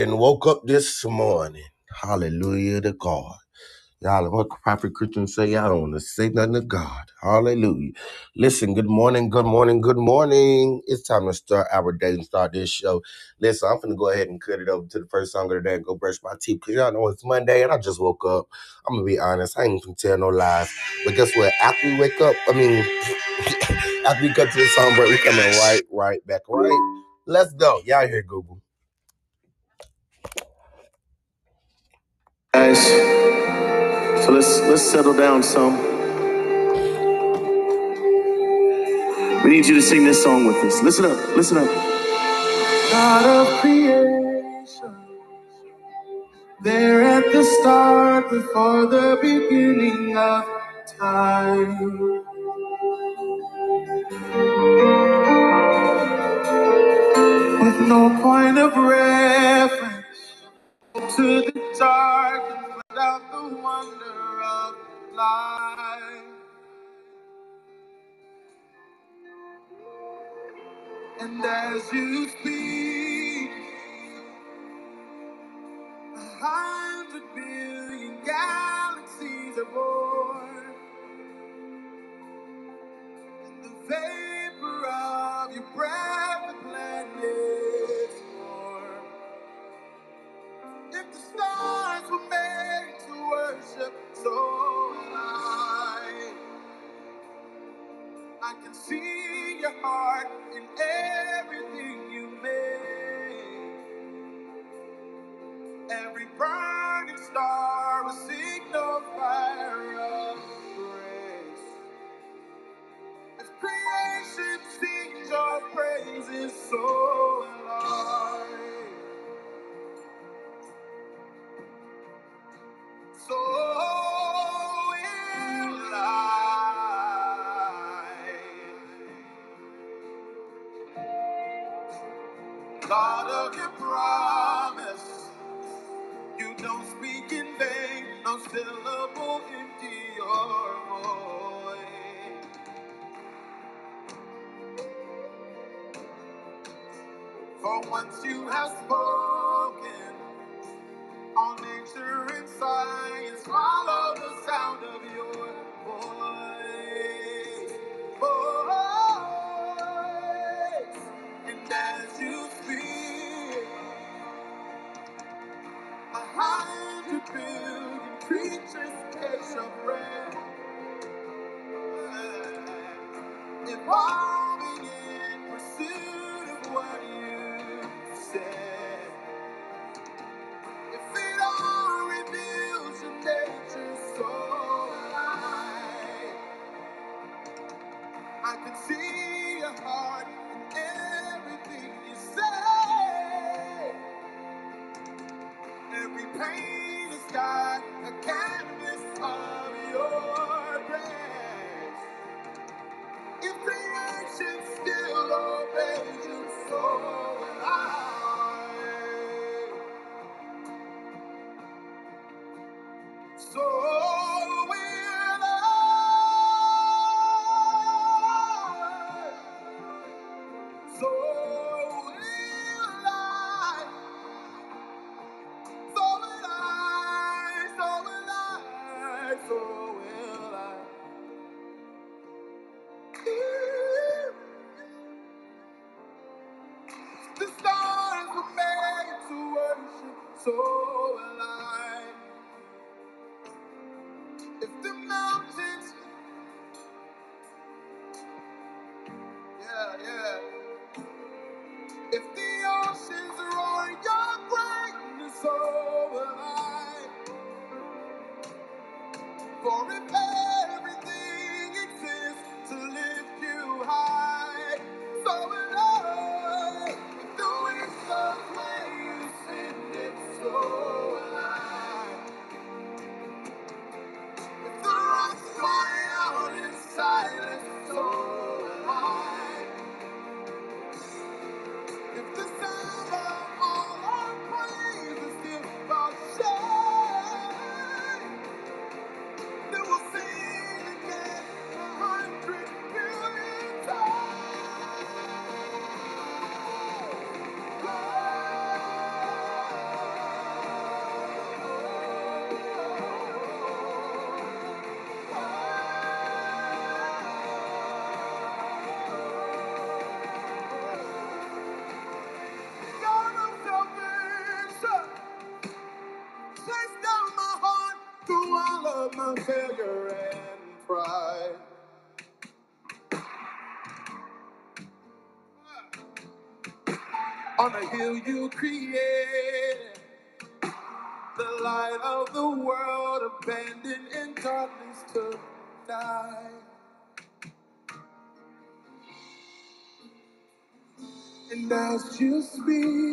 and woke up this morning. Hallelujah to God. Y'all, what Prophet Christian say? Y'all don't want to say nothing to God. Hallelujah. Listen, good morning, good morning, good morning. It's time to start our day and start this show. Listen, I'm to go ahead and cut it over to the first song of the day and go brush my teeth because y'all know it's Monday and I just woke up. I'm to be honest. I ain't to tell no lies. But guess what? After we wake up, I mean, after we cut to the song break, we coming right, right back, right? Let's go. Y'all here, Google. Guys, so let's let's settle down some. We need you to sing this song with us. Listen up, listen up. God of creation, there at the start, before the beginning of time, with no point of reference to the dark, and without the wonder of life. And as you speak, a hundred billion galaxies are born. The vapor of your breath, so am I. Can see your heart in everything you made. Every burning star, a signal fire of grace. If creation sings your praises, so will I. So promise, you don't speak in vain, no syllable empty your voice. For once you have spoken, all nature and science follow the sound of your voice. Evolving abandoned in darkness to die. And as you speak,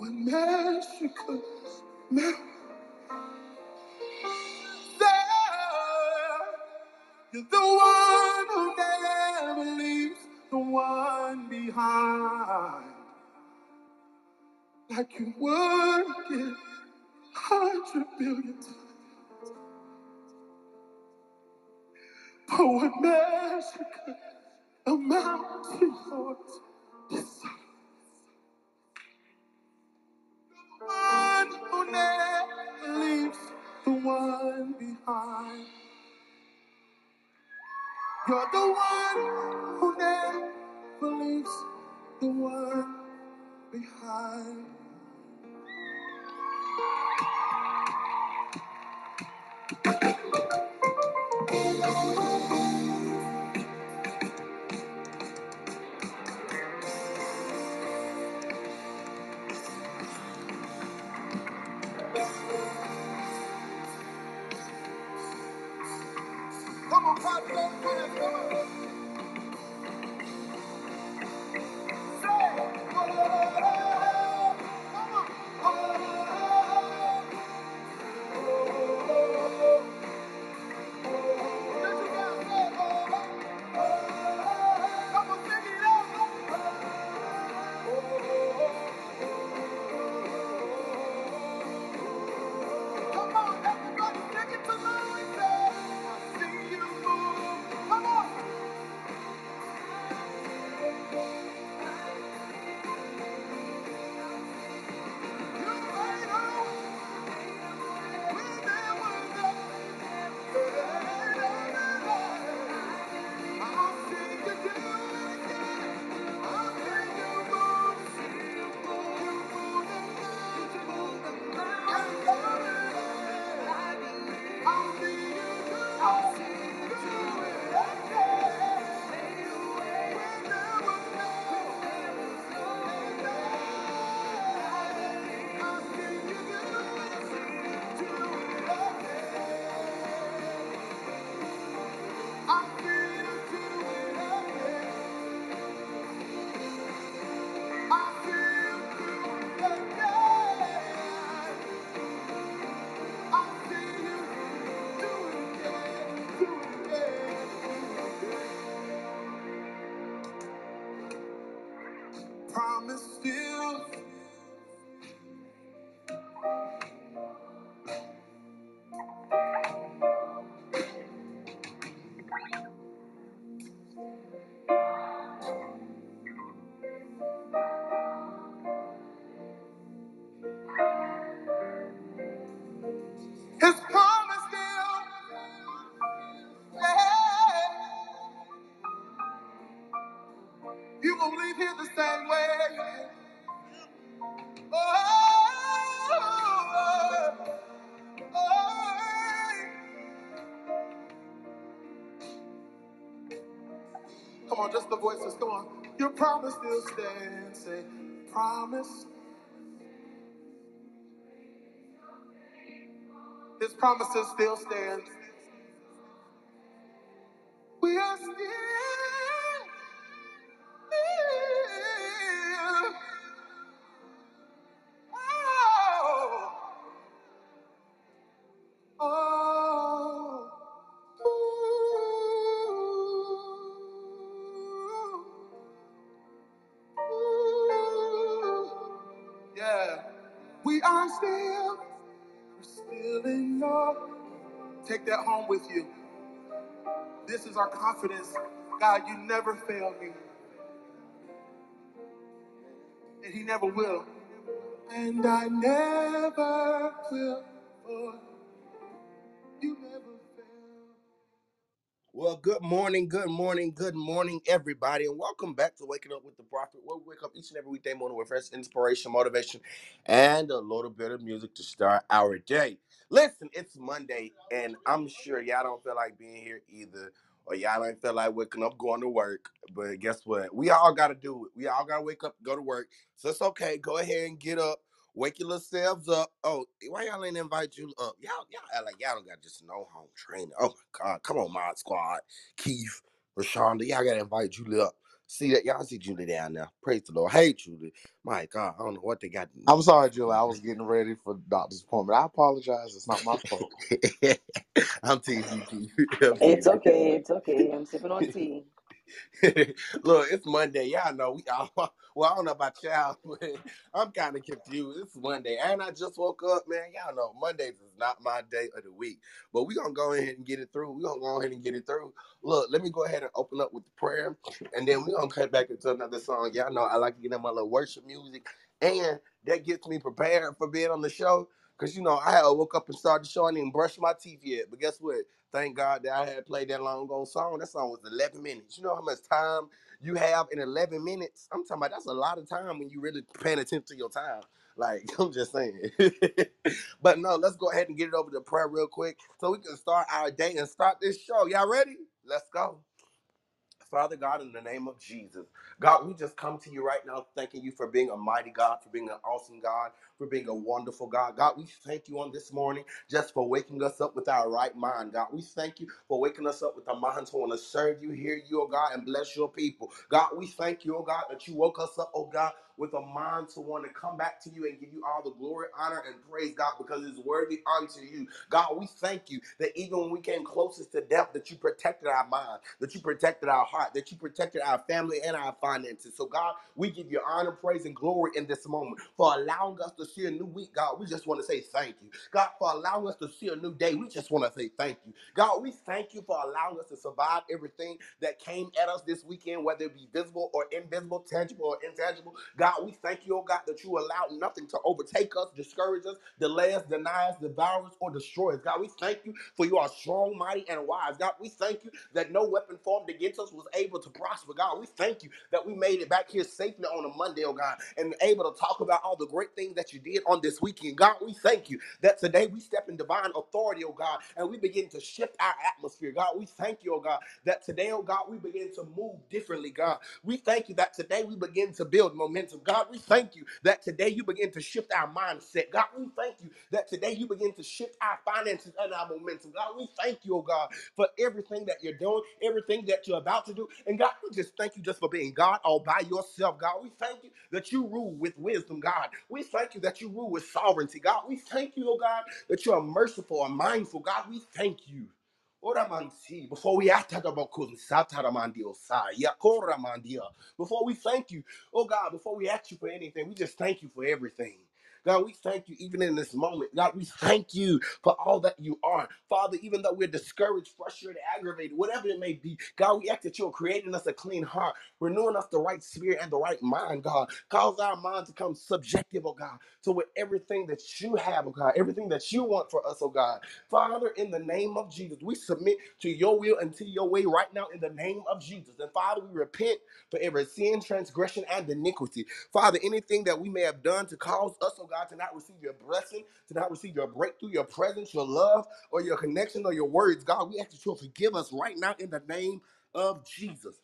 Oh, still stands. Say, promise. His promises still stand. You never fail me, and He never will. And I never will. You never fail. Well, good morning, good morning, good morning, everybody, and welcome back to Waking Up with the Prophet, where we wake up each and every weekday morning with fresh inspiration, motivation, and a little bit of music to start our day. Listen, it's Monday, and I'm sure y'all don't feel like being here either, or y'all don't feel like waking up, going to work. But guess what? We all got to do it. We all got to wake up, go to work. So it's okay. Go ahead and get up. Wake your little selves up. Oh, why y'all ain't invite you up? Y'all, y'all like y'all don't got just no home training. Oh my God, come on, Mod Squad, Keith, Rashonda, y'all gotta invite Julie up. See that y'all see Julie down there. Praise the Lord. Hey Julie, my God, I don't know what they got. I'm sorry, Julie. I was getting ready for the doctor's appointment. I apologize. It's not my fault. I'm teasing you, I'm It's okay. It's okay. I'm sipping on tea. Look, it's Monday. Y'all know we all well, I don't know about y'all, but I'm kind of confused. It's Monday. And I just woke up, man. Y'all know Mondays is not my day of the week. But we gonna go ahead and get it through. we gonna go ahead and get it through. Look, let me go ahead and open up with the prayer. And then we gonna cut back into another song. Y'all know I like to get in my little worship music. And that gets me prepared for being on the show. Cause you know, I woke up and started the show. I didn't brush my teeth yet. But guess what? Thank God that I had played that long ago song. That song was 11 minutes. You know how much time you have in 11 minutes? I'm talking about that's a lot of time when you really paying attention to your time. Like, I'm just saying. but no, let's go ahead and get it over to prayer real quick so we can start our day and start this show. Y'all ready? Let's go. Father God, in the name of Jesus, God, we just come to you right now, thanking you for being a mighty God, for being an awesome God, for being a wonderful God. God, we thank you on this morning just for waking us up with our right mind, God. We thank you for waking us up with a mind to want to serve you, hear you, oh God, and bless your people. God, we thank you, oh God, that you woke us up, oh God, with a mind to want to come back to you and give you all the glory, honor, and praise, God, because it's worthy unto you. God, we thank you that even when we came closest to death, that you protected our mind, that you protected our heart, that you protected our family and our finances. So, God, we give you honor, praise, and glory in this moment for allowing us to see a new week. God, we just want to say thank you. God, for allowing us to see a new day, we just want to say thank you. God, we thank you for allowing us to survive everything that came at us this weekend, whether it be visible or invisible, tangible or intangible. God, we thank you, oh God, that you allowed nothing to overtake us, discourage us, delay us, deny us, devour us, or destroy us. God, we thank you for you are strong, mighty, and wise. God, we thank you that no weapon formed against us was able to prosper. God, we thank you that we made it back here safely on a Monday, oh God, and able to talk about all the great things that you did on this weekend. God, we thank you that today we step in divine authority, oh God, and we begin to shift our atmosphere. God, we thank you, oh God, that today, oh God, we begin to move differently, God. We thank you that today we begin to build momentum. God, we thank you that today you begin to shift our mindset. God, we thank you that today you begin to shift our finances and our momentum. God, we thank you, oh God, for everything that you're doing, everything that you're about to do. And God, we just thank you just for being God all by yourself, God. We thank you that you rule with wisdom, God. We thank you you rule with sovereignty, God. We thank you, oh God, that you are merciful and mindful, God. We thank you. Ora mansi, Before we act about sa, yakora mandia. Before we thank you, oh God, before we ask you for anything, we just thank you for everything. God, we thank you even in this moment. God, we thank you for all that you are. Father, even though we're discouraged, frustrated, aggravated, whatever it may be, God, we ask that you're creating us a clean heart, renewing us the right spirit and the right mind, God. Cause our mind to come subjective, oh God, to with everything that you have, oh God, everything that you want for us, oh God. Father, in the name of Jesus, we submit to your will and to your way right now in the name of Jesus. And Father, we repent for every sin, transgression, and iniquity. Father, anything that we may have done to cause us, oh God, to not receive your blessing, to not receive your breakthrough, your presence, your love, or your connection, or your words, God, we ask that you'll forgive us right now in the name of Jesus.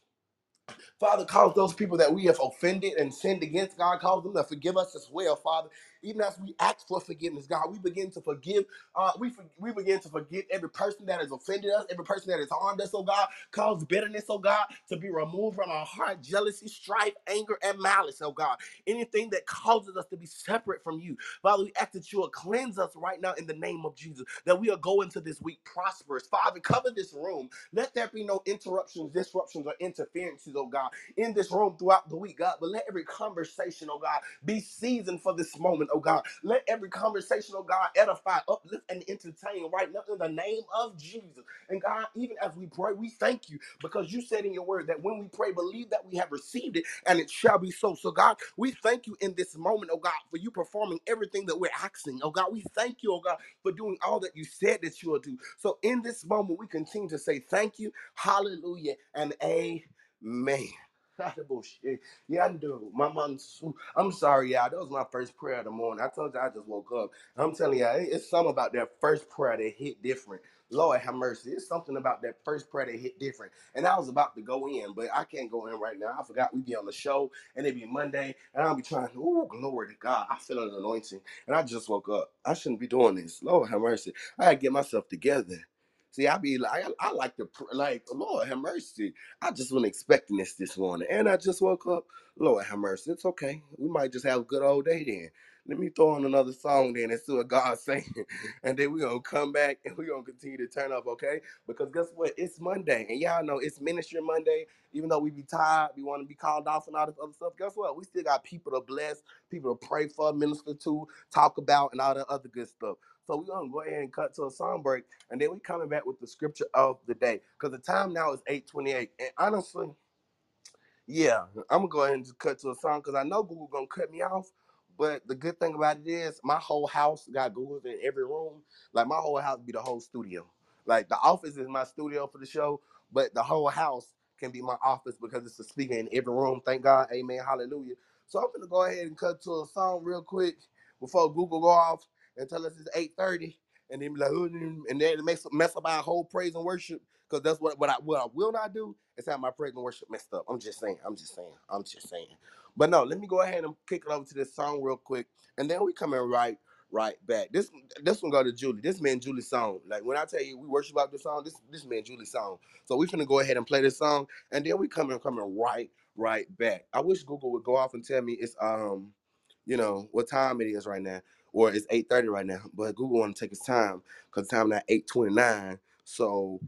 Father, cause those people that we have offended and sinned against, God, cause them to forgive us as well, Father. Even as we ask for forgiveness, God, we begin to forgive. Uh, we for, we begin to forgive every person that has offended us, every person that has harmed us, oh God. Cause bitterness, oh God, to be removed from our heart, jealousy, strife, anger, and malice, oh God. Anything that causes us to be separate from you, Father, we ask that you will cleanse us right now in the name of Jesus. That we are going to this week prosperous, Father. Cover this room. Let there be no interruptions, disruptions, or interferences, oh God in this room throughout the week, God. But let every conversation, oh God, be seasoned for this moment, oh God. Let every conversation, oh God, edify, uplift, and entertain right now in the name of Jesus. And God, even as we pray, we thank you because you said in your word that when we pray, believe that we have received it and it shall be so. So, God, we thank you in this moment, oh God, for you performing everything that we're asking. Oh God, we thank you, oh God, for doing all that you said that you will do. So, in this moment, we continue to say thank you, hallelujah, and amen. Bullshit. Eh, yando, my mom's. I'm sorry, y'all. That was my first prayer of the morning. I told you I just woke up. I'm telling y'all, it- it's something about that first prayer that hit different. Lord have mercy. It's something about that first prayer that hit different. And I was about to go in, but I can't go in right now. I forgot we'd be on the show and it'd be Monday, and I'll be trying. Ooh, glory to God. I feel an anointing, and I just woke up. I shouldn't be doing this. Lord have mercy. I gotta get myself together. See, I be like, I, I like to like, Lord have mercy. I just wasn't expecting this this morning, and I just woke up. Lord have mercy. It's okay. We might just have a good old day then. Let me throw on another song then and see what God's saying, and then we're gonna come back and we're gonna continue to turn up, okay? Because guess what? It's Monday, and y'all know it's Ministry Monday. Even though we be tired, we want to be called off and all this other stuff. Guess what? We still got people to bless, people to pray for, minister to, talk about, and all that other good stuff. So we're gonna go ahead and cut to a song break and then we coming back with the scripture of the day. Because the time now is 828. And honestly, yeah, I'm gonna go ahead and just cut to a song because I know Google gonna cut me off. But the good thing about it is my whole house got Google's in every room. Like my whole house be the whole studio. Like the office is my studio for the show, but the whole house can be my office because it's a speaker in every room. Thank God, Amen, Hallelujah. So I'm gonna go ahead and cut to a song real quick before Google go off and tell us it's 8:30, and then be like, "Oh," and then it makes mess up our whole praise and worship because that's what what I what I will not do is have my praise and worship messed up. I'm just saying. I'm just saying. I'm just saying. But no, let me go ahead and kick it over to this song real quick, and then we coming right right back. This this one go to Julie. This man Julie song. Like when I tell you we worship out this song, this this man Julie song. So we finna go ahead and play this song, and then we coming coming right right back. I wish Google would go off and tell me it's um, you know what time it is right now, or it's eight thirty right now. But Google want to take its time because time now eight twenty nine. So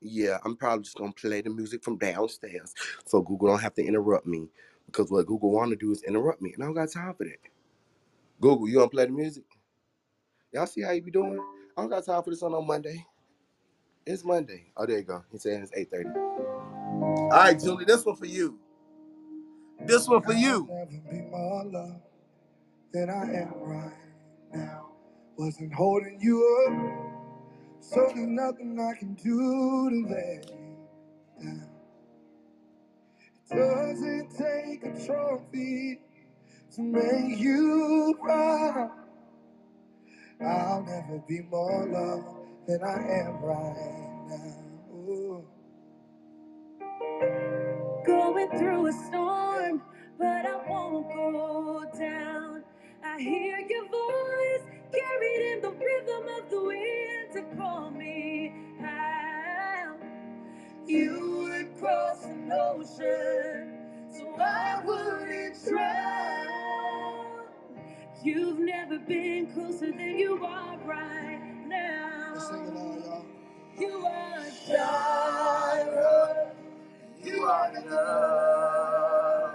yeah, I'm probably just gonna play the music from downstairs so Google don't have to interrupt me. Because what Google wanna do is interrupt me, and I don't got time for that. Google, you wanna play the music? Y'all see how you be doing? I don't got time for this on no Monday. It's Monday. Oh, there you go. He said it's 8:30. All right, Julie, this one for you. This one for you. be more than I am right now. Wasn't holding you up, so there's nothing I can do to let you down. Doesn't take a trophy to make you proud. I'll never be more loved than I am right now. Ooh. Going through a storm, but I won't go down. I hear your voice carried in the rhythm of the wind to call me out. You would cross an ocean, so I wouldn't drown. You've never been closer than you are right now. Let's sing it out, y'all. You are Jireh. You are enough.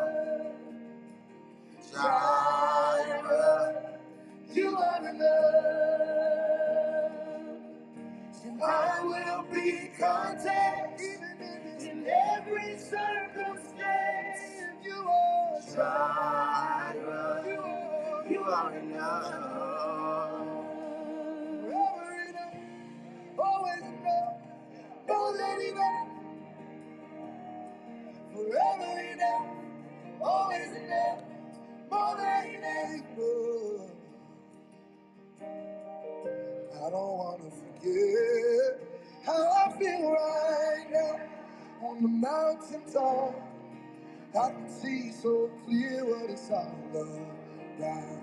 Jireh. You are enough. And I will be content in every circumstance. You are. You are, you are enough. Forever enough, always enough, more than enough. Forever enough, always enough, more than enough. I don't wanna forget how I feel right now on the mountain top, I can see so clear what it's all about.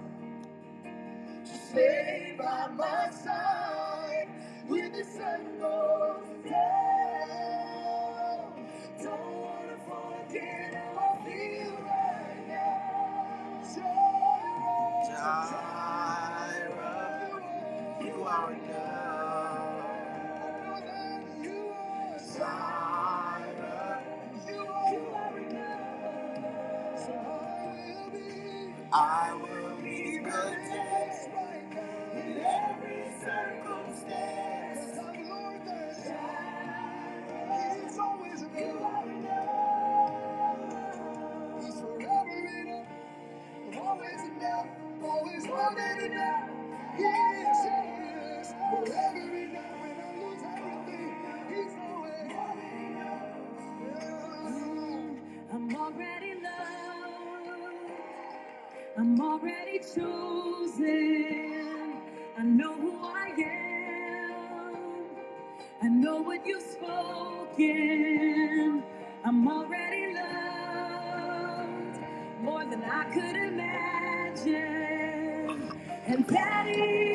Just stay by my side when the sun goes down. Don't wanna forget how I feel right now. Jireh, Jireh, you are enough. you've spoken. I'm already loved more than I could imagine. And that is.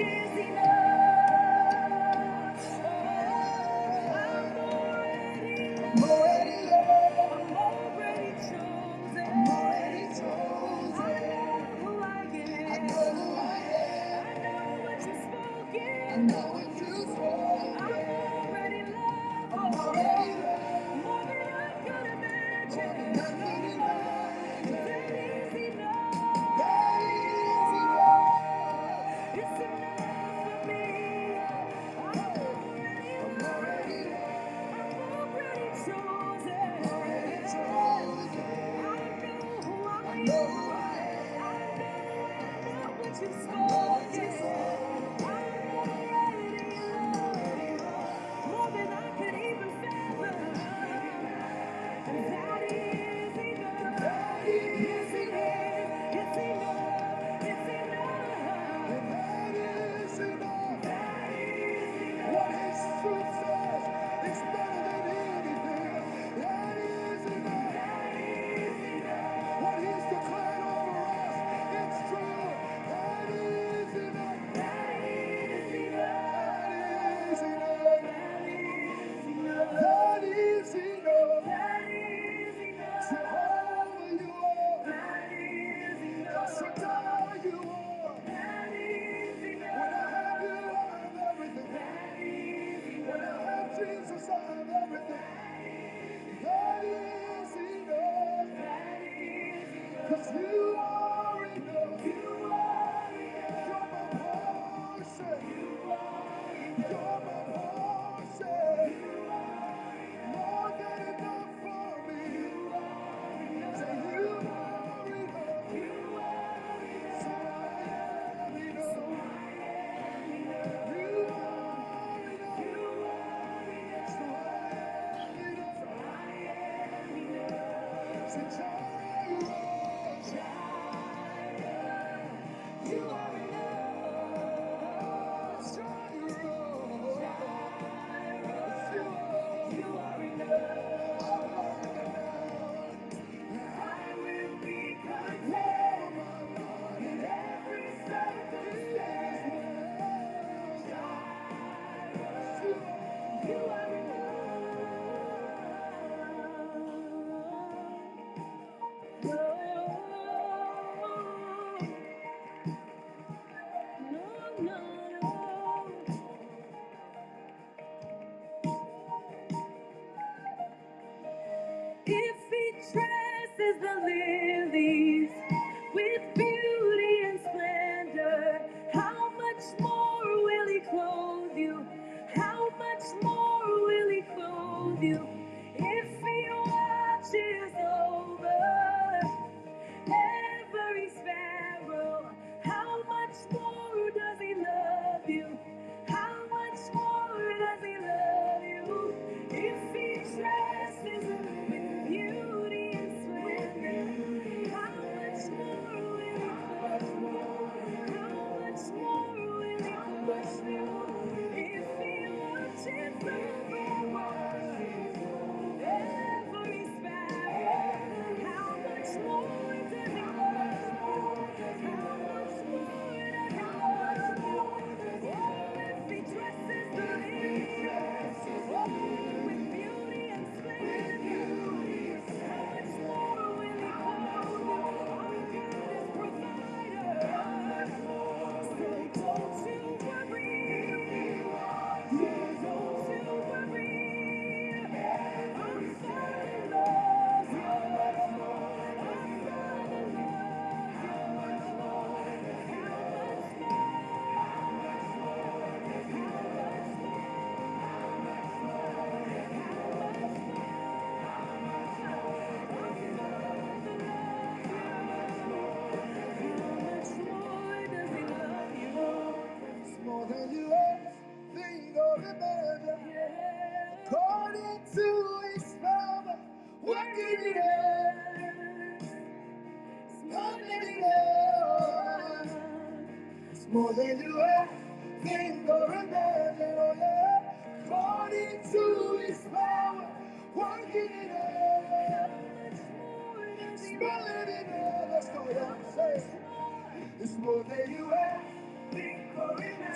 Imagine.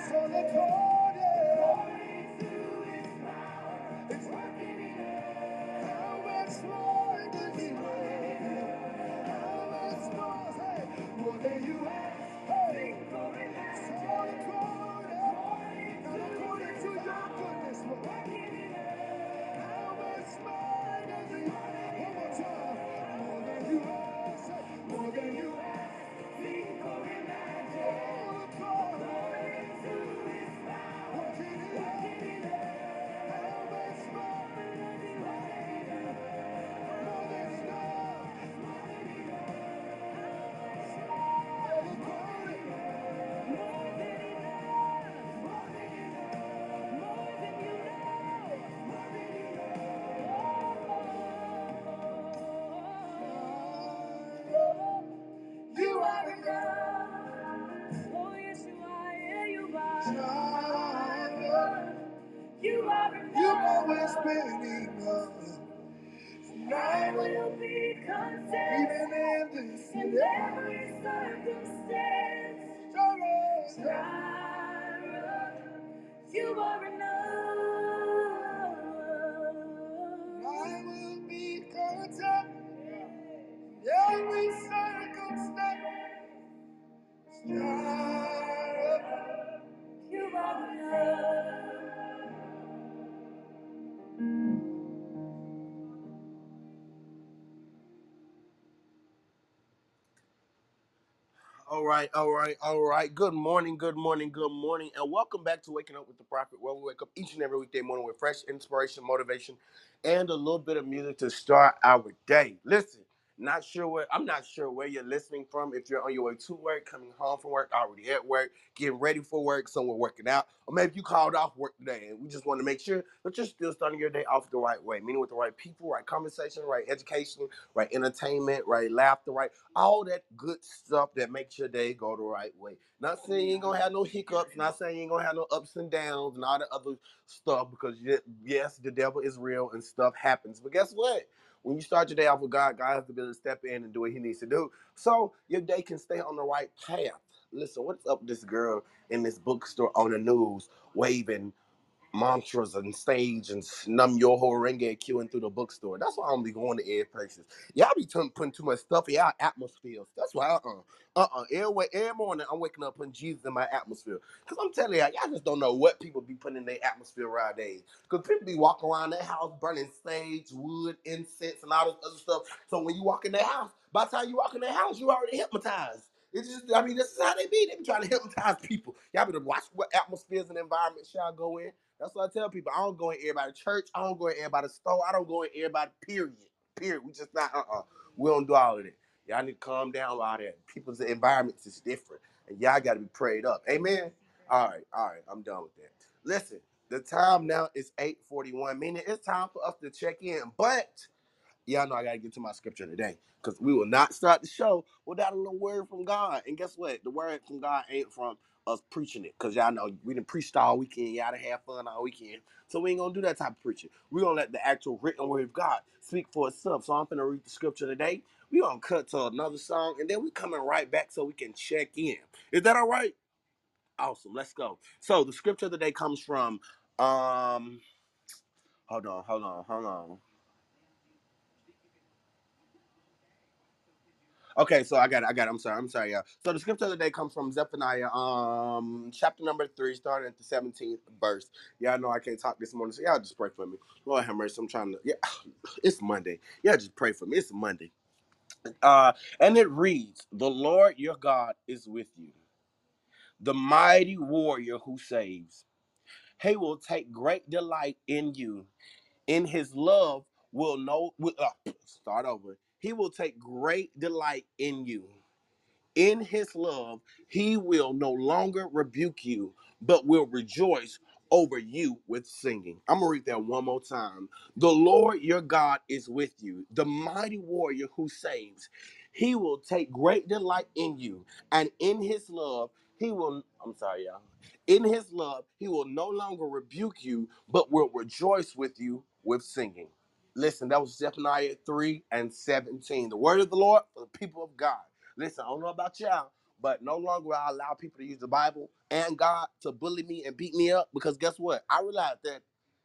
So let's right, all right, all right. Good morning, good morning, good morning, and welcome back to Waking Up with the Prophet, where we wake up each and every weekday morning with fresh inspiration, motivation, and a little bit of music to start our day. Listen, not sure where I'm not sure where you're listening from. If you're on your way to work, coming home from work, already at work, getting ready for work, somewhere working out, or maybe you called off work today, and we just want to make sure that you're still starting your day off the right way, meaning with the right people, right conversation, right education, right entertainment, right laughter, right all that good stuff that makes your day go the right way. Not saying you ain't gonna have no hiccups, not saying you ain't gonna have no ups and downs and all the other stuff because yes, the devil is real and stuff happens. But guess what? When you start your day off with God, God has to be able to step in and do what He needs to do, so your day can stay on the right path. Listen, what's up this girl in this bookstore on the news waving? Mantras and stage and snum your whole renge queuing through the bookstore. That's why I don't be going to air places. Y'all be t- putting too much stuff in y'all atmospheres. That's why uh-uh. Uh-uh. Every, morning I'm waking up putting Jesus in my atmosphere. Cause I'm telling y'all, y'all just don't know what people be putting in their atmosphere right nowadays. Cause people be walking around their house burning sage, wood, incense, and all this other stuff. So when you walk in their house, by the time you walk in their house, you already hypnotized. It's just, I mean, this is how they be. They be trying to hypnotize people. Y'all better watch what atmospheres and environments y'all go in. That's what I tell people. I don't go in everybody church. I don't go in everybody store. I don't go in everybody period. Period. We just not uh uh We don't do all of that. Y'all need to calm down about that. People's environments is different. And y'all gotta be prayed up. Amen. All right, all right. I'm done with that. Listen, the time now is 841, meaning it's time for us to check in. But y'all know I gotta get to my scripture today. Because we will not start the show without a little word from God. And guess what? The word from God ain't from us preaching it. Because y'all know we didn't preach all weekend. Y'all done have fun all weekend. So we ain't gonna do that type of preaching. We're gonna let the actual written word of God speak for itself. So I'm gonna read the scripture today. we gonna cut to another song and then we coming right back so we can check in. Is that all right? Awesome. Let's go. So the scripture of the day comes from um hold on, hold on, hold on. Okay, so I got it. I got it. I'm sorry. I'm sorry, y'all. So the scripture of the day comes from Zephaniah, um, chapter number three, starting at the 17th verse. Y'all know I can't talk this morning, so y'all just pray for me. Lord have mercy. I'm trying to. Yeah, it's Monday. Y'all just pray for me. It's Monday. Uh, and it reads, "The Lord your God is with you, the mighty warrior who saves. He will take great delight in you. In His love will know. Will, uh, start over. He will take great delight in you." in his love, he will no longer rebuke you, but will rejoice over you with singing. I'm gonna read that one more time. The Lord your God is with you, the mighty warrior who saves. He will take great delight in you, and in his love, he will. I'm sorry, y'all. In his love, he will no longer rebuke you, but will rejoice with you with singing. Listen, that was Zephaniah 3 and 17. The word of the Lord for the people of God. Listen, I don't know about y'all, but no longer will I allow people to use the Bible and God to bully me and beat me up because guess what? I realized that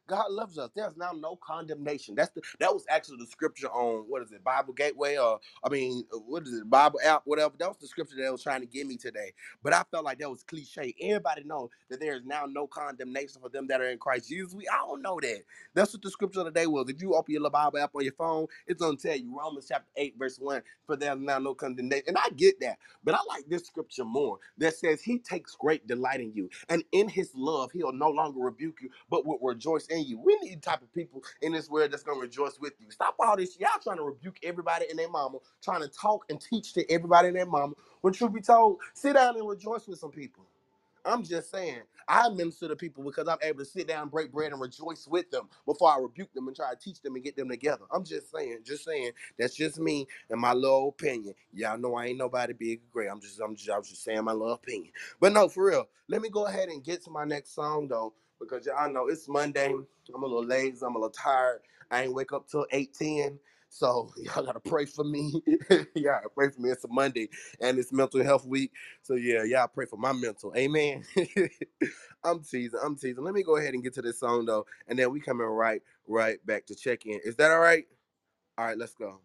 God loves us. There's now no condemnation. That's the that was actually the scripture on what is it, Bible Gateway or I mean, uh, what is it, Bible app, whatever. That was the scripture that was trying to give me today. But I felt like that was cliche. Everybody know that there is now no condemnation for them that are in Christ Jesus. We all know that. That's what the scripture of the day was. If you open your little Bible app on your phone, it's gonna tell you Romans chapter 8, verse 1, for there's now no condemnation. And I get that. But I like this scripture more that says he takes great delight in you. And in his love, he'll no longer rebuke you, but will rejoice in you. We need the type of people in this world that's gonna rejoice with you. Stop all this. Y'all trying to rebuke everybody and their mama, trying to talk and teach to everybody and their mama. When truth be told, sit down and rejoice with some people. I'm just saying, I minister to people because I'm able to sit down, break bread, and rejoice with them before I rebuke them and try to teach them and get them together. I'm just saying, just saying. That's just me and my little opinion. Y'all know I ain't nobody big or great. I'm just, I'm just, I'm just saying my little opinion. But no, for real. Let me go ahead and get to my next song though, because y'all know it's Monday. I'm a little lazy. I'm a little tired. I ain't wake up till 8:10. So y'all gotta pray for me. yeah, pray for me. It's a Monday and it's mental health week. So yeah, y'all pray for my mental. Amen. I'm teasing. I'm teasing. Let me go ahead and get to this song though, and then we coming right, right back to check in. Is that all right? All right, let's go.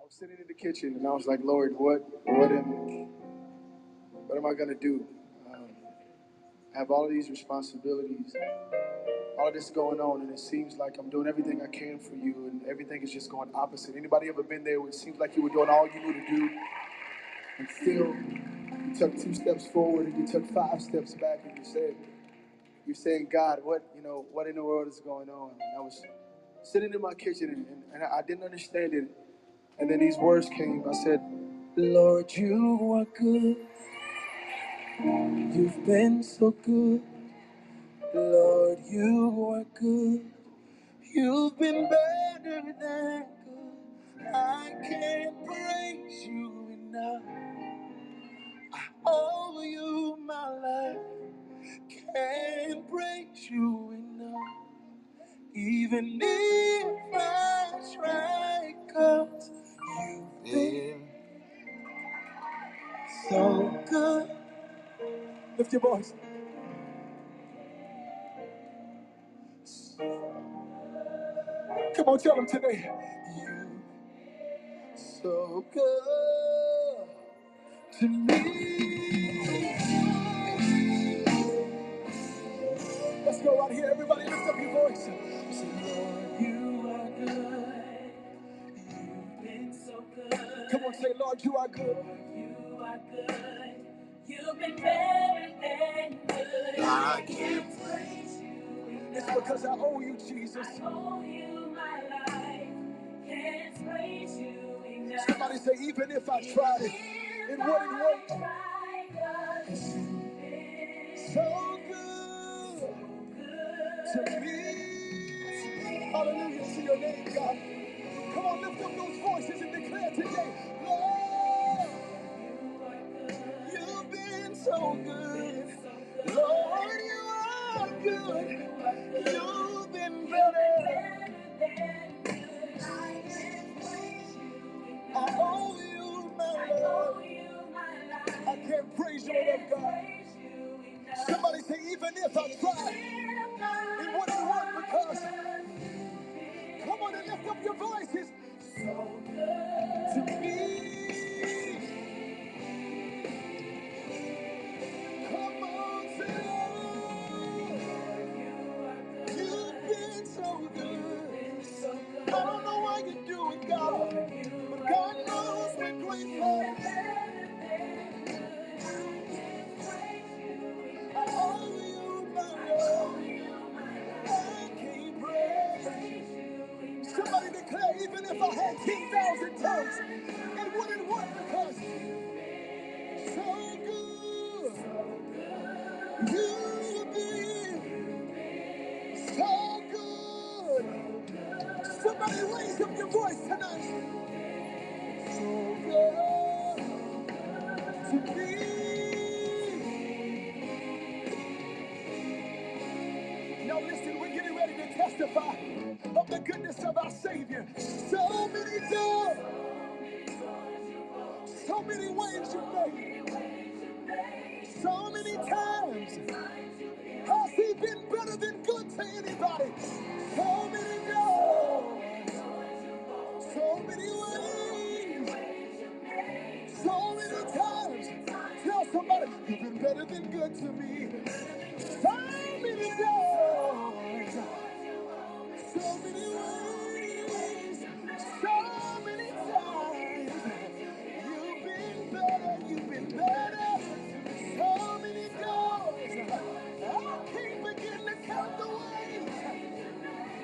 I was sitting in the kitchen and I was like, Lord, what, what am, what am I gonna do? Have all of these responsibilities, all of this going on, and it seems like I'm doing everything I can for you, and everything is just going opposite. Anybody ever been there where it seems like you were doing all you knew to do, and still you took two steps forward and you took five steps back, and you said, you're saying, God, what, you know, what in the world is going on? And I was sitting in my kitchen and, and, and I didn't understand it. And then these words came. I said, Lord, you are good. You've been so good. Lord, you are good. You've been better than good. I can't praise you enough. Oh, you, my life, can't praise you enough. Even if I try, cause you've been so good. Lift your voice. Come on, tell them today. You so good to me. Let's go right here. Everybody lift up your voice. Say, Lord, you are good. You've been so good. Come on, say, Lord, you are good. You are good. You've been better than good. I can't praise you. It's because I owe you, Jesus. I owe you my life. Can't praise you enough. Somebody say, even if I tried it, it wouldn't work. So good to me. Hallelujah to your name, God. Come on, lift up those voices and declare today, Lord, so good. Lord, you are good. You've been better. I owe you my love. I can't praise you enough, God. Somebody say, even if I tried, it wouldn't work because. Come on and lift up your voices. To me. Somebody declare, even if I had 10,000 tongues, it wouldn't work because so You've so good. Somebody raise up your voice tonight. So good to. Now listen, we're getting ready to testify of the goodness of our Savior. So many doors, so many ways you made so many times. Has He been better than good to anybody? So many doors, so many ways, so many times. Tell somebody, you've been better than good to me. So many doors, so many ways, so many times. You've been better, you've been better. Count the ways.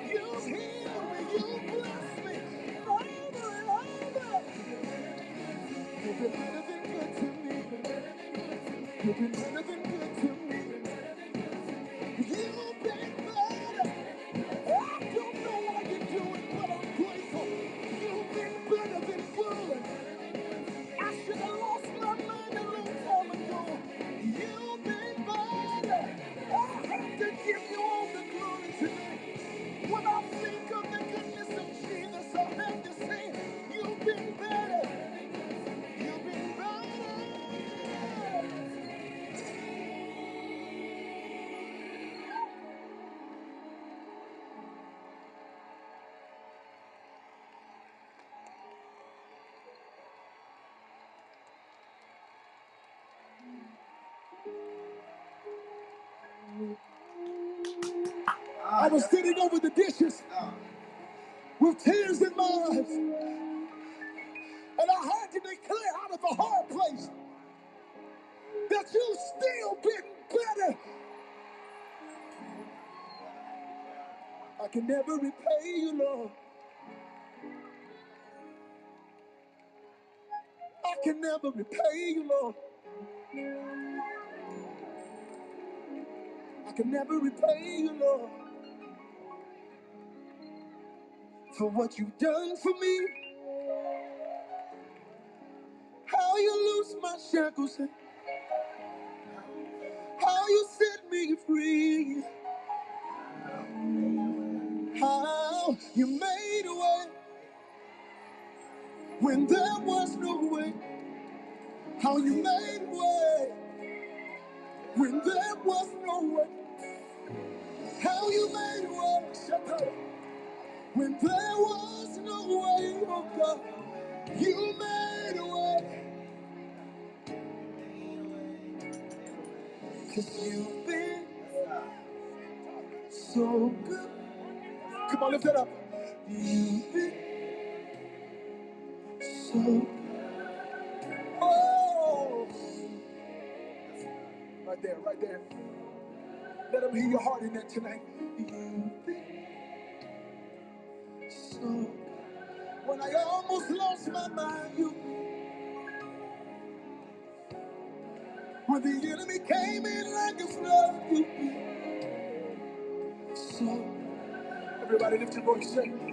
You've healed me, you've blessed me. Over and over. You've been better good to me. You've been better than I was sitting over the dishes with tears in my eyes, and I had to declare out of a hard place that you've still been better. I can never repay you, Lord. I can never repay you, Lord. I can never repay you, Lord, for what you've done for me. How you loose my shackles, and how you set me free. How you made a way when there was no way. How you made a way when there was no way. How you made a way, when there You made a way, cause you've been so good. Come on, lift it up. You've been so oh, right there, right there. Let them hear your heart in that tonight. You've been so. When I almost lost my mind, you. When the enemy came in like a flood, you so. Everybody, lift your voice, say.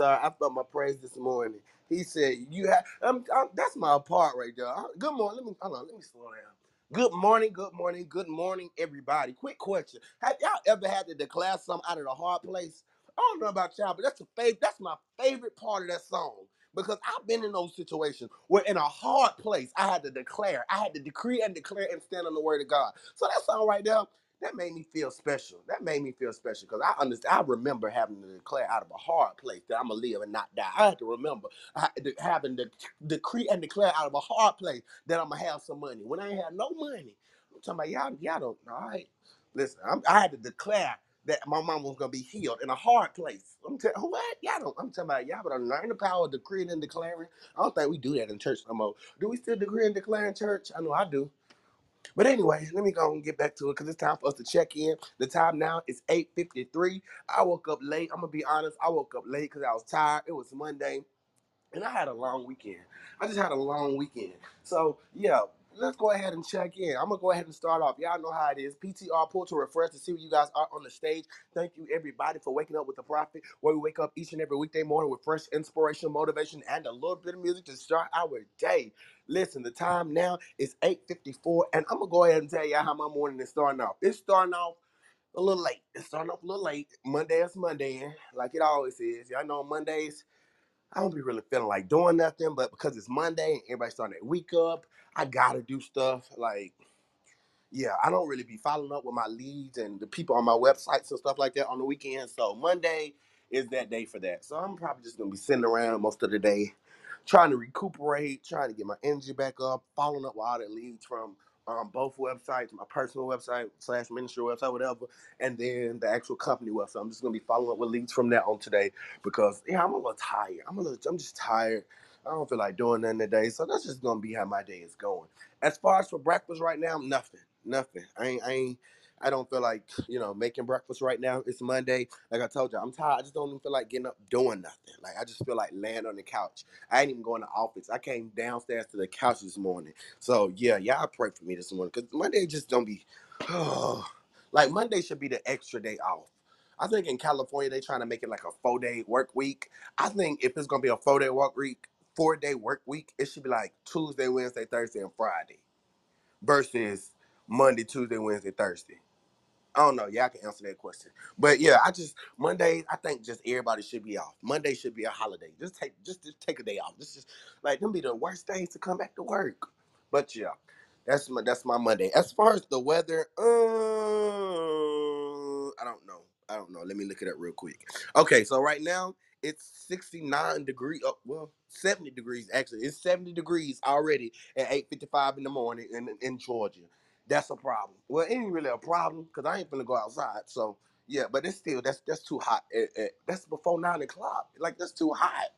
Sorry. I felt my praise this morning. He said, "You have." I'm, I'm, that's my part right there. Uh, Good morning. Let me hold on. Let me slow down. Good morning, good morning, good morning, everybody. Quick question. Have y'all ever had to declare something out of the hard place? I don't know about y'all, but that's a fav- that's my favorite part of that song. Because I've been in those situations where in a hard place I had to declare, I had to decree and declare and stand on the word of God. So that song right there, that made me feel special. That made me feel special because I understand. I remember having to declare out of a hard place that I'm gonna live and not die. I had to remember having to decree and declare out of a hard place that I'm gonna have some money. When I ain't had no money, I'm talking about y'all. Y'all don't. All right, listen. I'm, I had to declare that my mom was gonna be healed in a hard place. I'm telling what y'all don't. I'm talking about y'all better learn the power of decreeing and declaring. I don't think we do that in church no more. Do we still decree and declare in church? I know I do. But anyway, let me go and get back to it because it's time for us to check in. The time now is 8:53. I woke up late. I'm gonna be honest. I woke up late because I was tired. It was Monday. And I had a long weekend. I just had a long weekend. So yeah, let's go ahead and check in. I'm gonna go ahead and start off. Y'all know how it is. PTR pull to refresh to see where you guys are on the stage. Thank you everybody for waking up with the prophet. Where we wake up each and every weekday morning with fresh inspiration, motivation, and a little bit of music to start our day. Listen, the time now is 8:54, and I'm gonna go ahead and tell y'all how my morning is starting off. It's starting off a little late. It's starting off a little late. Monday is Monday, like it always is. Y'all know Mondays I don't be really feeling like doing nothing, but because it's Monday and everybody's starting their week up, I gotta do stuff. Like, yeah, I don't really be following up with my leads and the people on my websites and stuff like that on the weekend. So Monday is that day for that. So I'm probably just gonna be sitting around most of the day, trying to recuperate, trying to get my energy back up, following up with all the leads from um, both websites, my personal website slash ministry website, whatever, and then the actual company website. I'm just gonna be following up with leads from that on today because yeah, I'm a little tired. I'm a little, I'm just tired. I don't feel like doing nothing today, so that's just gonna be how my day is going. As far as for breakfast right now, nothing, nothing. I ain't, I ain't, I don't feel like you know making breakfast right now. It's Monday. Like I told you, I'm tired. I just don't even feel like getting up doing nothing. Like I just feel like laying on the couch. I ain't even going to office. I came downstairs to the couch this morning. So yeah, y'all pray for me this morning because Monday just don't be. like Monday should be the extra day off. I think in California they trying to make it like a four day work week. I think if it's gonna be a four day work week, four day work week, it should be like Tuesday, Wednesday, Thursday, and Friday versus Monday, Tuesday, Wednesday, Thursday. I don't know. Yeah, I can answer that question. But yeah, I just Monday. I think just everybody should be off. Monday should be a holiday. Just take just, just take a day off. This is like them be the worst days to come back to work. But yeah, that's my that's my Monday. As far as the weather, uh, I don't know. I don't know. Let me look it up real quick. Okay, so right now it's 69 degrees. Oh, well, 70 degrees actually. It's 70 degrees already at 8:55 in the morning in in Georgia. That's a problem. Well, it ain't really a problem because I ain't finna go outside. So yeah, but it's still that's that's too hot. Eh, eh, that's before nine o'clock. Like that's too hot.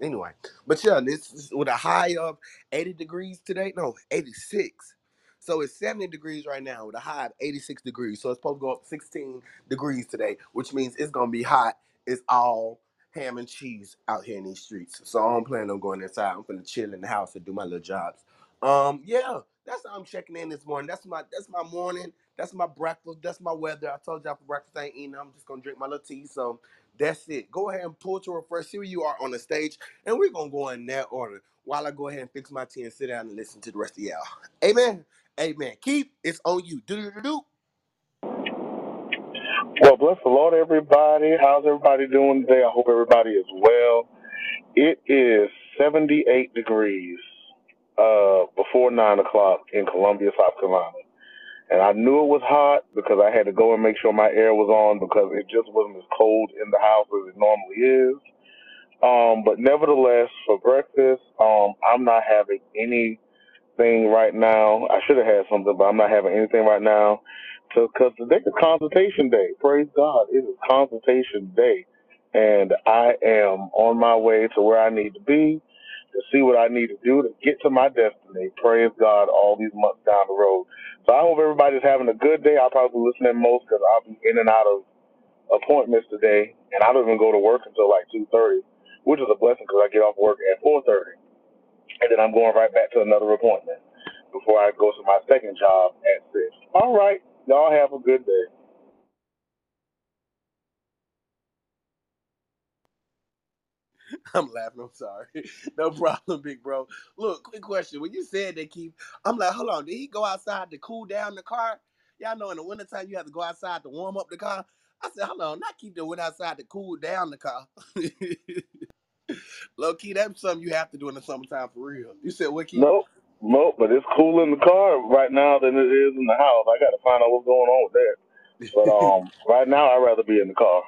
Anyway, but yeah, this is with a high of 80 degrees today. No, 86. So it's 70 degrees right now with a high of 86 degrees. So it's supposed to go up 16 degrees today, which means it's gonna be hot. It's all ham and cheese out here in these streets. So I don't plan on going inside. I'm gonna chill in the house and do my little jobs. Um, yeah, that's how I'm checking in this morning. That's my that's my morning. That's my breakfast. That's my weather. I told y'all for breakfast I ain't eating. I'm just gonna drink my little tea. So that's it. Go ahead and pull to refresh. See where you are on the stage and we're gonna go in that order while I go ahead and fix my tea and sit down and listen to the rest of y'all. Amen. Amen. Keith, it's on you. Do do do do. Well, bless the Lord, everybody. How's everybody doing today? I hope everybody is well. It is 78 degrees uh, before 9 o'clock in Columbia, South Carolina. And I knew it was hot because I had to go and make sure my air was on because it just wasn't as cold in the house as it normally is. Um, but nevertheless, for breakfast, um, I'm not having anything right now. I should have had something, but I'm not having anything right now. Because today is consultation day. Praise God. It is consultation day. And I am on my way to where I need to be to see what I need to do to get to my destiny. Praise God all these months down the road. So I hope everybody's having a good day. I'll probably be listening most because I'll be in and out of appointments today. And I don't even go to work until like 2.30, which is a blessing because I get off work at 4.30 and then I'm going right back to another appointment before I go to my second job at six. All right, y'all have a good day. I'm laughing. I'm sorry. No problem, big bro. Look, quick question. When you said they keep, I'm like, hold on. Did he go outside to cool down the car? Y'all know in the wintertime you have to go outside to warm up the car. I said, hold on, not keep the wind outside to cool down the car. Low key, that's something you have to do in the summertime for real. You said what key? Nope. Nope, but it's cool in the car right now than it is in the house. I got to find out what's going on with that. But um, right now I'd rather be in the car.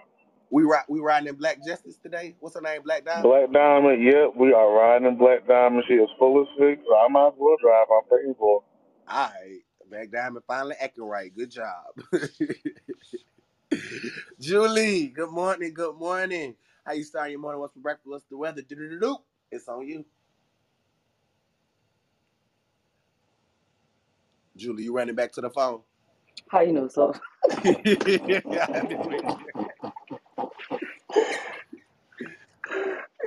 We ride we riding in Black Justice today. What's her name? Black Diamond. Black Diamond, yep, we are riding in Black Diamond. She is full of six, so I might as well drive. I'm paying for. it. All right, Black Diamond finally acting right. Good job. Julie, good morning. Good morning. How you starting your morning? What's for breakfast? What's the weather? Do-do-do-do. It's on you. Julie, you running back to the phone? How you know so? I been waiting.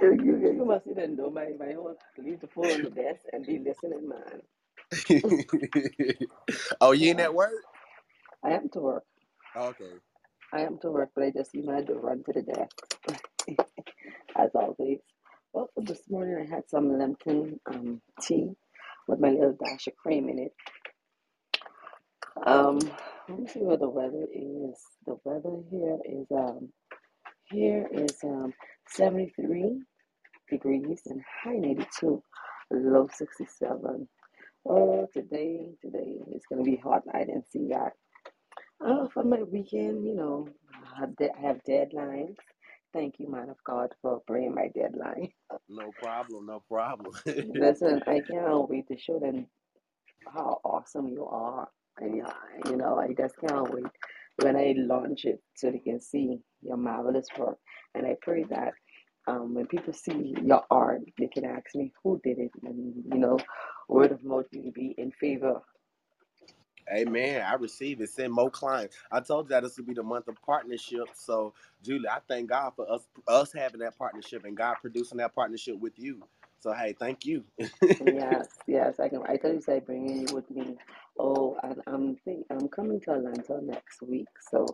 You, you, you must didn't know my, my whole leave the phone on the desk and be listening, man. oh, you in at work? I am to work. Okay. I am to work, but I just see my door run to the desk. As always. Well, this morning I had some Lipton um, tea with my little dash of cream in it. Um, let me see what the weather is. The weather here is um here is um 73 degrees and high 82, low 67. Oh, today, today it's gonna be hot. I didn't see that. Oh, for my weekend, you know, I have de- I have deadlines. Thank you, man of God, for bringing my deadline. No problem. No problem. Listen, I can't wait to show them how awesome you are. And you know, I just can't wait when I launch it so they can see your marvelous work. And I pray that um, when people see your art, they can ask me who did it, and you know, word of mouth will be in favor. Amen. I receive it. Send more clients. I told you that this would be the month of partnership. So, Julie, I thank God for us us having that partnership and God producing that partnership with you. So, hey, thank you. Yes, yes, I can. I tell you, say bringing you with me. Oh, and I'm think I'm coming to Atlanta next week, so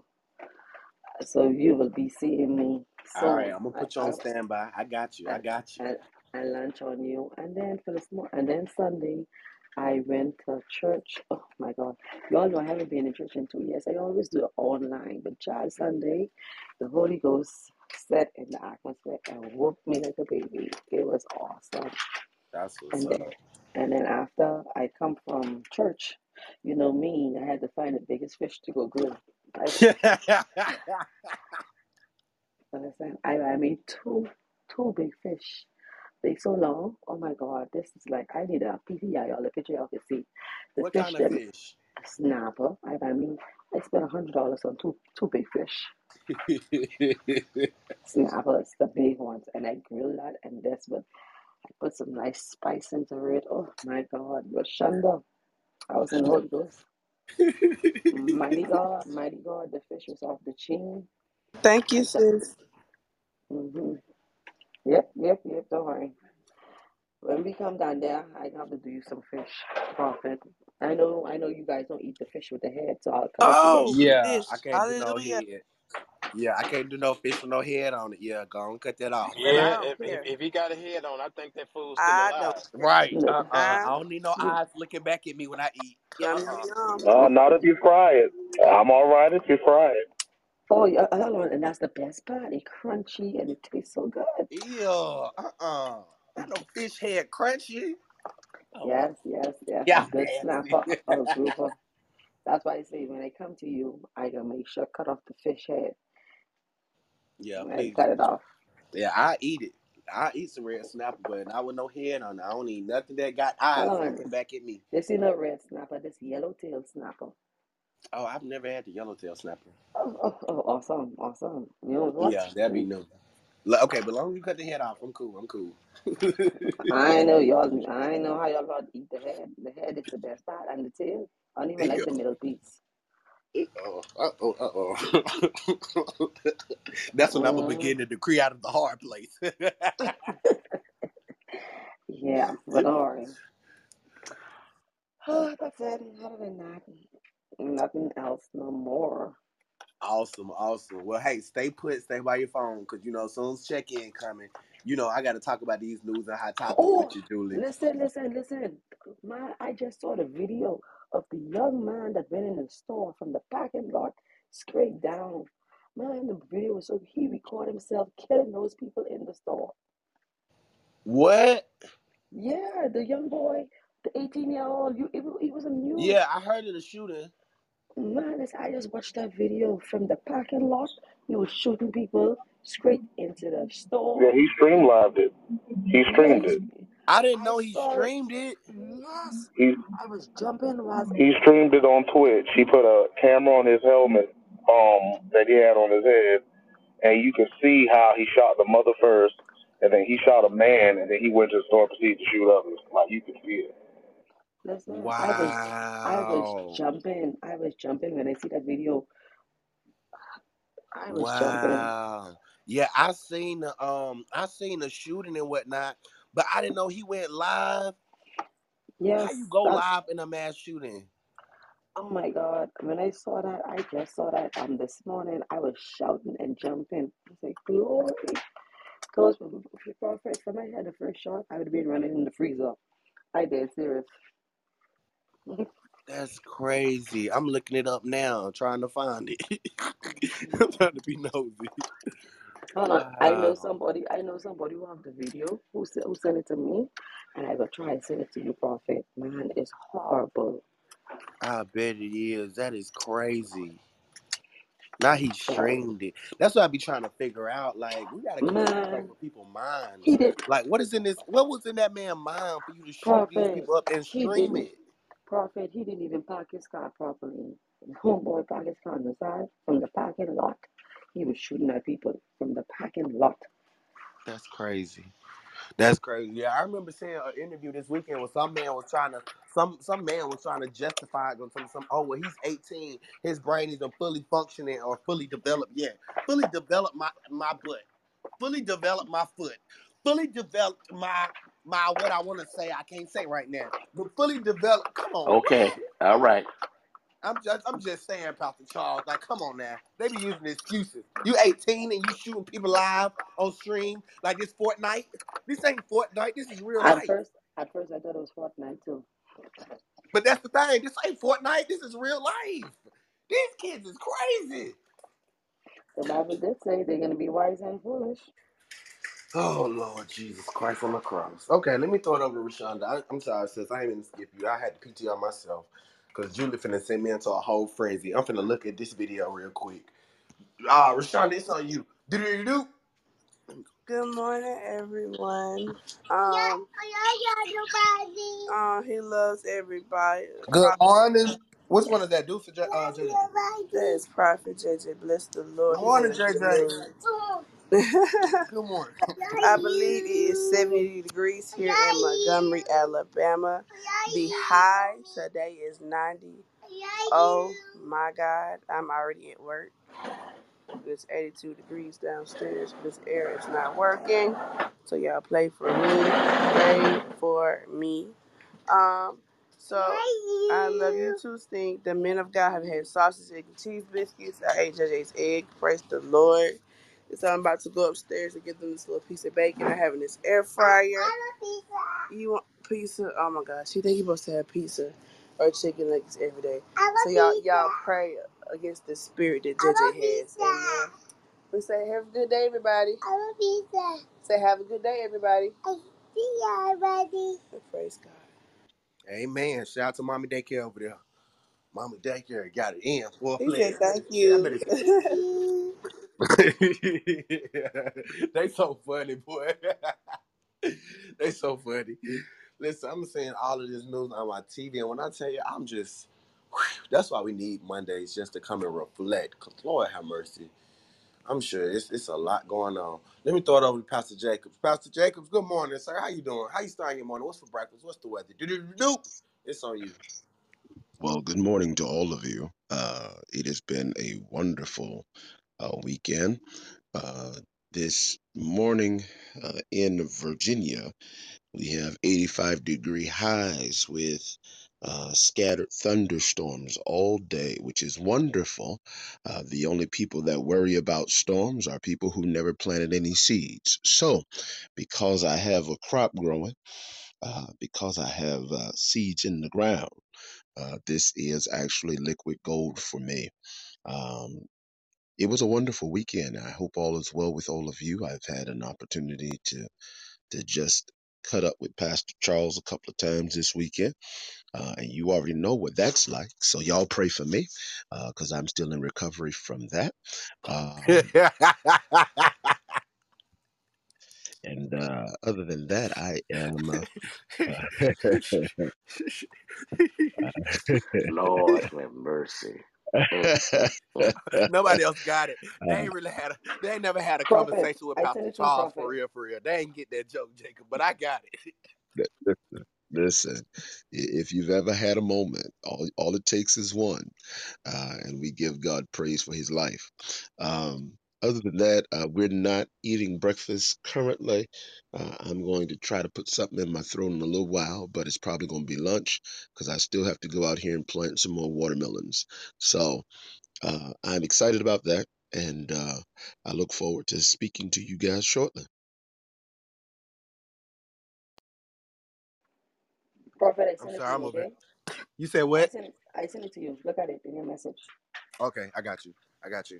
so you will be seeing me All right. I'm gonna put you I on standby. I got you. I I got you. I, I lunch on you, and then for the small, and then Sunday, I went to church. Oh my God, y'all know I haven't been in church in two years. I always do it online, but child Sunday, the Holy Ghost set in the atmosphere and woke me like a baby. It was awesome. That's what's And then, up. and then after I come from church, you know me, I had to find the biggest fish to go grill. I understand. I, I made two two big fish. They so long. Oh my God, this is like I need a PTI or a picture y'all can see. The what fish kind of fish? snapper. I, I mean, I spent a hundred dollars on two two big fish. Snappers, the big ones, and I grill that, and that's what I put some nice spice into it. Oh my God, but Shonda, I was in the Holy Ghost. Mighty God, mighty God, the fish was off the chain. Thank you, sis. mm-hmm. Yep, yep, yep, don't worry. When we come down there, I have to do you some fish, prophet. I know, I know you guys don't eat the fish with the head, so I'll cut it today. Oh, yeah, fish. I can't do no head. Yeah, I can't do no fish with no head on it. Yeah, go on, cut that off. And Yeah, if, if if he got a head on, I think that fool's still I don't alive. care. Right. Look, Uh uh I don't need no eyes looking back at me when I eat. Yum, Uh yum, uh yum. Uh, not if you fry it. I'm all right if you fry it. Oh, yeah, hold on, and that's the best part. It's crunchy and it tastes so good. Ew. Uh uh Not no fish head crunchy. Oh, Yes, yes, yes. Yeah, good nasty. snapper or. That's why I say when I come to you, I gotta make sure cut off the fish head yeah, please. cut it off. Yeah, I eat it. I eat some red snapper, but not with no head on it. I don't eat nothing that got eyes looking back at me. This is no red snapper. This yellowtail snapper. Oh, I've never had the yellowtail snapper. Oh, oh, oh, awesome, awesome. You know what? Yeah, that'd be new. Okay, but long as you cut the head off, I'm cool. I'm cool. I know y'all. I know how y'all about to eat the head. The head is the best part, and the tail. I don't even like the middle piece. Uh-oh, uh-oh, uh-oh. That's when I'm gonna begin to decree out of the hard place. yeah, but don't. Oh, that's it. Other than that, nothing else no more. awesome, awesome. Well, hey, stay put, stay by your phone, cause you know, as soon as check in coming, you know, I got to talk about these news and hot topics Oh, with you, Julie. listen, listen, listen. Man, I just saw the video of the young man that went in the store from the parking lot straight down. Man, the video was so he recorded himself killing those people in the store. What? Yeah, the young boy, the 18 year old, you it, wa- it was a news. Yeah, I heard of the shooting. Man, this, I just watched that video from the parking lot. He was shooting people straight into the store. Yeah, store. he streamlined it. He streamed he's, it. I didn't I know he streamed it. Yes, He I was jumping while he streamed it on Twitch. He put a camera on his helmet um that he had on his head, and you can see how he shot the mother first, and then he shot a man, and then he went to the store and proceeded to shoot others. Like you can see it. Listen, I was I was jumping. I was jumping when I see that video. I was jumping. Wow. Yeah, I seen the um I seen the shooting and whatnot, but I didn't know he went live. Yes. How you go live in a mass shooting? oh my God. When I saw that, I just saw that um this morning. I was shouting and jumping. I was like, glory. Because if I had the first shot, I would have been running in the freezer. I did serious. That's crazy. I'm looking it up now, trying to find it. I'm trying to be nosy. Hold on. Ah, I ah, know ah. somebody. I know somebody who have the video who se- who sent it to me, and I will try and send it to you, Prophet. Man, it's horrible. I bet it is. That is crazy. Now he streamed it. That's what I be trying to figure out. Like, we gotta man, for people's minds. he did. Like, what is in this? What was in that man's mind for you to shoot these Prophet, people up and he stream didn't. it? Prophet, he didn't even park his car properly. Homeboy parked his car on the side from the parking lot. He was shooting at people from the parking lot. That's crazy. That's crazy. Yeah, I remember seeing an interview this weekend where some man was trying to some some man was trying to justify it on some some oh well he's 18, his brain isn't fully functioning or fully developed yet. Fully developed my my butt. Fully developed my foot. Fully developed my my what I want to say I can't say right now. But fully developed. Come on, Okay, what? all right. I'm just I'm just saying, Pastor Charles. Like, come on now. They be using excuses. You 18 and you shooting people live on stream like this Fortnite. This ain't Fortnite. This is real At life. first, at first I thought it was Fortnite too. But that's the thing. This ain't Fortnite. This is real life. These kids is crazy. The Bible did say they're gonna be wise and foolish. Oh Lord Jesus Christ on the cross. Okay, let me throw it over to Rashonda. I, I'm sorry, sis. I even skip you. I had to PTR myself because Julie finna send me into a whole frenzy. I'm finna look at this video real quick. Ah, Rashonda, it's on you. Do do do Good morning, everyone. Um, uh, he loves everybody. Good morning. Which one is that? Deuce or J- uh, JJ? that is Prophet JJ. Bless the Lord. Good morning, a good JJ. mood. Good morning. I believe it is 70 degrees here in Montgomery, Alabama. The high today is 90. Oh my God, I'm already at work. It's 82 degrees downstairs. This air is not working. So y'all play for me. Play for me. Um, so I love you too, Stink. The men of God have had sausage, egg, and cheese biscuits. I ate JJ's egg. Praise the Lord. So I'm about to go upstairs and get them this little piece of bacon. I have in this air fryer. You want pizza? Oh my gosh, you think you're supposed to have pizza or chicken legs every day? So y'all, y'all pray against the spirit that JJ has. Amen. We say, have a good day, everybody. I love pizza. Say, have a good day, everybody. See ya, everybody. Praise God. Amen. Shout out to Mommy Daycare over there. Mommy Daycare got it in. Full He said, fledged. thank Shit, I you. they so funny, boy. they so funny. Listen, I'm saying all of this news on my TV, and when I tell you, I'm just. whew, that's why we need Mondays just to come and reflect. Cause Lord have mercy. I'm sure it's it's a lot going on. Let me throw it over to Pastor Jacobs. Pastor Jacobs, good morning, sir. How you doing? How you starting your morning? What's for breakfast? What's the weather? Do do do do. It's on you. Well, good morning to all of you. Uh, it has been a wonderful uh, weekend. Uh, this morning uh, in Virginia, we have 85 degree highs with uh, scattered thunderstorms all day, which is wonderful. Uh, the only people that worry about storms are people who never planted any seeds. So, because I have a crop growing, uh, because I have uh, seeds in the ground, uh, this is actually liquid gold for me. Um, it was a wonderful weekend. I hope all is well with all of you. I've had an opportunity to to just cut up with Pastor Charles a couple of times this weekend uh, and you already know what that's like. So y'all pray for me because I'm still in recovery from that. Um, and uh, other than that, I am. Uh, Lord have mercy. Nobody else got it. They uh, ain't really had a. They ain't never had a Prophet, conversation with I sent Pastor it to Charles for real, for real. They ain't get that joke, Jacob, but I got it. Listen, i- if you've ever had a moment, all, all it takes is one, uh, and we give God praise for his life. Um, other than that, uh, we're not eating breakfast currently. Uh, I'm going to try to put something in my throat in a little while, but it's probably going to be lunch because I still have to go out here and plant some more watermelons. So uh, I'm excited about that, and uh, I look forward to speaking to you guys shortly. Prophet, I I'm sent it to sorry, I'm you, over. okay? You said I what? sent it, I sent it to you. Look at it in your message. Okay, I got you. I got you.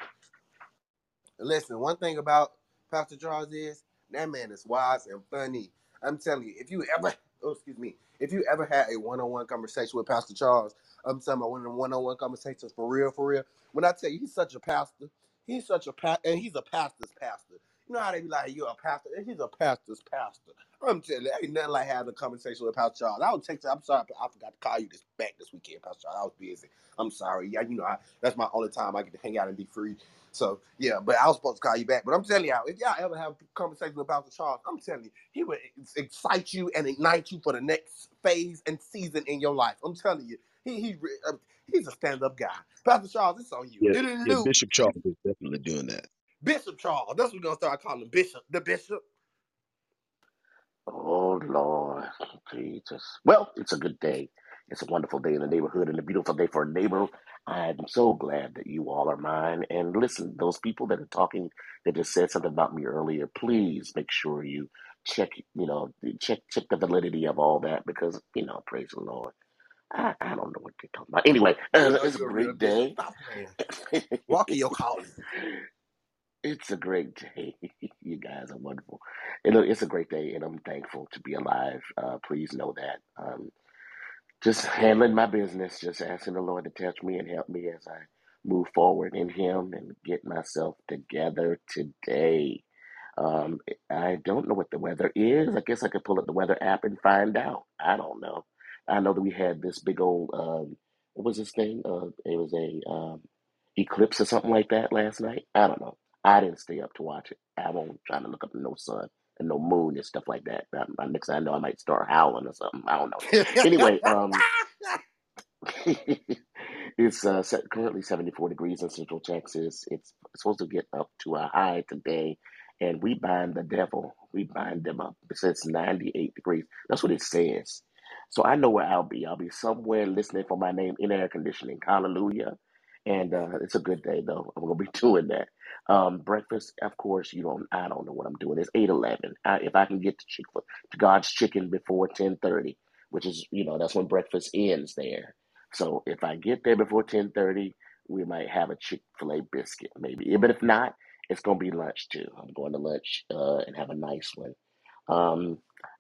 Listen, one thing about Pastor Charles is that man is wise and funny. I'm telling you, if you ever, oh, excuse me, if you ever had a one-on-one conversation with Pastor Charles, I'm talking about one of the one-on-one conversations for real, for real. When I tell you he's such a pastor, he's such a pa- and he's a pastor's pastor. You know how they be like, you're a pastor, he's a pastor's pastor. I'm telling you, ain't nothing like having a conversation with Pastor Charles. I was texting, I'm sorry, I forgot to call you this back this weekend, Pastor Charles. I was busy. I'm sorry. Yeah, you know, I, that's my only time I get to hang out and be free. So yeah, but I was supposed to call you back. But I'm telling y'all, if y'all ever have a conversation with Pastor Charles, I'm telling you, he would excite you and ignite you for the next phase and season in your life. I'm telling you, he he uh, he's a stand up guy. Pastor Charles, it's on you. Yeah, yeah, Bishop Charles is definitely doing that. Bishop Charles. That's what we're gonna start calling him Bishop. The Bishop. Oh Lord, Jesus. Well, it's a good day. It's a wonderful day in the neighborhood and a beautiful day for a neighbor. I'm so glad that you all are mine. And listen, those people that are talking that just said something about me earlier, please make sure you check, you know, check check the validity of all that because, you know, praise the Lord. I, I don't know what they're talking about. Anyway, uh, it's a you're a real great day. Stop. Walk in your calling. It's a great day. You guys are wonderful. It, it's a great day, and I'm thankful to be alive. Uh, please know that. Um, just handling my business, just asking the Lord to touch me and help me as I move forward in Him and get myself together today. Um, I don't know what the weather is. I guess I could pull up the weather app and find out. I don't know. I know that we had this big old um, what was this thing? Uh, it was a um, eclipse or something like that last night. I don't know. I didn't stay up to watch it. I won't try to look up no sun and no moon and stuff like that. Um, next thing I know, I might start howling or something. I don't know. Anyway, um, it's uh, currently 74 degrees in Central Texas. It's supposed to get up to a high today, and we bind the devil. We bind them up. It says 98 degrees. That's what it says. So I know where I'll be. I'll be somewhere listening for my name in air conditioning. Hallelujah. And uh, it's a good day though. I'm gonna be doing that. Um, breakfast, of course, you don't. I don't know what I'm doing. It's eight eleven. If I can get to Chick to God's Chicken before ten thirty, which is you know that's when breakfast ends there so if I get there before ten thirty, we might have a Chick Fil A biscuit, maybe. But if not, it's gonna be lunch too. I'm going to lunch uh, and have a nice one. Um,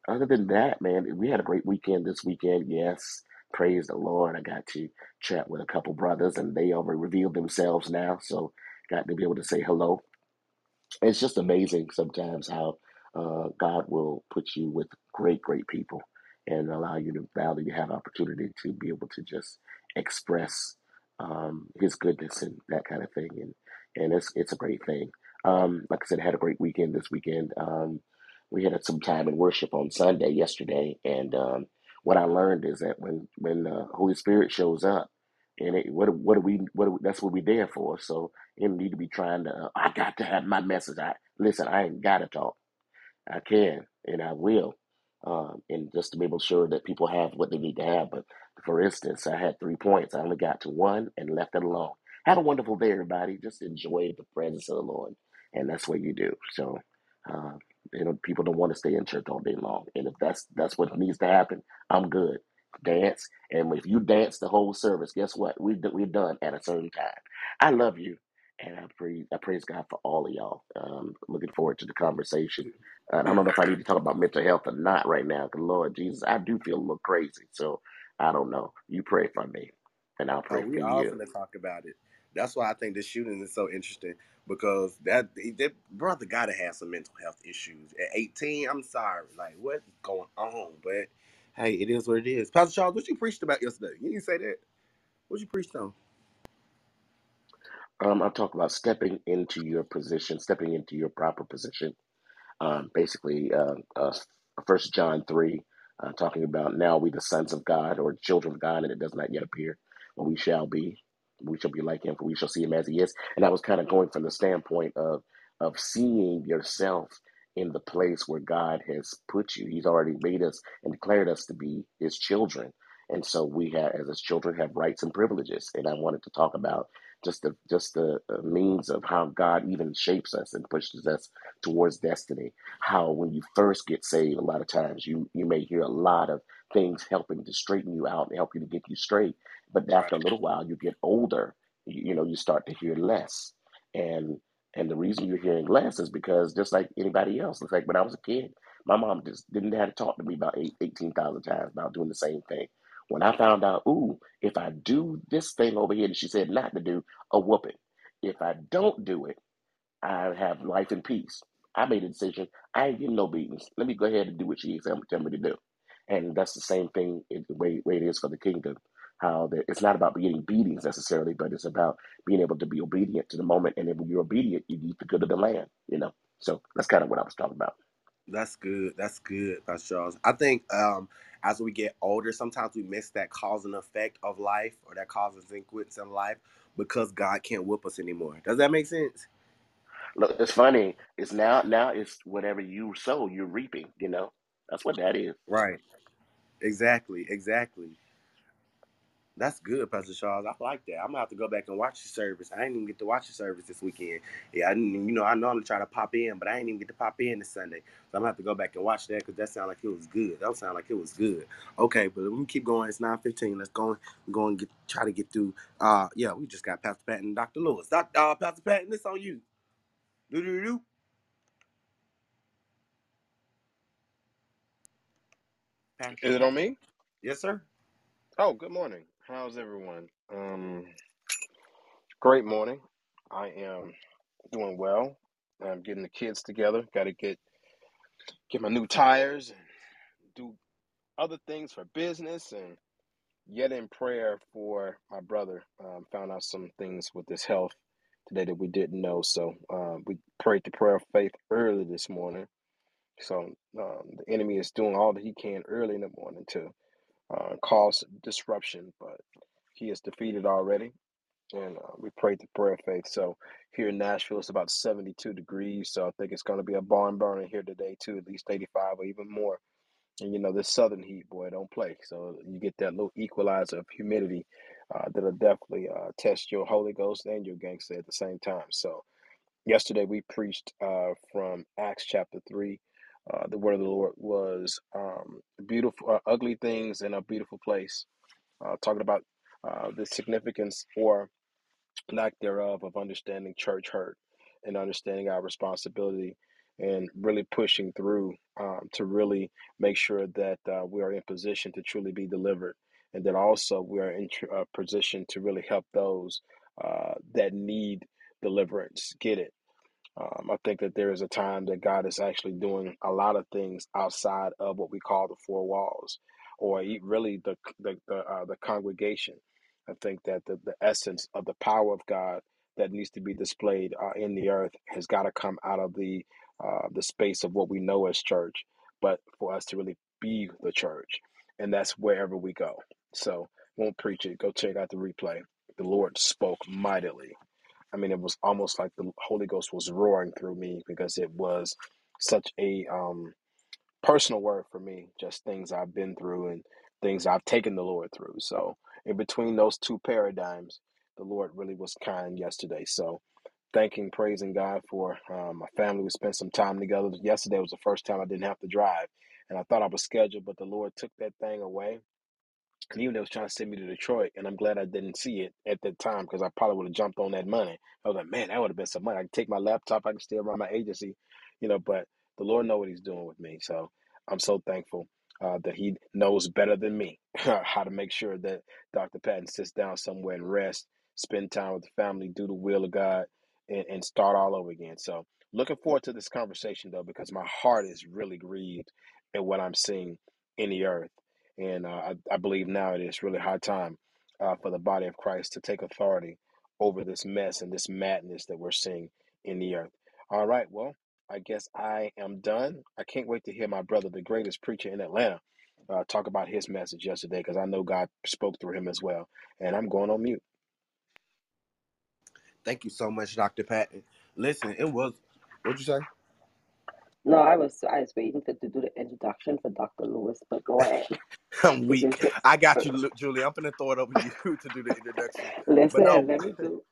other than that, man, we had a great weekend this weekend. Yes, praise the Lord. I got to chat with a couple brothers, and they already revealed themselves now. So got to be able to say hello it's just amazing sometimes how uh, God will put you with great, great people and allow you to value to have opportunity to be able to just express um, His goodness and that kind of thing, and and it's it's a great thing. Um, like I said, I had a great weekend this weekend. Um, we had some time in worship on Sunday yesterday, and um, what I learned is that when when the Holy Spirit shows up, and it, what what we what we, that's what we're there for. So you need to be trying to. Uh, I got to have my message. I listen. I ain't got to talk. I can and I will, um, and just to be able to sure that people have what they need to have. But For instance, I had three points. I only got to one and left it alone. Have a wonderful day, everybody. Just enjoy the presence of the Lord, and that's what you do. So, uh, you know, people don't want to stay in church all day long, and if that's that's what needs to happen, I'm good. Dance, and if you dance the whole service, guess what? We we're done at a certain time. I love you, and I praise I praise God for all of y'all. Um, looking forward to the conversation. Uh, I don't know if I need to talk about mental health or not right now, because Lord Jesus, I do feel a little crazy. So I don't know. You pray for me, and I'll Oh, pray we for all you. finna talk about it. That's why I think this shooting is so interesting because that that brother gotta have some mental health issues at 18. I'm sorry, like what's going on? But hey, it is what it is. Pastor Charles, what you preached about yesterday? You didn't say that. What you preached on? Um, I'll talk about stepping into your position, stepping into your proper position um, basically uh, uh, First John three, uh, talking about now we the sons of God or children of God, and it does not yet appear what we shall be. We shall be like Him, for we shall see Him as He is. And I was kind of going from the standpoint of of seeing yourself in the place where God has put you. He's already made us and declared us to be His children. And so we have, as His children, have rights and privileges. And I wanted to talk about just the just the means of how God even shapes us and pushes us towards destiny how when you first get saved, a lot of times you you may hear a lot of things helping to straighten you out and help you to get you straight. But after a little while, you get older, you, you know, you start to hear less. And and the reason you're hearing less is because just like anybody else, it's like when I was a kid, my mom just didn't have to talk to me about eight, 18,000 times about doing the same thing. When I found out, ooh, if I do this thing over here that she said not to do, a whooping. If I don't do it, I have life and peace. I made a decision. I ain't getting no beatings. Let me go ahead and do what she tell me, to do. And that's the same thing in the way, way it is for the kingdom. How that it's not about getting beatings necessarily, but it's about being able to be obedient to the moment. And when you're obedient, you eat the good of the land. You know. So that's kind of what I was talking about. That's good. That's good, Pastor Charles. I think um, as we get older, sometimes we miss that cause and effect of life or that cause and sequence in life because God can't whip us anymore. Does that make sense? Look, it's funny. It's now now it's whatever you sow, you're reaping. You know. That's what that is. Right. Exactly. Exactly. That's good, Pastor Charles. I like that. I'm gonna have to go back and watch the service. I didn't even get to watch the service this weekend. Yeah, I didn't, you know, I normally try to pop in, but I didn't even get to pop in this Sunday. So I'm gonna have to go back and watch that because that sounded like it was good. That sounded like it was good. Okay, but we me keep going. It's 9:15. Let's go. Go and get try to get through. Uh, yeah, we just got Pastor Patton and Dr. Lewis. Doc, uh, Pastor Patton, this on you. Do do do. Is it on me? Yes, sir. Oh, good morning. How's everyone? Um, great morning. I am doing well. I'm getting the kids together. Got to get get my new tires and do other things for business and yet in prayer for my brother. Um, found out some things with his health today that we didn't know. So um, we prayed the prayer of faith early this morning. So um, the enemy is doing all that he can early in the morning to uh, cause disruption, but he is defeated already. And uh, we prayed the prayer of faith. So here in Nashville, it's about 72 degrees. So I think it's going to be a barn burner here today, too, at least 85 or even more. And you know, this southern heat, boy, don't play. So you get that little equalizer of humidity uh, that'll definitely uh, test your Holy Ghost and your gangster at the same time. So yesterday we preached uh, from Acts chapter 3. Uh, the word of the Lord was um, beautiful, uh, ugly things in a beautiful place uh, talking about uh, the significance or lack thereof of understanding church hurt and understanding our responsibility and really pushing through um, to really make sure that uh, we are in position to truly be delivered and that also we are in tr- position to really help those that need deliverance. Get it um, I think that there is a time that God is actually doing a lot of things outside of what we call the four walls, or really the the the, uh, the congregation. I think that the, the essence of the power of God that needs to be displayed uh, in the earth has got to come out of the uh, the space of what we know as church, but for us to really be the church, and that's wherever we go. So, won't preach it. Go check out the replay. The Lord spoke mightily I mean, it was almost like the Holy Ghost was roaring through me because it was such a um, personal word for me. Just things I've been through and things I've taken the Lord through. So in between those two paradigms, the Lord really was kind yesterday. So thanking, praising God for um, my family. We spent some time together. Yesterday was the first time I didn't have to drive, and I thought I was scheduled, but the Lord took that thing away and even they was trying to send me to Detroit, and I'm glad I didn't see it at that time because I probably would have jumped on that money. I was like, man, that would have been some money. I could take my laptop, I can still run my agency, you know. But the Lord know what He's doing with me, so I'm so thankful uh, that He knows better than me how to make sure that Dr. Patton sits down somewhere and rest, spend time with the family, do the will of God, and, and start all over again. So looking forward to this conversation though, because my heart is really grieved at what I'm seeing in the earth and uh, I, I believe now it is really high time uh, for the body of Christ to take authority over this mess and this madness that we're seeing in the earth. All right, well, I guess I am done. I can't wait to hear my brother, the greatest preacher in Atlanta, uh, talk about his message yesterday because I know God spoke through him as well. And I'm going on mute. Thank you so much, Dr. Patton. Listen, it was what'd you say? No, I was I was waiting for to do the introduction for Dr. Lewis, but go ahead. I'm weak. I got you, Julie. I'm gonna throw it over to you to do the introduction. Listen, no, let me do.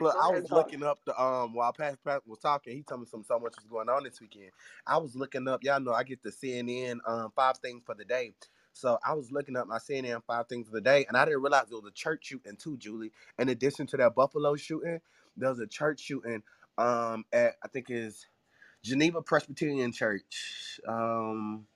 look, I was looking up the um while Pastor Pat was talking, he told me some so much was going on this weekend. I was looking up, y'all know I get the CNN um five things for the day. So I was looking up my CNN five things of the day, and I didn't realize there was a church shooting too, Julie. In addition to that Buffalo shooting, there was a church shooting um at I think is Geneva Presbyterian Church. Um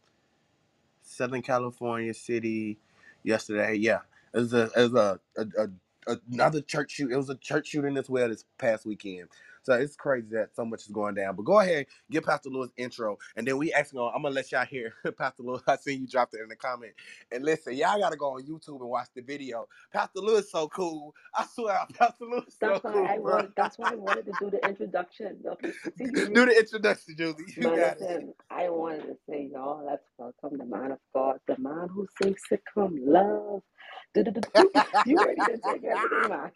Southern California city yesterday. Yeah, it was a it was a, a, a another church shoot. It was a church shooting as well this past weekend. So it's crazy that so much is going down. But go ahead, get Pastor Lewis intro, and then we actually gonna, I'm gonna let y'all hear Pastor Lewis. I see you dropped it in the comment. And listen, y'all gotta go on YouTube and watch the video. Pastor Lewis so cool. I swear, Pastor Lewis so That's why cool, I bro. wanted. That's why I wanted to do the introduction. Okay, see. Do the introduction, Julie. You But got it. I wanted to say, y'all, let's welcome the man of God, the man who sings to come love. You ready to take everything, man?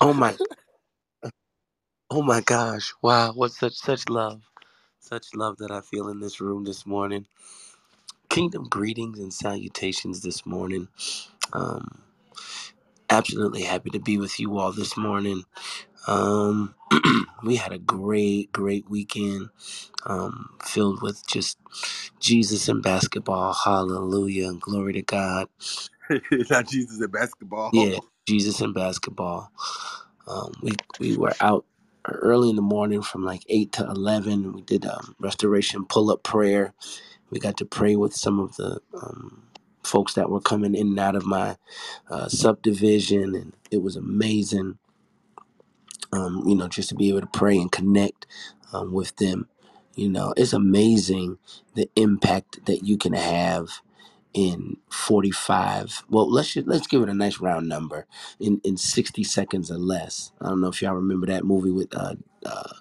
Oh my, oh my gosh! Wow, what such such love, such love that I feel in this room this morning. Kingdom greetings and salutations this morning. Um, absolutely happy to be with you all this morning. Um, we had a great, great weekend, um, filled with just Jesus and basketball. Hallelujah and glory to God. Not Jesus in basketball. Yeah, Jesus and basketball. Um, we we were out early in the morning from like eight to eleven. We did um, restoration pull up prayer. We got to pray with some of the um, folks that were coming in and out of my uh, subdivision, and it was amazing. Um, you know, just to be able to pray and connect um, with them. You know, it's amazing the impact that you can have in 45 well let's ju- let's give it a nice round number in in 60 seconds or less i don't know if y'all remember that movie with uh uh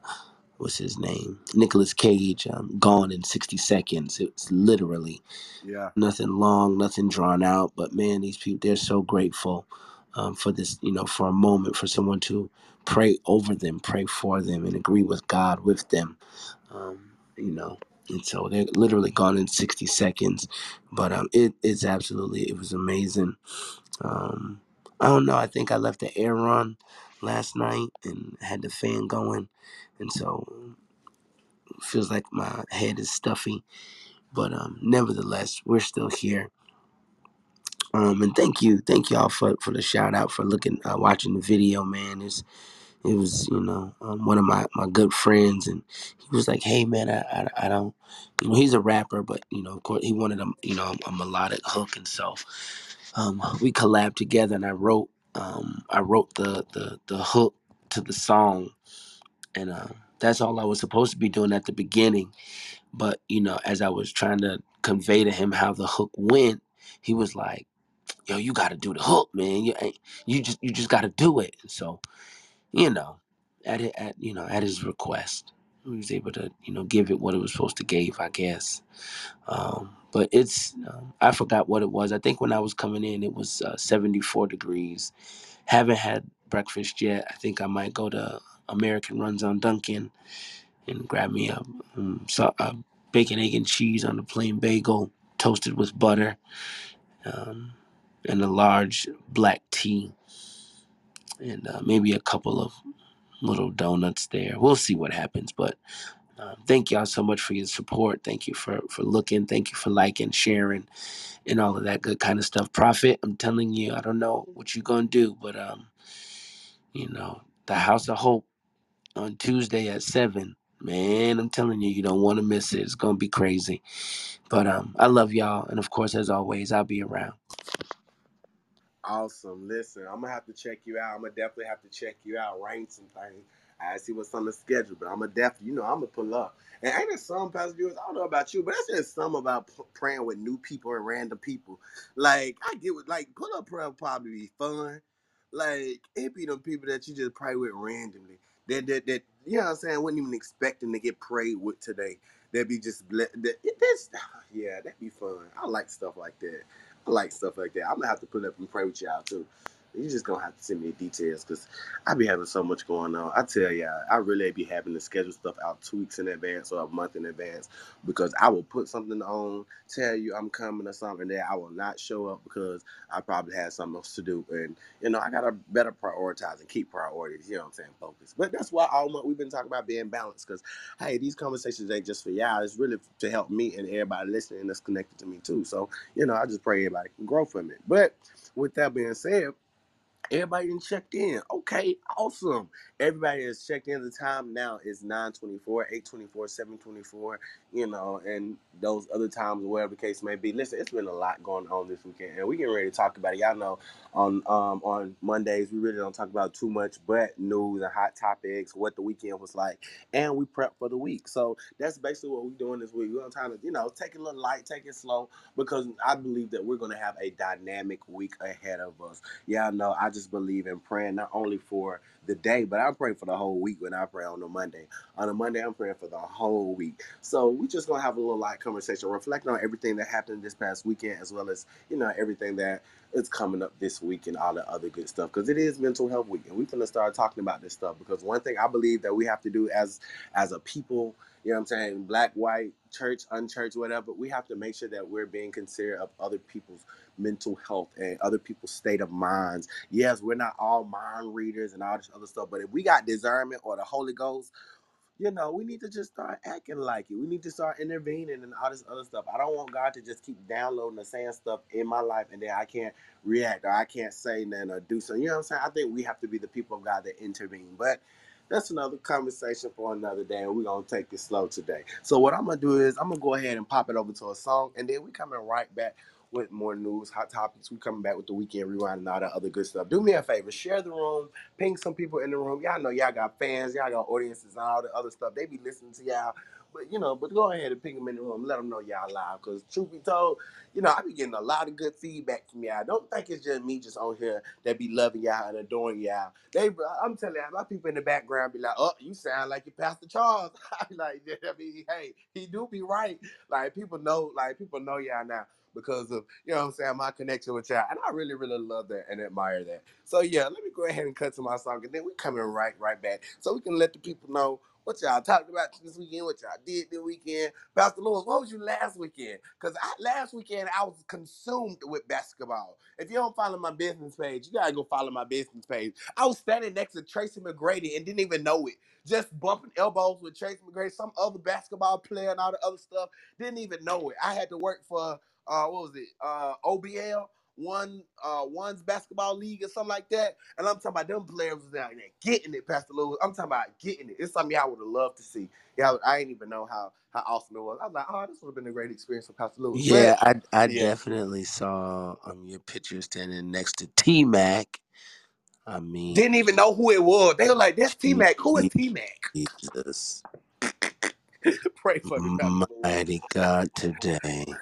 what's his name Nicolas cage um, gone in 60 seconds it's literally Yeah. nothing long nothing drawn out but man these people they're so grateful um, for this you know for a moment for someone to pray over them pray for them and agree with god with them um, you know. And so they're literally gone in 60 seconds, but um, it's absolutely it was amazing. Um, I don't know. I think I left the air on last night and had the fan going, and so it feels like my head is stuffy. But um, nevertheless, we're still here. Um, and thank you, thank y'all for for the shout out for looking, uh, watching the video, man. It's it was you know um, one of my, my good friends and he was like hey man I, I, I don't you know he's a rapper but you know of course he wanted a you know a melodic hook and so um, we collabed together and i wrote um, i wrote the, the the hook to the song and uh, that's all i was supposed to be doing at the beginning but you know as i was trying to convey to him how the hook went he was like yo you gotta do the hook man. You, ain't- you just you just gotta do it. And so you know, at at you know, at his request, he was able to you know give it what it was supposed to give, I guess. Um, but it's um, I forgot what it was. I think when I was coming in, it was uh, 74 degrees. Haven't had breakfast yet. I think I might go to American Runs on Dunkin' and grab me a um, a bacon, egg, and cheese on a plain bagel, toasted with butter, um, and a large black tea, and uh, maybe a couple of little donuts there. We'll see what happens, but um, thank y'all so much for your support. Thank you for for looking. Thank you for liking, sharing, and all of that good kind of stuff. Prophet, I'm telling you, I don't know what you're gonna do, but um, you know, the House of Hope on Tuesday at seven. Man, I'm telling you, you don't want to miss it. It's gonna be crazy. But um, I love y'all, and of course, as always, I'll be around. Awesome. Listen, I'm gonna have to check you out. I'm gonna definitely have to check you out, rank some things. I see what's on the schedule, but I'm gonna definitely, you know, I'm gonna pull up. And ain't there some Pastor Viewers, I don't know about you, but that's just some about p- praying with new people and random people. Like I get with like pull up prayer probably be fun. Like it be them people that you just pray with randomly. That that that you know what I'm saying, Wouldn't even expecting to get prayed with today. That'd be just ble- that, it, that's, yeah, that'd be fun. I like stuff like that. I like stuff like that. I'm gonna have to put up and pray with y'all too. You just gonna have to send me the details because I be having so much going on. I tell y'all, I really be having to schedule stuff out two weeks in advance or a month in advance because I will put something on, tell you I'm coming or something, that I will not show up because I probably had something else to do. And you know, I gotta better prioritize and keep priorities. You know what I'm saying? Focus. But that's why all month we've been talking about being balanced because hey, these conversations ain't just for y'all. It's really to help me and everybody listening that's connected to me too. So you know, I just pray everybody can grow from it. But with that being said, everybody done checked in. Okay, awesome. Everybody has checked in. The time now is 924, 824, 724, you know, and those other times, whatever the case may be. Listen, it's been a lot going on this weekend, and we getting ready to talk about it. Y'all know on um on Mondays we really don't talk about too much but news and hot topics, what the weekend was like, and we prep for the week. So that's basically what we're doing this week. We're gonna kind of, you know, take it a little light, take it slow, because I believe that we're gonna have a dynamic week ahead of us. Y'all know I just believe in praying not only for the day, but I pray for the whole week when I pray on a Monday. On a Monday, I'm praying for the whole week. So we just gonna have a little light conversation, reflect on everything that happened this past weekend, as well as you know everything that is coming up this week and all the other good stuff. Because it is Mental Health Week, and we're gonna start talking about this stuff. Because one thing I believe that we have to do as as a people, you know what I'm saying, black, white, church, unchurched, whatever, we have to make sure that we're being considerate of other people's mental health and other people's state of minds. Yes, we're not all mind readers and all this other stuff, but if we got discernment or the Holy Ghost, you know, we need to just start acting like it. We need to start intervening and all this other stuff. I don't want God to just keep downloading and saying stuff in my life and then I can't react or I can't say nothing or do something. You know what I'm saying? I think we have to be the people of God that intervene. But that's another conversation for another day, and we're gonna take it slow today. So what I'm gonna do is I'm gonna go ahead and pop it over to a song, and then we coming right back with more news, hot topics. We coming back with the weekend rewind and all that other good stuff. Do me a favor, share the room, ping some people in the room. Y'all know y'all got fans, y'all got audiences, and all the other stuff. They be listening to y'all. But you know, but go ahead and ping them in the room. Let them know y'all live. Cause truth be told, you know, I be getting a lot of good feedback from y'all. Don't think it's just me just on here that be loving y'all and adoring y'all. They, I'm telling y'all, my people in the background be like, "Oh, you sound like your Pastor Charles." I be like, yeah, I mean, hey, he do be right. Like people know, like people know y'all now because of you know what I'm saying my connection with y'all, and I really, really love that and admire that. So yeah, let me go ahead and cut to my song, and then we coming right, right back, so we can let the people know what y'all talked about this weekend, what y'all did this weekend. Pastor Lewis, what was you last weekend? Because last weekend I was consumed with basketball. If you don't follow my business page, you gotta go follow my business page. I was standing next to Tracy McGrady and didn't even know it. Just bumping elbows with Tracy McGrady, some other basketball player and all the other stuff. Didn't even know it. I had to work for uh what was it? Uh OBL one uh one's basketball league or something like that. And I'm talking about them players was down there getting it, Pastor Lewis. I'm talking about getting it. It's something y'all would have loved to see. Yeah, I didn't even know how how awesome it was. I was like, oh, this would have been a great experience for Pastor Lewis. Yeah, But I I yeah, definitely saw um your picture standing next to T Mac. I mean, didn't even know who it was. They were like, "That's T Mac. Who is T Mac?" Jesus, Pray for me, Pastor Lewis. mighty God, today.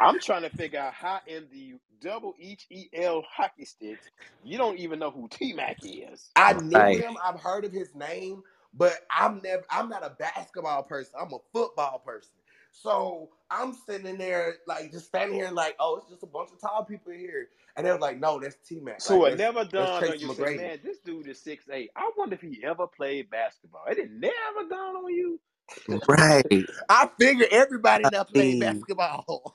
I'm trying to figure out how in the double H E L hockey sticks you don't even know who T Mac is. I knew Right. him. I've heard of his name, but I'm never. I'm not a basketball person. I'm a football person. So I'm sitting there, like, just standing here, like, oh, it's just a bunch of tall people here, and they're like, no, that's T Mac. So like, it never that's dawned on you, say, man, this dude is six eight. I wonder if he ever played basketball. It had never dawned on you. Right. I figure everybody in I there played mean, basketball.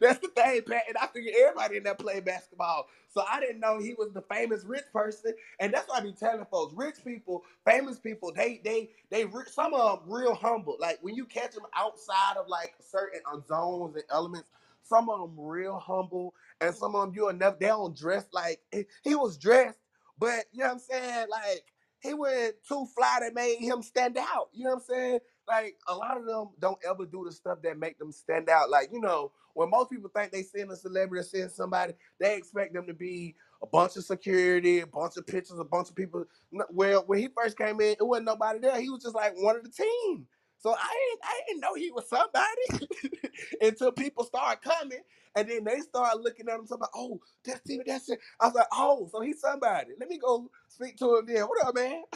That's the thing, Pat. And I figured everybody in there played basketball. So I didn't know he was the famous rich person. And that's why I be telling folks, rich people, famous people, they they they some of them real humble. Like when you catch them outside of like certain uh, zones and elements, some of them real humble, and some of them you'll never they don't dress like he he was dressed, but you know what I'm saying? Like he went too fly that made him stand out. You know what I'm saying? Like a lot of them don't ever do the stuff that make them stand out. Like you know, when most people think they seeing a celebrity or seeing somebody, they expect them to be a bunch of security, a bunch of pictures, a bunch of people. Well, when he first came in, it wasn't nobody there. He was just like one of the team. So I didn't, I didn't know he was somebody until people started coming, and then they start looking at him. Talking about, oh, that's Stevie, that's it. I was like, oh, so he's somebody. Let me go speak to him then. What up, man?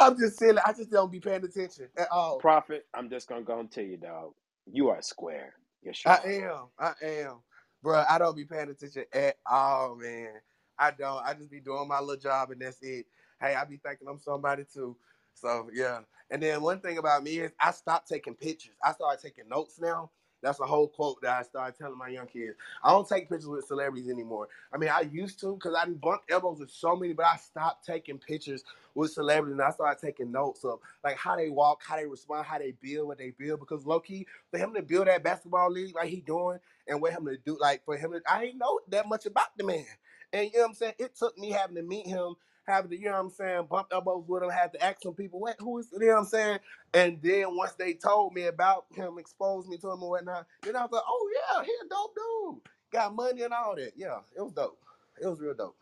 I'm just silly. I just don't be paying attention at all. Prophet, I'm just gonna go and tell you, dog. You are square. Yes, you I am. I am. Bro, I don't be paying attention at all, man. I don't. I just be doing my little job and that's it. Hey, I be thinking I'm somebody too. So yeah. And then one thing about me is I stopped taking pictures. I started taking notes now. That's a whole quote that I started telling my young kids. I don't take pictures with celebrities anymore. I mean, I used to because I didn't bump elbows with so many, but I stopped taking pictures with celebrities and I started taking notes of like how they walk, how they respond, how they build, what they build. Because low key, for him to build that basketball league like he doing, and what him to do, like for him to, I ain't know that much about the man. And you know what I'm saying? It took me having to meet him, having to, you know what I'm saying, bump elbows with him, had to ask some people, what, who is, you know what I'm saying? And then once they told me about him, exposed me to him and whatnot, then I was like, oh yeah, he a dope dude. Got money and all that. Yeah, it was dope. It was real dope.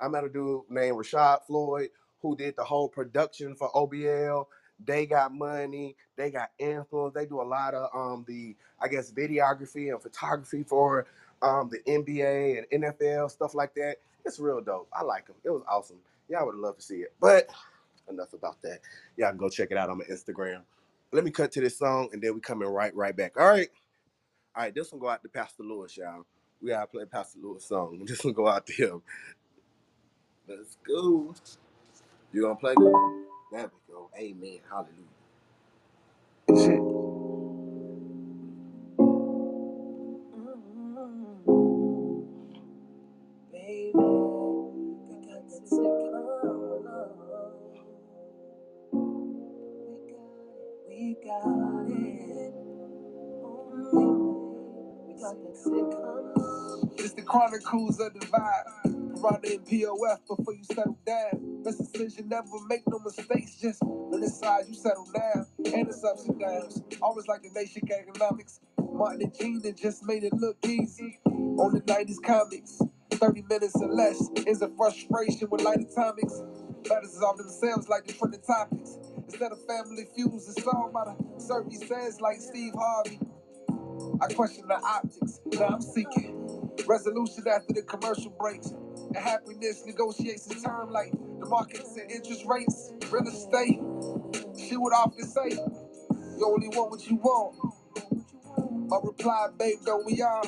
I met a dude named Rashad Floyd who did the whole production for OBL. They got money, they got influence. They do a lot of um the I guess videography and photography for um the NBA and NFL stuff like that. It's real dope. I like them. It was awesome. Y'all would love to see it. But enough about that. Y'all can go check it out on my Instagram. Let me cut to this song and then we coming right right back. All right. All right, this one go out to Pastor Lewis, y'all. We gotta play Pastor Lewis song. This one go out to him. Let's go. You gonna play? There we go. Amen. Hallelujah. Baby, we got. We got it. We got. It's the Chronicles of the Vibe. Piranha and POF before you settle down. Best decision never make no mistakes. Just on this side you settle down. And it's ups and downs. Always like the nation economics. Martin and Gina just made it look easy. On the 90s comics. 30 minutes or less is a frustration with light atomics. Letters off themselves like different topics. Instead of family feuds, it's all about a service says like Steve Harvey. I question the optics. that I'm seeking resolution after the commercial breaks. And happiness negotiates a term like the markets and interest rates, real estate. She would often say, You only want what you want. My reply, babe, don't we um, all?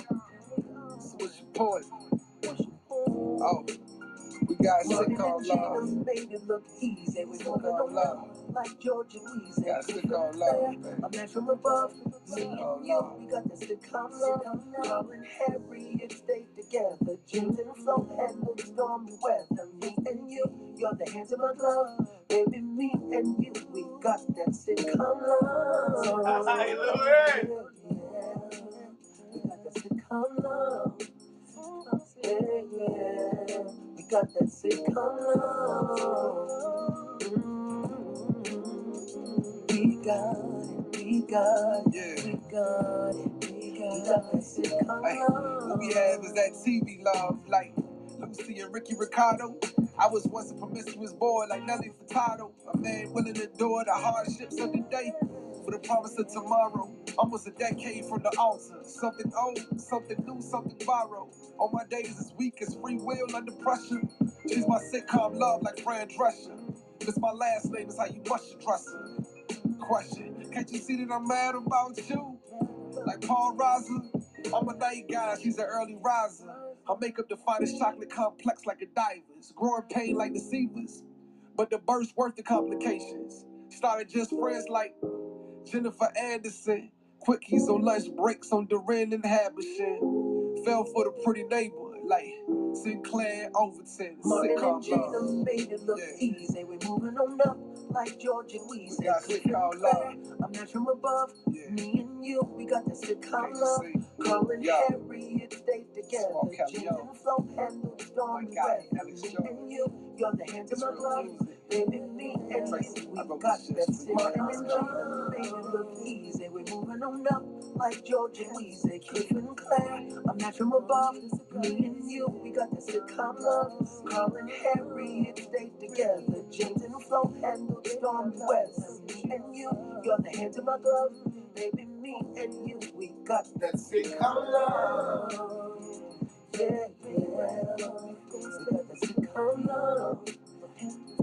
So what's your point? Oh, we got sitcom love. Made it look easy. We Sick moving on love. around like George and Weezy. Got sitcom love, baby. A man from above, me and you, love. we got the sick on love. Carl and Harry, stay together. James and Flo handle the stormy weather. Me and you, you're the hands in my glove. Baby, me and you, we got that sick on love. Hallelujah. Yeah, we got oh that sick on love. We got it, we got it, we got it, we got that sick on Hey, what we have is that TV love, like Lucy and Ricky Ricardo. I was once a promiscuous boy like Nelly Furtado. A man willing to endure the hardships of the day for the promise of tomorrow. Almost a decade from the altar. Something old, something new, something borrowed. All my days as weak as free will under pressure. She's my sitcom love like Fran Drescher. This my last name is how you bust your dresser. Question, can't you see that I'm mad about you? Like Paul Reiser, I'm a night guy, she's an early riser. I make up the finest chocolate complex like a diver's. Growing pain like deceivers. But the burst worth the complications. Started just friends like Jennifer Aniston. Quickies on lunch breaks on Duran and Habersham. Fell for the pretty neighbor like Sinclair Overton. Martin Sitcom and Gina made it look Yeah. easy. We moving on up like George and Weezy. We got sitcom love. I'm not from above. Yeah. Me and you, we got the sitcom Can't love. see. Yeah. Harriet stayed together. Small James and Flo handled the stormy My God, weather. Alex Me Jones. and you, you're the hands of my glove. music. Baby, me and Tracy, you, we got that It's made look easy. We're moving on up like George and Weezy. Cliff and Claire, I'm not from above. Me and you, we got the sitcom love. Carl and Harriet stayed together. James and Flo handled stormy weather. Me and you, you're the hands of my glove. Baby, me and you, we got that sitcom love. Yeah, yeah. We got that sitcom love.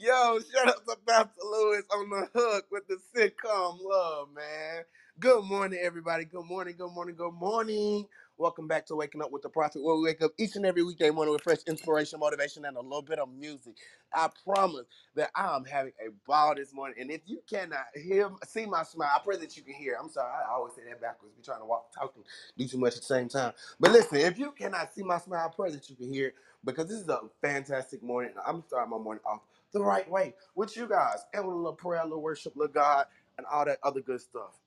Yo, shout out to Pastor Lewis on the hook with the sitcom love, man. Good morning, everybody. Good morning, good morning, good morning. Welcome back to Waking Up with the Prophet, where we wake up each and every weekday morning with fresh inspiration, motivation, and a little bit of music. I promise that I am having a ball this morning. And if you cannot hear, see my smile, I pray that you can hear. I'm sorry, I always say that backwards. Be trying to walk, talking, do too much at the same time. But listen, if you cannot see my smile, I pray that you can hear it because this is a fantastic morning. I'm starting my morning off the right way with you guys and with a little prayer, a little worship, little God, and all that other good stuff.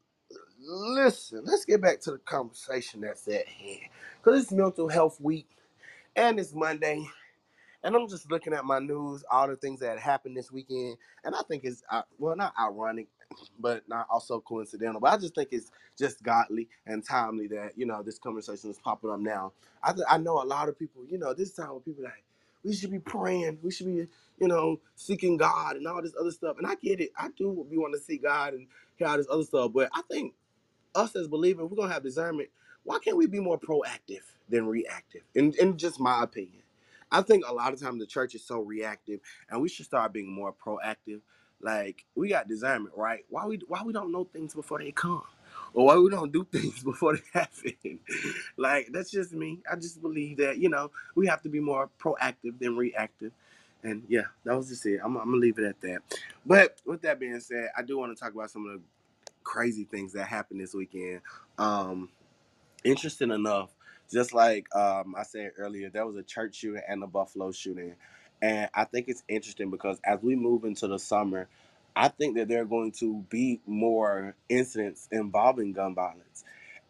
Listen, let's get back to the conversation that's at hand because it's Mental Health Week and it's Monday. And I'm just looking at my news, all the things that happened this weekend, and I think it's uh, well, not ironic, but not also coincidental. But I just think it's just godly and timely that you know this conversation is popping up now. I th- I know a lot of people, you know, this time when people like we should be praying, we should be, you know, seeking God and all this other stuff. And I get it, I do. We want to see God and hear all this other stuff, but I think us as believers, we're gonna have discernment. Why can't we be more proactive than reactive? In in just my opinion. I think a lot of times the church is so reactive and we should start being more proactive. Like we got discernment, right? Why we why we don't know things before they come? Or why we don't do things before they happen. like that's just me. I just believe that, you know, we have to be more proactive than reactive. And yeah, that was just it. I'm, I'm gonna leave it at that. But with that being said, I do want to talk about some of the crazy things that happened this weekend. Um, interesting enough, just like um, I said earlier, there was a church shooting and a Buffalo shooting, and I think it's interesting because as we move into the summer, I think that there are going to be more incidents involving gun violence,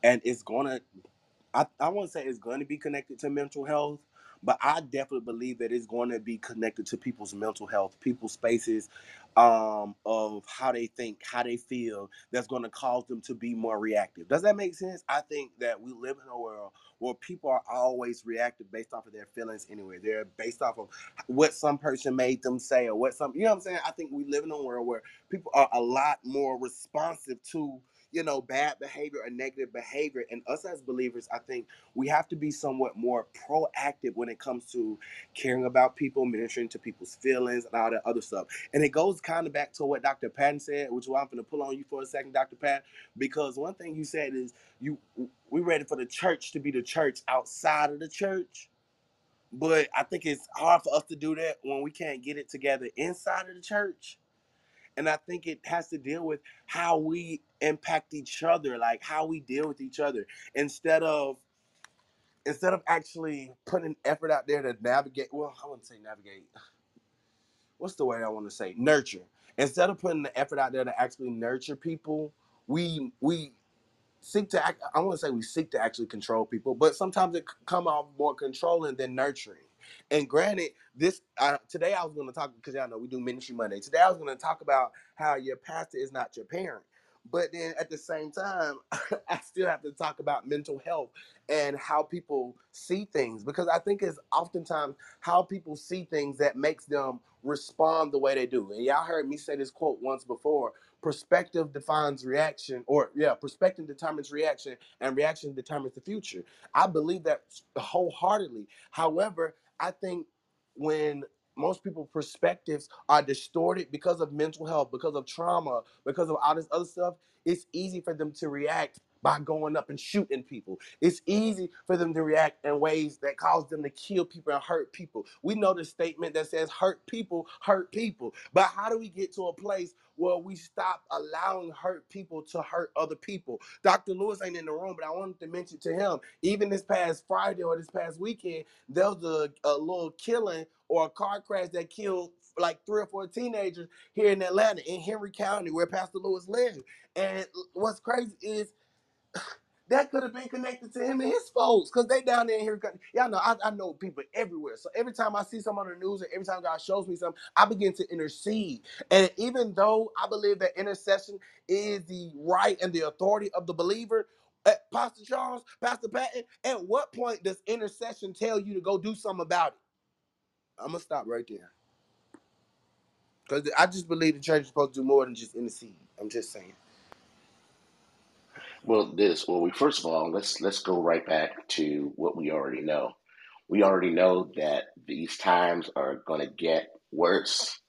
and it's going to I, I won't say it's going to be connected to mental health, but I definitely believe that it's going to be connected to people's mental health, people's spaces um, of how they think, how they feel, that's going to cause them to be more reactive. Does that make sense? I think that we live in a world where people are always reactive based off of their feelings anyway. They're based off of what some person made them say or what some, you know what I'm saying? I think we live in a world where people are a lot more responsive to you know, bad behavior or negative behavior. And us as believers, I think we have to be somewhat more proactive when it comes to caring about people, ministering to people's feelings, and all that other stuff. And it goes kind of back to what Dr. Patton said, which I'm going to pull on you for a second, Dr. Pat, because one thing you said is you we ready for the church to be the church outside of the church. But I think it's hard for us to do that when we can't get it together inside of the church and I think it has to deal with how we impact each other, like how we deal with each other, instead of instead of actually putting effort out there to navigate. Well, I wouldn't say navigate. What's the way I want to say nurture? Instead of putting the effort out there to actually nurture people, we we seek to act i want to say we seek to actually control people but sometimes it come off more controlling than nurturing and granted this today i was going to talk because y'all know we do ministry monday today i was going to talk about how your pastor is not your parent But then at the same time, I still have to talk about mental health and how people see things because I think it's oftentimes how people see things that makes them respond the way they do. And y'all heard me say this quote once before perspective defines reaction, or yeah, perspective determines reaction, and reaction determines the future. I believe that wholeheartedly. However, I think when most people perspectives are distorted because of mental health, because of trauma, because of all this other stuff, it's easy for them to react by going up and shooting people. It's easy for them to react in ways that cause them to kill people and hurt people. We know the statement that says hurt people hurt people. But how do we get to a place where we stop allowing hurt people to hurt other people? Dr. Lewis ain't in the room, but I wanted to mention to him, even this past Friday or this past weekend, there was a, a little killing or a car crash that killed like three or four teenagers here in Atlanta, in Henry County, where Pastor Lewis lives. And what's crazy is that could have been connected to him and his folks because they down there in here. Y'all know I, I know people everywhere. So every time I see something on the news and every time God shows me something, I begin to intercede. And even though I believe that intercession is the right and the authority of the believer, uh, Pastor Charles, Pastor Patton, at what point does intercession tell you to go do something about it? I'm gonna stop right there because I just believe the church is supposed to do more than just intercede. I'm just saying. Well, this well, we first of all let's let's go right back to what we already know. We already know that these times are going to get worse.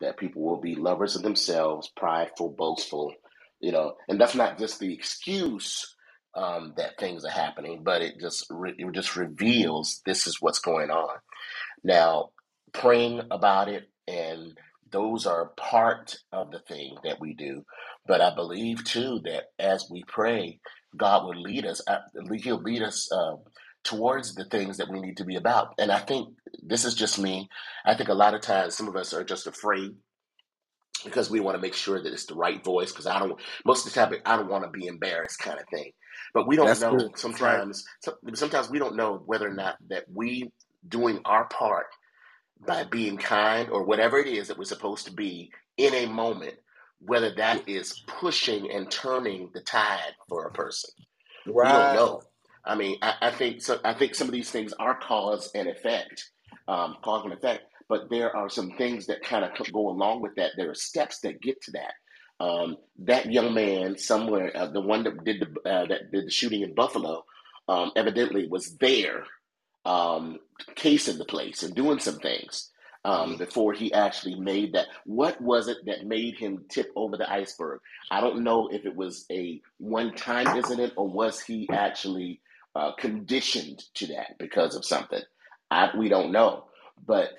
That people will be lovers of themselves, prideful, boastful, you know, and that's not just the excuse um, that things are happening, but it just re- it just reveals this is what's going on. Now, praying about it and those are part of the thing that we do. But I believe too that as we pray, God will lead us. uh, He'll lead us uh, towards the things that we need to be about. And I think this is just me. I think a lot of times some of us are just afraid because we want to make sure that it's the right voice. Because I don't, most of the time, I don't want to be embarrassed, kind of thing. But we don't That's know good. That's right. sometimes. so- Sometimes we don't know whether or not that we doing our part by being kind or whatever it is that we're supposed to be in a moment, whether that is pushing and turning the tide for a person. We don't know. I mean, I, I think so, I think some of these things are cause and effect, um, cause and effect. But there are some things that kind of go along with that. There are steps that get to that. Um, that young man somewhere, uh, the one that did the uh, that did the shooting in Buffalo, um, evidently was there um, casing the place and doing some things um, before he actually made that. What was it that made him tip over the iceberg? I don't know if it was a one time incident or was he actually uh, conditioned to that because of something. I, we don't know. But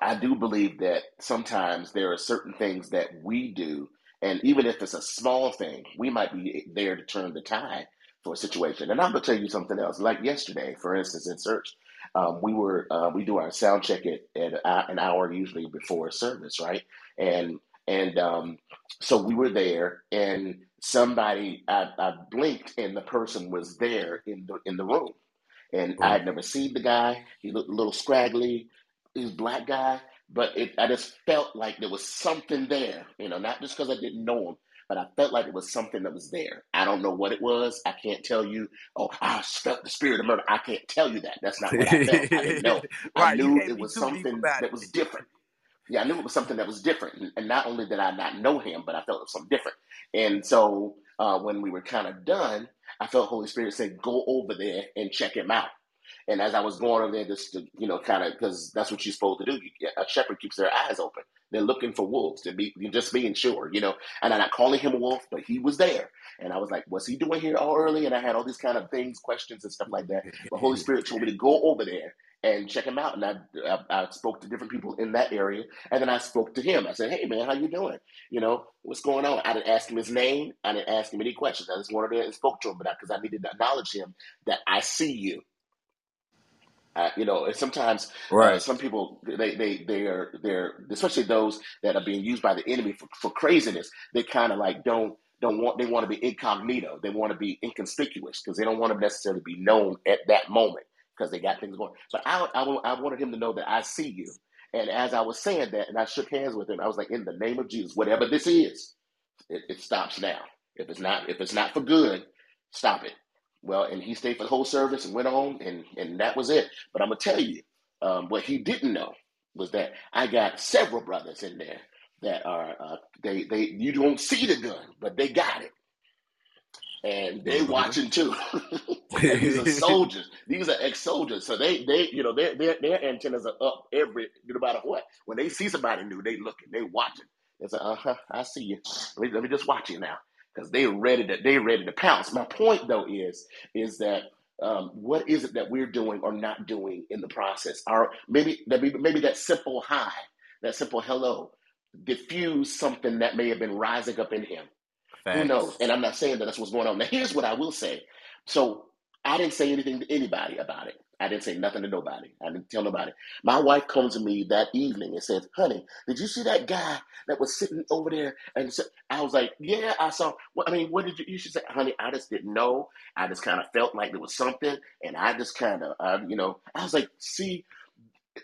I do believe that sometimes there are certain things that we do, and even if it's a small thing, we might be there to turn the tide for a situation. And I'm gonna tell you something else. Like yesterday, for instance, in church, um, we were uh, we do our sound check at, at an hour usually before service, right? And and um, so we were there, and somebody I, I blinked, and the person was there in the in the room, and I had never seen the guy. He looked a little scraggly he's black guy, but it, I just felt like there was something there, you know, not just because I didn't know him, but I felt like it was something that was there. I don't know what it was. I can't tell you, oh, I felt the spirit of murder. I can't tell you that. That's not what I felt. I didn't know. I right. You knew it was something that it. was different. Yeah, I knew it was something that was different. And, and not only did I not know him, but I felt it was something different. And so uh, when we were kind of done, I felt Holy Spirit say, go over there and check him out. And as I was going over there, just to, you know, kind of, because that's what you're supposed to do. A shepherd keeps their eyes open. They're looking for wolves to be just being sure, you know. And I'm not calling him a wolf, but he was there. And I was like, what's he doing here all early? And I had all these kind of things, questions and stuff like that. But Holy Spirit told me to go over there and check him out. And I, I, I spoke to different people in that area. And then I spoke to him. I said, hey, man, how you doing? You know, what's going on? I didn't ask him his name. I didn't ask him any questions. I just wanted to and spoke to him, but because I needed to acknowledge him that I see you. Uh, you know, and sometimes uh, Right. some people they they they are they're especially those that are being used by the enemy for, for craziness. They kind of like don't don't want they want to be incognito. They want to be inconspicuous because they don't want to necessarily be known at that moment because they got things going. But I, I I wanted him to know that I see you. And as I was saying that, and I shook hands with him, I was like, in the name of Jesus, whatever this is, it, it stops now. If it's not if it's not for good, stop it. Well, and he stayed for the whole service and went on, and and that was it. But I'm gonna tell you, um, what he didn't know was that I got several brothers in there that are uh, they they you don't see the gun, but they got it and they watching too. these are soldiers. These are ex-soldiers, so they they you know their their their antennas are up every no matter what. When they see somebody new, they looking, they watching. They say, "Uh huh, I see you. Let me, let me just watch you now," because they ready to they ready to pounce. My point though is is that. Um, what is it that we're doing or not doing in the process? Or maybe maybe maybe that simple hi, that simple hello, diffuse something that may have been rising up in him who knows? And I'm not saying that that's what's going on. Now, here's what I will say. So I didn't say anything to anybody about it. I didn't say nothing to nobody. I didn't tell nobody. My wife comes to me that evening and says, "Honey, did you see that guy that was sitting over there?" And so I was like, "Yeah, I saw." Well, I mean, what did you? You should say, "Honey, I just didn't know. I just kind of felt like there was something, and I just kind of, uh, you know, I was like, see,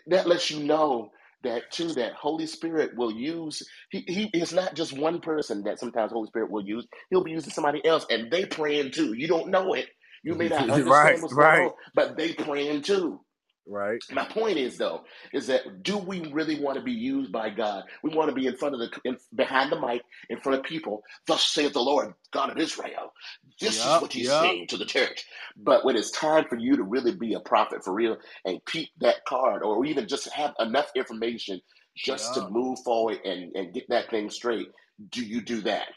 that lets you know that too that holy spirit will use he, he it's not just one person that sometimes holy spirit will use he'll be using somebody else and they praying too you don't know it you may not right, understand what's going right, on but they praying too right. my point is though is that do we really want to be used by god? We want to be in front of the in, behind the mic in front of people. Thus saith the lord god of israel. This is what he's yup. saying to the church. But when it's time for you to really be a prophet for real and keep that card or even just have enough information just to move forward and, and get that thing straight do you do that?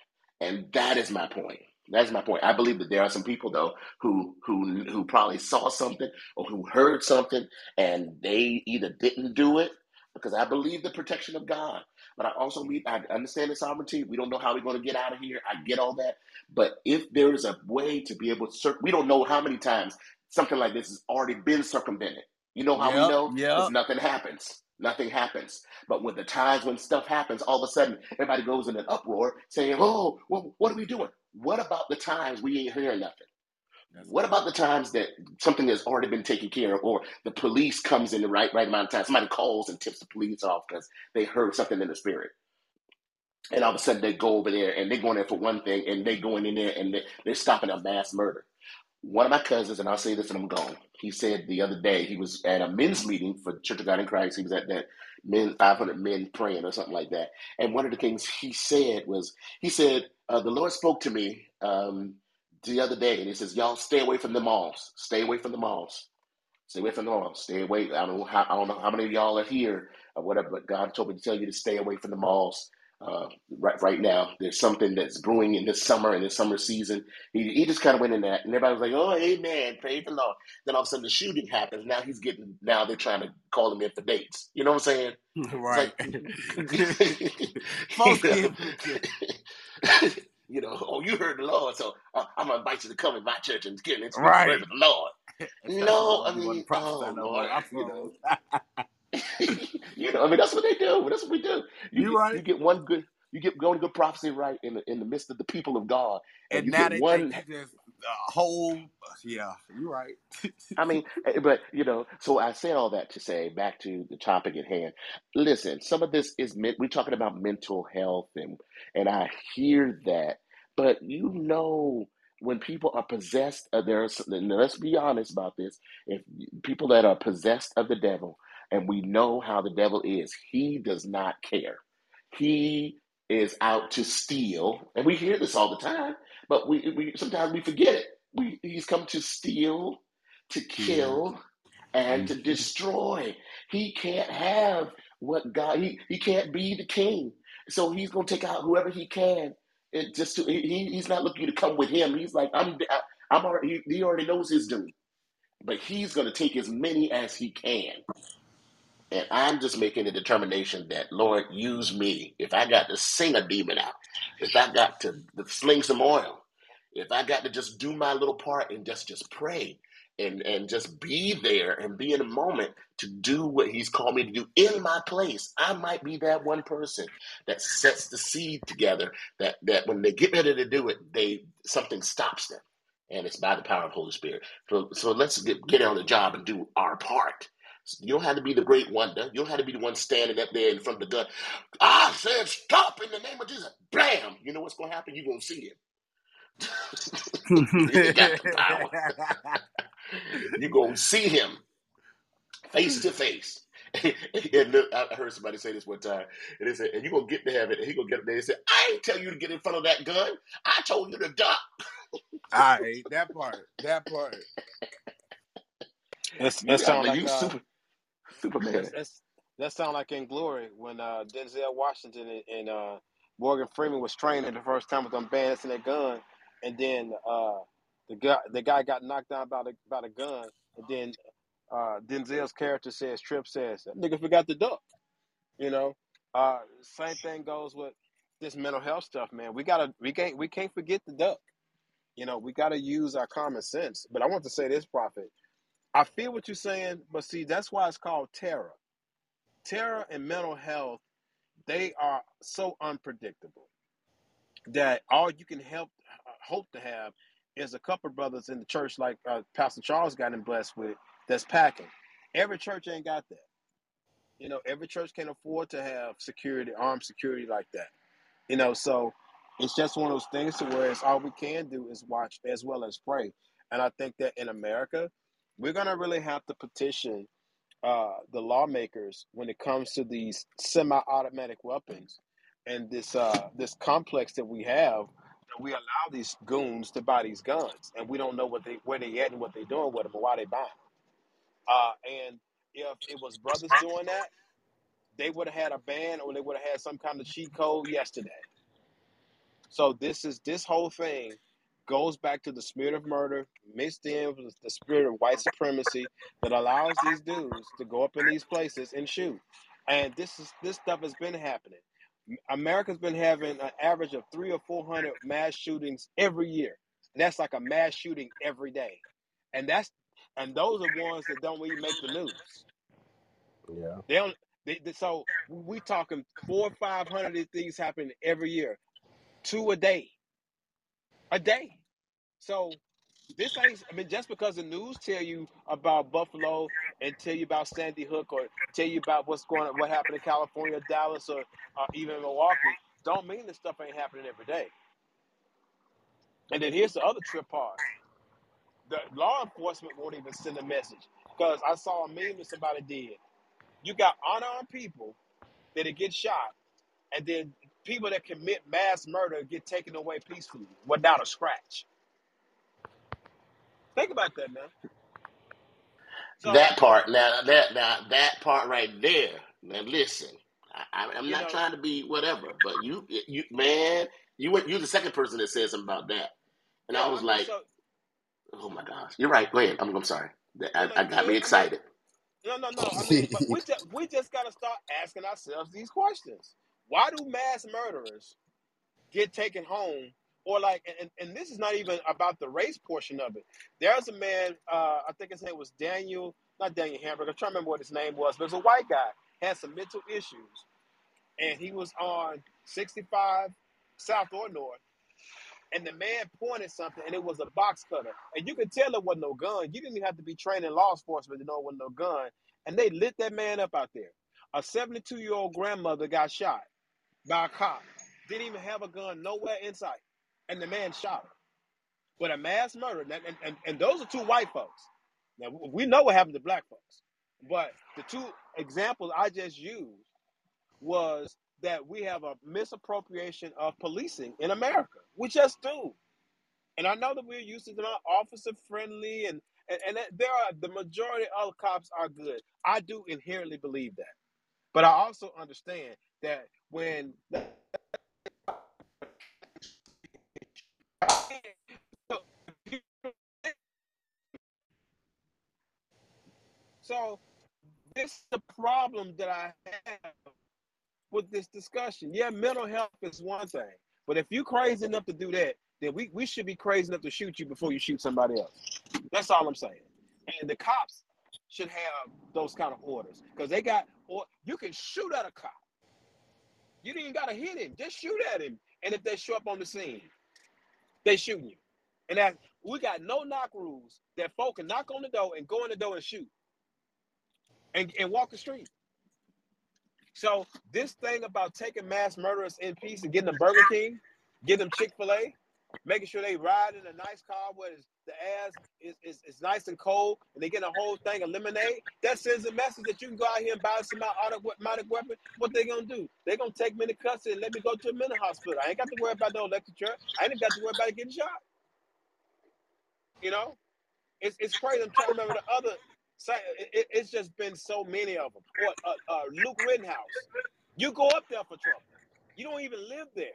And that is my point that's my point i believe that there are some people though who who who probably saw something or who heard something and they either didn't do it because I believe the protection of God. But I also believe I understand the sovereignty. We don't know how we're going to get out of here. I get all that. But if there is a way to be able to, cir- we don't know how many times something like this has already been circumvented. You know how we know? Because yep. nothing happens. Nothing happens. But when the times when stuff happens, all of a sudden everybody goes in an uproar saying, "Oh, well, what are we doing?" What about the times we ain't hearing nothing? That's What about the times that something has already been taken care of, or the police comes in the right right amount of time? Somebody calls and tips the police off because they heard something in the spirit, and all of a sudden they go over there and they go in there for one thing, and they going in there and they, they're stopping a mass murder. One of my cousins, and I'll say this and I'm gone. He said the other day he was at a men's meeting for Church of God in Christ. He was at that men 500 men praying or something like that. And one of the things he said was he said uh, the Lord spoke to me um, the other day, and he says, "Y'all stay away from the malls. Stay away from the malls. Stay away from the malls. Stay away. I don't know how I don't know how many of y'all are here or whatever, but God told me to tell you to stay away from the malls." Uh, right, right now, there's something that's brewing in this summer in this summer season. He, he just kind of went in that, and everybody was like, "Oh, amen, praise the Lord." Then all of a sudden, the shooting happens. Now he's getting. Now they're trying to call him in for dates. You know what I'm saying? Right. like, you know, oh, you heard the Lord, so uh, I'm gonna invite you to come in my church and get into right. the Lord. No, I when you want to mean, oh Lord. I you know. You know, I mean, that's what they do. That's what we do. You you get right. you get one good, you get one good prophecy right in the in the midst of the people of God, and And you now they one just whole. Yeah, you're right. I mean, eh, but you know, so I say all that to say back to the topic at hand. Listen, some of this is meant. We're talking about mental health, and and I hear that, but you know, when people are possessed, of there's. Let's be honest about this. If people that are possessed of the devil, and we know how the devil is, he does not care. He is out to steal, and we hear this all the time. But we, we sometimes we forget it we, he's come to steal, to Kill. and to destroy. He can't have what God. He he can't be the king. So he's gonna take out whoever he can. It just to, he, he's not looking to come with him. He's like I'm. I'm already. He, he already knows his doom. But he's gonna take as many as he can. And I'm just making a determination that, Lord, use me. If I got to sing a demon out, if I got to, to sling some oil, if I got to just do my little part and just just pray and and just be there and be in a moment to do what He's called me to do in my place, I might be that one person that sets the seed together. That that when they get ready to do it, they something stops them, and it's by the power of Holy Spirit. So so let's get get on the job and do our part you don't have to be the great wonder. You don't have to be the one standing up there in front of the gun. I said, stop in the name of Jesus. Blam! You know what's going to happen? You're going to see him. you got the power. You're gonna see him face to face. and look, I heard somebody say this one time, and they said, "And you gonna get to heaven?" And he gonna get up there. He said, "I ain't tell you to get in front of that gun. I told you to duck." I hate that part. That part. That's, You that gotta sound like you uh, super Superman. that's, that's that sound like in Glory when uh, Denzel Washington and, and uh, Morgan Freeman was training the first time with them bandits and their gun, and then uh, the guy the guy got knocked down by the by the gun, and then uh, Denzel's character says, Trip says, that nigga forgot to duck. You know, uh, same thing goes with this mental health stuff, man. We gotta we can't we can't forget the duck. You know, we gotta use our common sense. But I want to say this, Prophet. I feel what you're saying, but see, that's why it's called terror. Terror and mental health, they are so unpredictable that all you can help uh, hope to have is a couple brothers in the church like uh, Pastor Charles got him blessed with that's packing. Every church ain't got that. You know, every church can't afford to have security, armed security like that. You know, so it's just one of those things to where it's all we can do is watch as well as pray. And I think that in America, we're gonna really have to petition uh, the lawmakers when it comes to these semi-automatic weapons and this uh, this complex that we have that we allow these goons to buy these guns and we don't know what they where they at and what they're doing with them or why they buy them. Uh, and if it was brothers doing that, they would have had a ban or they would have had some kind of cheat code yesterday. So this is this whole thing goes back to the spirit of murder mixed in with the spirit of white supremacy that allows these dudes to go up in these places and shoot. And this is this stuff has been happening. America's been having an average of three or four hundred mass shootings every year. And that's like a mass shooting every day. And that's and those are ones that don't even make the news. Yeah. They don't. They, they- so we talking four or five hundred of these things happening every year, two a day, a day. So this ain't. I mean, just because the news tell you about Buffalo and tell you about Sandy Hook or tell you about what's going on, what happened in California, Dallas, or uh, even Milwaukee, don't mean this stuff ain't happening every day. And then here's the other trip part: the law enforcement won't even send a message because I saw a meme that somebody did. You got unarmed people that get shot, and then people that commit mass murder get taken away peacefully without a scratch. Think about that, man. So That part now, that now that part right there. Now listen, I, I'm not know, trying to be whatever, but you, you man, you went. You're the second person that said something about that, and yeah. I was I mean, like, so oh my gosh, you're right. Go ahead. I'm, I'm sorry. I, I you got me good. I mean, excited. no, no, no. I mean, but we just we just gotta start asking ourselves these questions. Why do mass murderers get taken home? Or like, and, and this is not even about the race portion of it. There's a man, uh, I think his name was Daniel, not Daniel Hamburger. I'm trying to remember what his name was, but it was a white guy, had some mental issues, and he was on 65 South or North, and the man pointed something, and it was a box cutter, and you could tell it wasn't no gun. You didn't even have to be trained in law enforcement to know it wasn't no gun, and they lit that man up out there. A 72 year old grandmother got shot by a cop, didn't even have a gun nowhere in sight, and the man shot her. But a mass murder, and, and, and, those are two white folks. Now we know what happened to black folks, but the two examples I just used was that we have a misappropriation of policing in America. We just do. And I know that we're used to them officer friendly and, and, and there are the majority of cops are good. I do inherently believe that. But I also understand that when so this is the problem that I have with this discussion. Yeah, mental health is one thing. But if you're crazy enough to do that, then we, we should be crazy enough to shoot you before you shoot somebody else. That's all I'm saying. And the cops should have those kind of orders. Because they got or you can shoot at a cop. You didn't even gotta hit him. Just shoot at him. And if they show up on the scene, they shooting you. And that we got no knock rules that folk can knock on the door and go in the door and shoot and, and walk the street. So this thing about taking mass murderers in peace and getting them Burger King, getting them Chick-fil-A, making sure they ride in a nice car where the ass is, is, is nice and cold, and they get a whole thing of lemonade. That sends a message that you can go out here and buy some automatic weapon. What they gonna do? They gonna take me to custody and let me go to a mental hospital. I ain't got to worry about no electric chair. I ain't got to worry about getting shot. You know, it's it's crazy. I'm trying to remember the other. it's just been so many of them. What uh, uh, Luke Rittenhouse? You go up there for trouble. You don't even live there.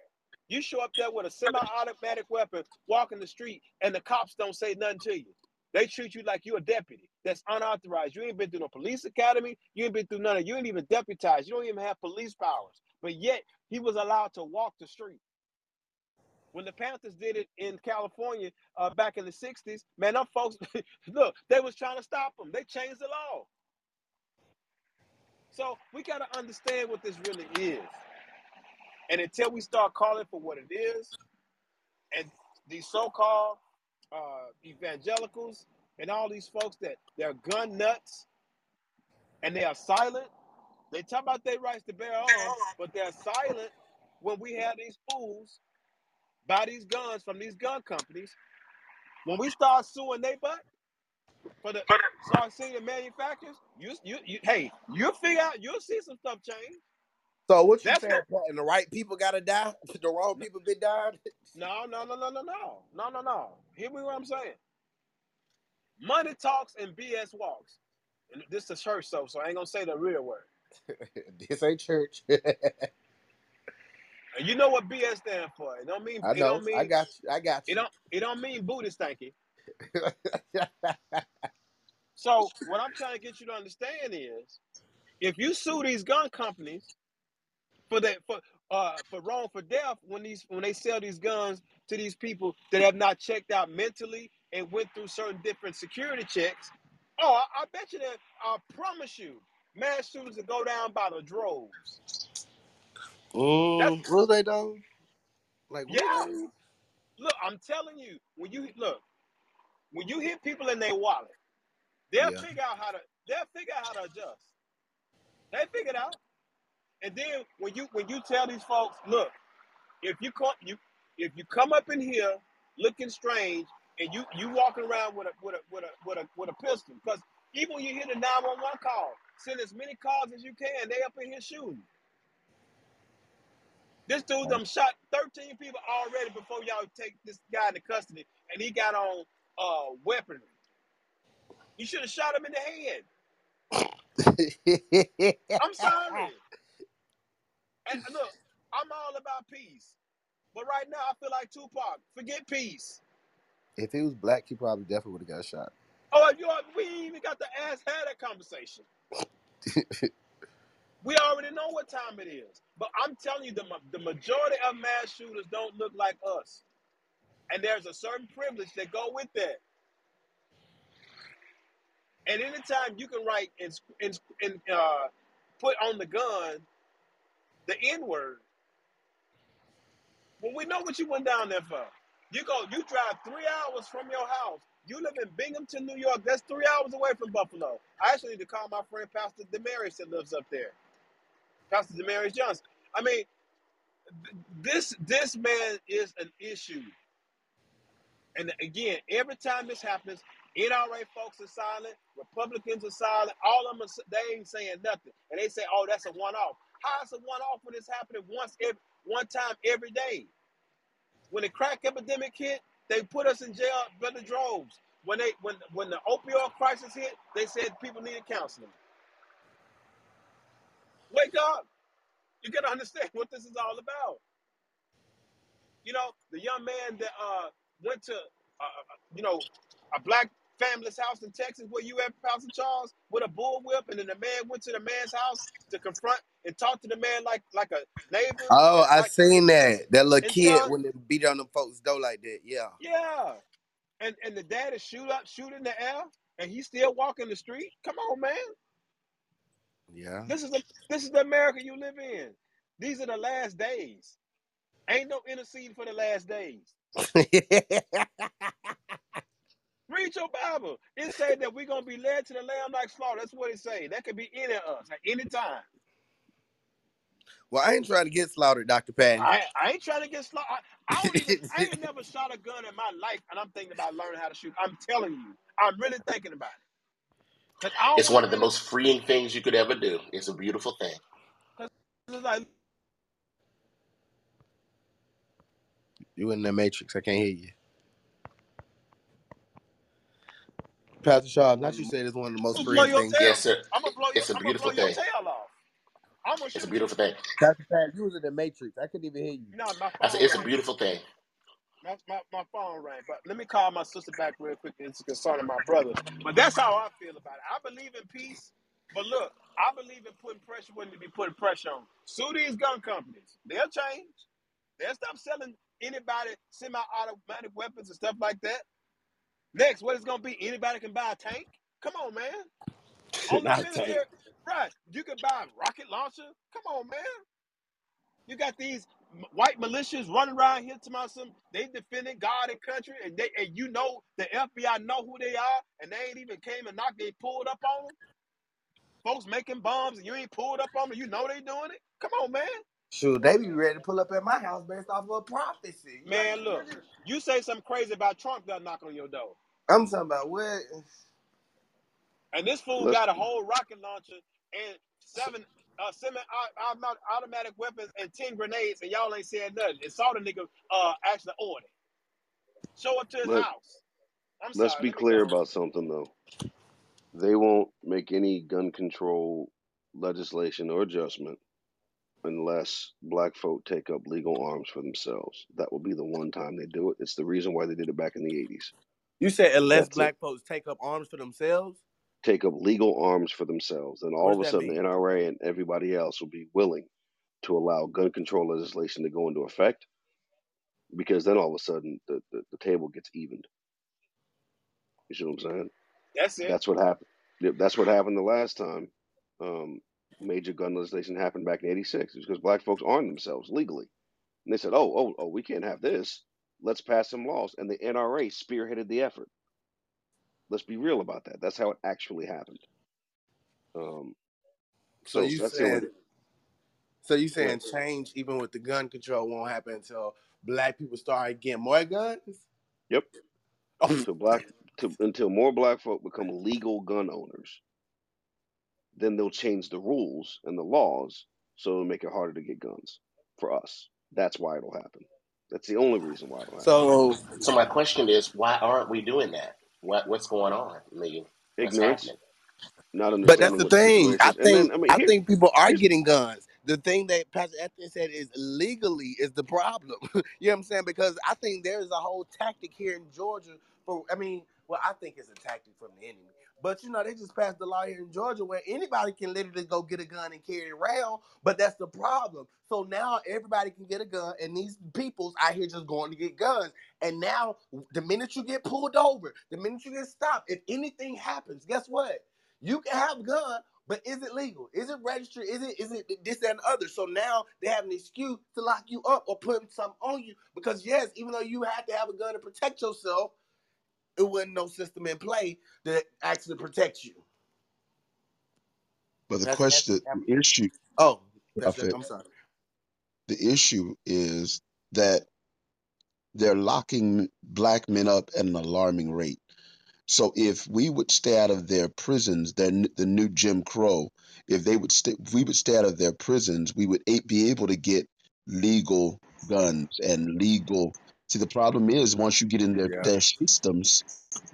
You show up there with a semi-automatic weapon, walking the street, and the cops don't say nothing to you. They treat you like you're a deputy that's unauthorized. You ain't been through no police academy. You ain't been through none of. You ain't even deputized. You don't even have police powers. But yet he was allowed to walk the street. When the Panthers did it in California uh, back in the '60s, man, them folks, look, they was trying to stop them. They changed the law. So we got to understand what this really is. And until we start calling for what it is, and these so-called uh, evangelicals and all these folks that they're gun nuts and they are silent. They talk about their rights to bear arms, but they're silent when we have these fools buy these guns from these gun companies. When we start suing they butt for the start seeing manufacturers, you you you hey, you'll figure out you'll see some stuff change. So what you That's saying, no and the right people gotta die? The wrong people been dying? no no no no no no no no no. Hear me what I'm saying. Money talks and BS walks. And this is church so so I ain't gonna say the real word. this ain't church. And you know what BS stand for. It don't mean I it know. don't I mean got you. I got You. it don't it don't mean Buddhist thinking. So what I'm trying to get you to understand is if you sue these gun companies for that for uh for wrong for death when these when they sell these guns to these people that have not checked out mentally and went through certain different security checks, oh I, I bet you that I promise you mass shooters will go down by the droves. Mm, was they though? Like yeah. Look, I'm telling you, when you look, when you hit people in their wallet, they'll Yeah. figure out how to they'll figure out how to adjust. They figure it out. And then when you when you tell these folks, look, if you come you if you come up in here looking strange and you you walking around with a with a with a with a with a pistol, because even when you hear the 911 call, send as many calls as you can, they up in here shooting. This dude them shot 13 people already before y'all take this guy into custody, and he got on uh weaponry. You should have shot him in the head. I'm sorry. And look, I'm all about peace. But right now I feel like Tupac. Forget peace. if he was black, he probably definitely would have got shot. Oh, you are, we even got to ask had that conversation. We already know what time it is. But I'm telling you, the, the majority of mass shooters don't look like us. And there's a certain privilege that go with that. And anytime you can write and, and, and uh, put on the gun the N word, well, we know what you went down there for. You go, you drive three hours from your house. You live in Binghamton, New York. That's three hours away from Buffalo. I actually need to call my friend Pastor Demarius that lives up there. Pastor Demarius Johnson. I mean, this this man is an issue. And again, every time this happens, NRA folks are silent, Republicans are silent. All of them, are, they ain't saying nothing, and they say, "Oh, that's a one-off." How is a one-off when it's happening once every one time every day? When the crack epidemic hit, they put us in jail by the droves. When they when when the opioid crisis hit, they said people needed counseling. Wake up! You gotta understand what this is all about. You know, the young man that uh went to uh, uh, you know a black family's house in Texas where you at, Pastor Charles, with a bullwhip, and then the man went to the man's house to confront and talk to the man like like a neighbor Oh, I like seen that. That little kid when they beat on them folks' door like that. Yeah. yeah, and and the dad is shoot up, shoot in the air, and he's still walking the street. Come on, man. Yeah. This is the this is the America you live in. These are the last days. Ain't no interceding for the last days. Read your Bible. It said that we're gonna be led to the lamb like slaughter. That's what it say. That could be any of us at any time. Well, I ain't trying to get slaughtered, Doctor Patton. I I ain't trying to get slaughtered. I, I even. I ain't never shot a gun in my life, and I'm thinking about learning how to shoot. I'm telling you, I'm really thinking about it. Cause I don't It's one want of the most freeing things you could ever do. It's a beautiful thing. It's like you in the matrix. I can't hear you. Pastor Charles, not you mm. said it's one of the most gonna blow freeing your things. tail. Yes, sir. I'm gonna blow your. It's a I'm gonna blow beautiful your thing. tail off. I'm gonna It's a shoot beautiful thing. Pastor Patton, you was in the matrix. I couldn't even hear you. No, my I said phone it's a rang. beautiful thing. My, my, my phone rang. But let me call my sister back real quick. It's concerning my brother. But that's how I feel about it. I believe in peace. But look, I believe in putting pressure when to be putting pressure on. Sue these gun companies. They'll change. They'll stop selling anybody semi-automatic weapons and stuff like that. Next, what it's gonna be? Anybody can buy a tank. Come on, man. On the Not tank. right? You can buy a rocket launcher. Come on, man. You got these white militias running around here to my some. They defending God and country, and they and you know the FBI know who they are, and they ain't even came and knocked. They pulled up on them. Folks making bombs, and you ain't pulled up on them. You know they doing it. Come on, man. Shoot, they be ready to pull up at my house based off of a prophecy. Man, look. You say something crazy about Trump, they'll knock on your door. I'm talking about what? And this fool Let's got a whole rocket launcher and seven uh, semi-automatic weapons and ten grenades, and y'all ain't said nothing. And saw the nigga uh, actually order. Show up to his let house. I'm let's sorry. be clear about something though. They won't make any gun control legislation or adjustment unless black folk take up legal arms for themselves. That will be the one time they do it. It's the reason why they did it back in the 80s. You said unless That's it. black folks take up arms for themselves? Take up legal arms for themselves. And all of a does that sudden, the? NRA and everybody else will be willing to allow gun control legislation to go into effect because then all of a sudden the, the, the table gets evened. You see what I'm saying? That's it. That's what happened. That's what happened the last time um, major gun legislation happened back in '86. It was because black folks armed themselves legally, and they said, "Oh, oh, oh, we can't have this. Let's pass some laws." And the NRA spearheaded the effort. Let's be real about that. That's how it actually happened. Um, So so you saying so you saying change even with the gun control won't happen until black people start getting more guns? Yep. Oh, To black to until more black folk become legal gun owners, then they'll change the rules and the laws so it'll make it harder to get guns for us. That's why it'll happen. That's the only reason why so So my question is, why aren't we doing that? What what's going on? I mean, what's Ignorance, happening? not But that's the what the thing. I is, and then think I mean, I here, think people are getting guns. The thing that Pastor Anthony said is legally is the problem. you know what I'm saying? Because I think there's a whole tactic here in Georgia for I mean, well, I think it's a tactic from the enemy. But you know, they just passed the law here in Georgia where anybody can literally go get a gun and carry it around. But that's the problem. So now everybody can get a gun, and these people's out here just going to get guns. And now, the minute you get pulled over, the minute you get stopped, if anything happens, guess what? You can have a gun, but is it legal? Is it registered? Is it is it this that, and the other? So now they have an excuse to lock you up or put something on you because yes, even though you had to have a gun to protect yourself, it wasn't no system in play that actually protects you. But the That's question, that's the issue, oh, that's I'm sorry. the issue is that they're locking black men up at an alarming rate. So if we would stay out of their prisons, then the new Jim Crow, if they would stay, if we would stay out of their prisons, we would be able to get legal guns and legal. See, the problem is once you get in their Yeah, their systems,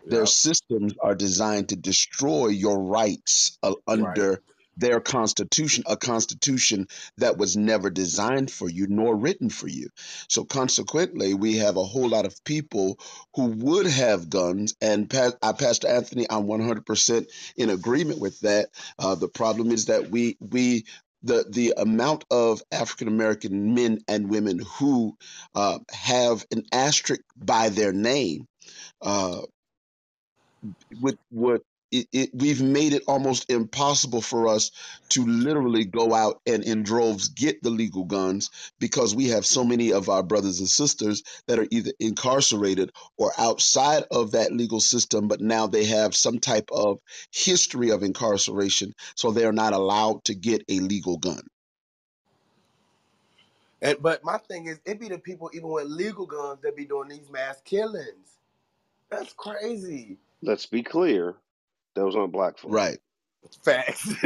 their systems are designed to destroy your rights uh, right. under their constitution, a constitution that was never designed for you nor written for you. So consequently, we have a whole lot of people who would have guns. And pa- uh, Pastor Anthony, I'm 100% in agreement with that. Uh, the problem is that we we the the amount of African American men and women who uh, have an asterisk by their name. Uh, with what it, it, we've made it almost impossible for us to literally go out and in droves get the legal guns because we have so many of our brothers and sisters that are either incarcerated or outside of that legal system but now they have some type of history of incarceration so they are not allowed to get a legal gun And but my thing is, it'd be the people even with legal guns that be doing these mass killings. That's crazy. Let's be clear, those aren't black folk. Right. Facts.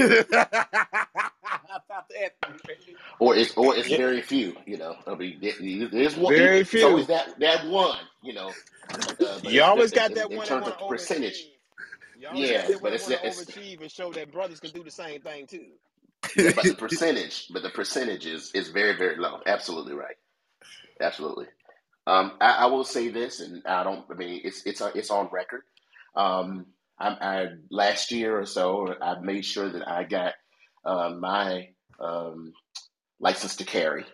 or it's or it's very few. You know, I mean, there- there's one. very It's always few. that that one. You know, uh, You always in, got in, that in one that terms of percentage. overachieve. You always got Yeah, but that it's want it's overachieve and show that brothers can do the same thing too. yeah, but the percentage, but the percentage is is very very low. Absolutely right. Absolutely. Um, I, I will say this, and I don't. I mean, it's it's it's on record. Um, I, I last year or so, I made sure that I got uh, my um, license to carry,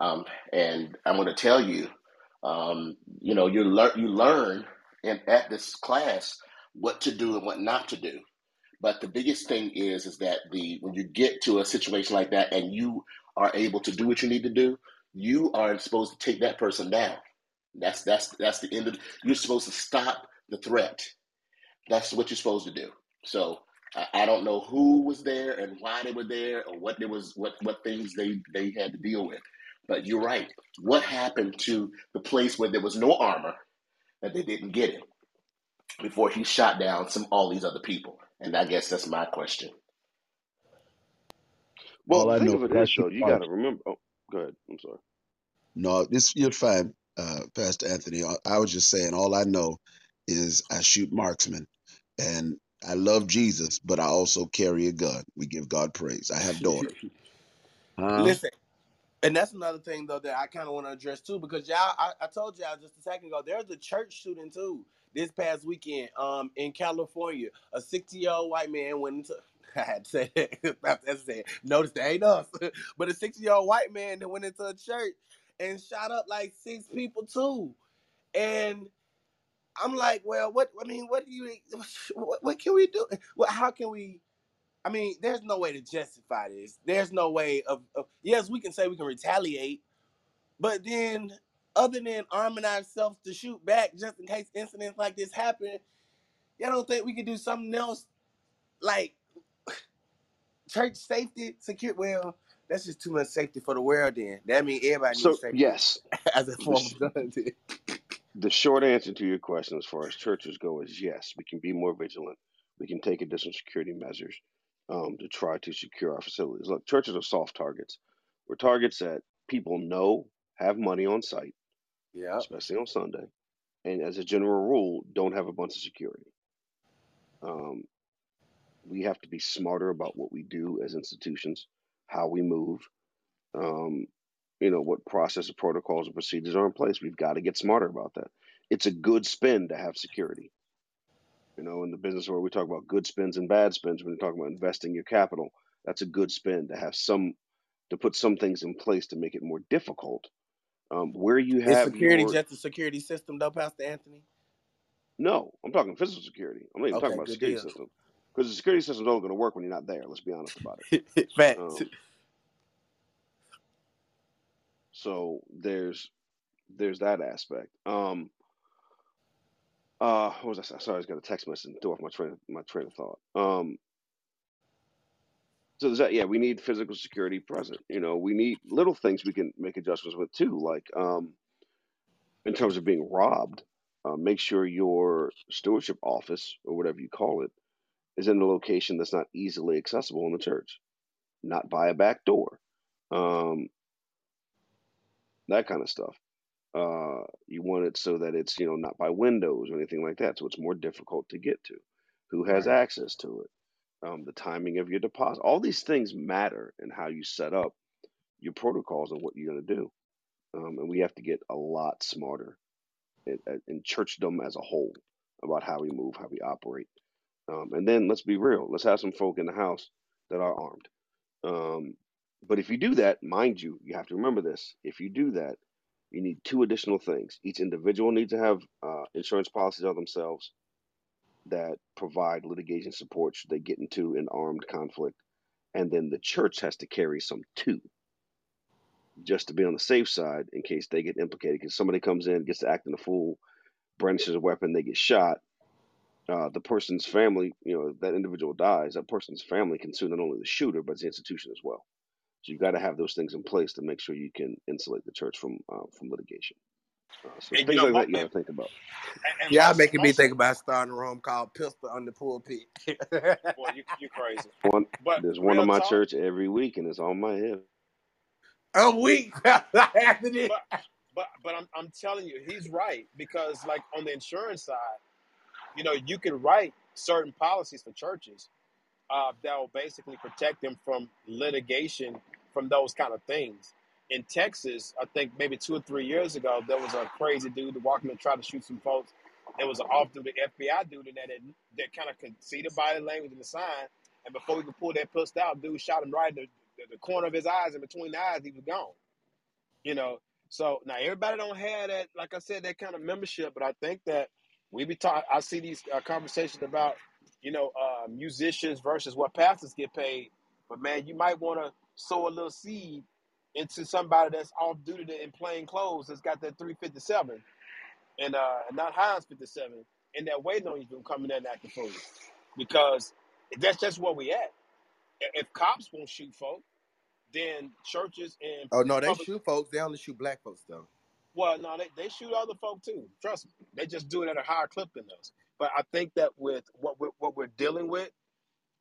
um, and I'm going to tell you, um, you know, you learn you learn in, at this class what to do and what not to do. But the biggest thing is is that the when you get to a situation like that and you are able to do what you need to do, you are supposed to take that person down. That's that's that's the end of. You're supposed to stop the threat. That's what you're supposed to do. So I, I don't know who was there and why they were there or what there was what what things they they had to deal with. But you're right. What happened to the place where there was no armor that they didn't get it before he shot down some all these other people? And I guess that's my question. Well, All the I thing know of it is I is, though, you got to remember. Oh, go ahead. I'm sorry. No, this you're fine, uh, Pastor Anthony. I, I was just saying, all I know is I shoot marksman, and I love Jesus, but I also carry a gun. We give God praise. I have daughters. Huh? Listen, and that's another thing though that I kind of want to address too, because y'all, I, I told y'all just a second ago, there's a church shooting too this past weekend, um, in California. A 60 year old white man went into. I had to say that. I said, notice that ain't us, but a 60 year old white man that went into a church and shot up like six people too, and. I'm like, well, what? I mean, what do you? What, what can we do? Well, how can we? I mean, there's no way to justify this. There's no way of, of yes, we can say we can retaliate, but then other than arming ourselves to shoot back just in case incidents like this happen, y'all don't think we could do something else like church safety, secure? Well, that's just too much safety for the world. Then that means everybody So needs safety yes, as a form of gun. The short answer to your question, as far as churches go, is yes. We can be more vigilant. We can take additional security measures um, to try to secure our facilities. Look, churches are soft targets. We're targets that people know have money on site, Yeah, especially on Sunday, and as a general rule, don't have a bunch of security. Um, we have to be smarter about what we do as institutions, how we move, um, you know, what process and protocols and procedures are in place. We've got to get smarter about that. It's a good spin to have security. You know, in the business where we talk about good spins and bad spins, when you talk about investing your capital, that's a good spin to have some to put some things in place to make it more difficult. Um, where you is have security your just a security system though, Pastor Anthony? no, I'm talking physical security. I'm not even talking about security deal. system because the security system's only going to work when you're not there. Let's be honest about it. Facts. Um, so there's there's that aspect. Um, uh, what was I? Sorry, I just got a text message and threw off my train my train of thought. Um, so there's that. Yeah, we need physical security present. You know, we need little things we can make adjustments with too, like um, in terms of being robbed. Uh, make sure your stewardship office or whatever you call it is in a location that's not easily accessible in the church, not by a back door, um, that kind of stuff. Uh, you want it so that it's you know not by windows or anything like that, so it's more difficult to get to. Who has Right. access to it? Um, the timing of your deposit. All these things matter in how you set up your protocols and what you're going to do. Um, and we have to get a lot smarter in, in churchdom as a whole about how we move, how we operate. Um, and then let's be real. Let's have some folk in the house that are armed. Um, but if you do that, mind you, you have to remember this. If you do that, you need two additional things. Each individual needs to have uh, insurance policies of themselves that provide litigation support should they get into an armed conflict. And then the church has to carry some too, just to be on the safe side in case they get implicated. Because somebody comes in, gets to acting a fool, brandishes a weapon, they get shot. Uh, the person's family, you know, that individual dies. That person's family can sue not only the shooter but the institution as well. So you got to have those things in place to make sure you can insulate the church from uh, from litigation. Uh, so And you things know, like mo- that you got and, to think about. and Y'all most, making me think about starting a room called Pistol on the Pulpit. boy, you you crazy. One, But there's one real in my talk, church every week, and it's on my head. a week after this. but but but I'm I'm telling you, he's right because like on the insurance side, you know, you can write certain policies for churches uh, that will basically protect them from litigation from those kind of things. In Texas, I think maybe two or three years ago, there was a crazy dude in and tried to shoot some folks. There was an off duty FBI dude in that, that kind of could see the body language and the sign. And before he could pull that pistol out, dude shot him right in the, the, the corner of his eyes, and between the eyes, he was gone. You know, so now everybody don't have that, like I said, that kind of membership. But I think that we be taught. I see these uh, conversations about, you know, uh, musicians versus what pastors get paid. But man, you might want to sow a little seed into somebody that's off duty in plain clothes that's got that 357 and uh not Heinz 57 and that waiting on you to come in there and act the fool because that's just where we at. If if cops won't shoot folk, then churches and Oh no, they public shoot folks. They only shoot black folks though. well, no, they, they shoot other folk too. Trust me, they just do it at a higher clip than us. But I think that with what we're, what we're dealing with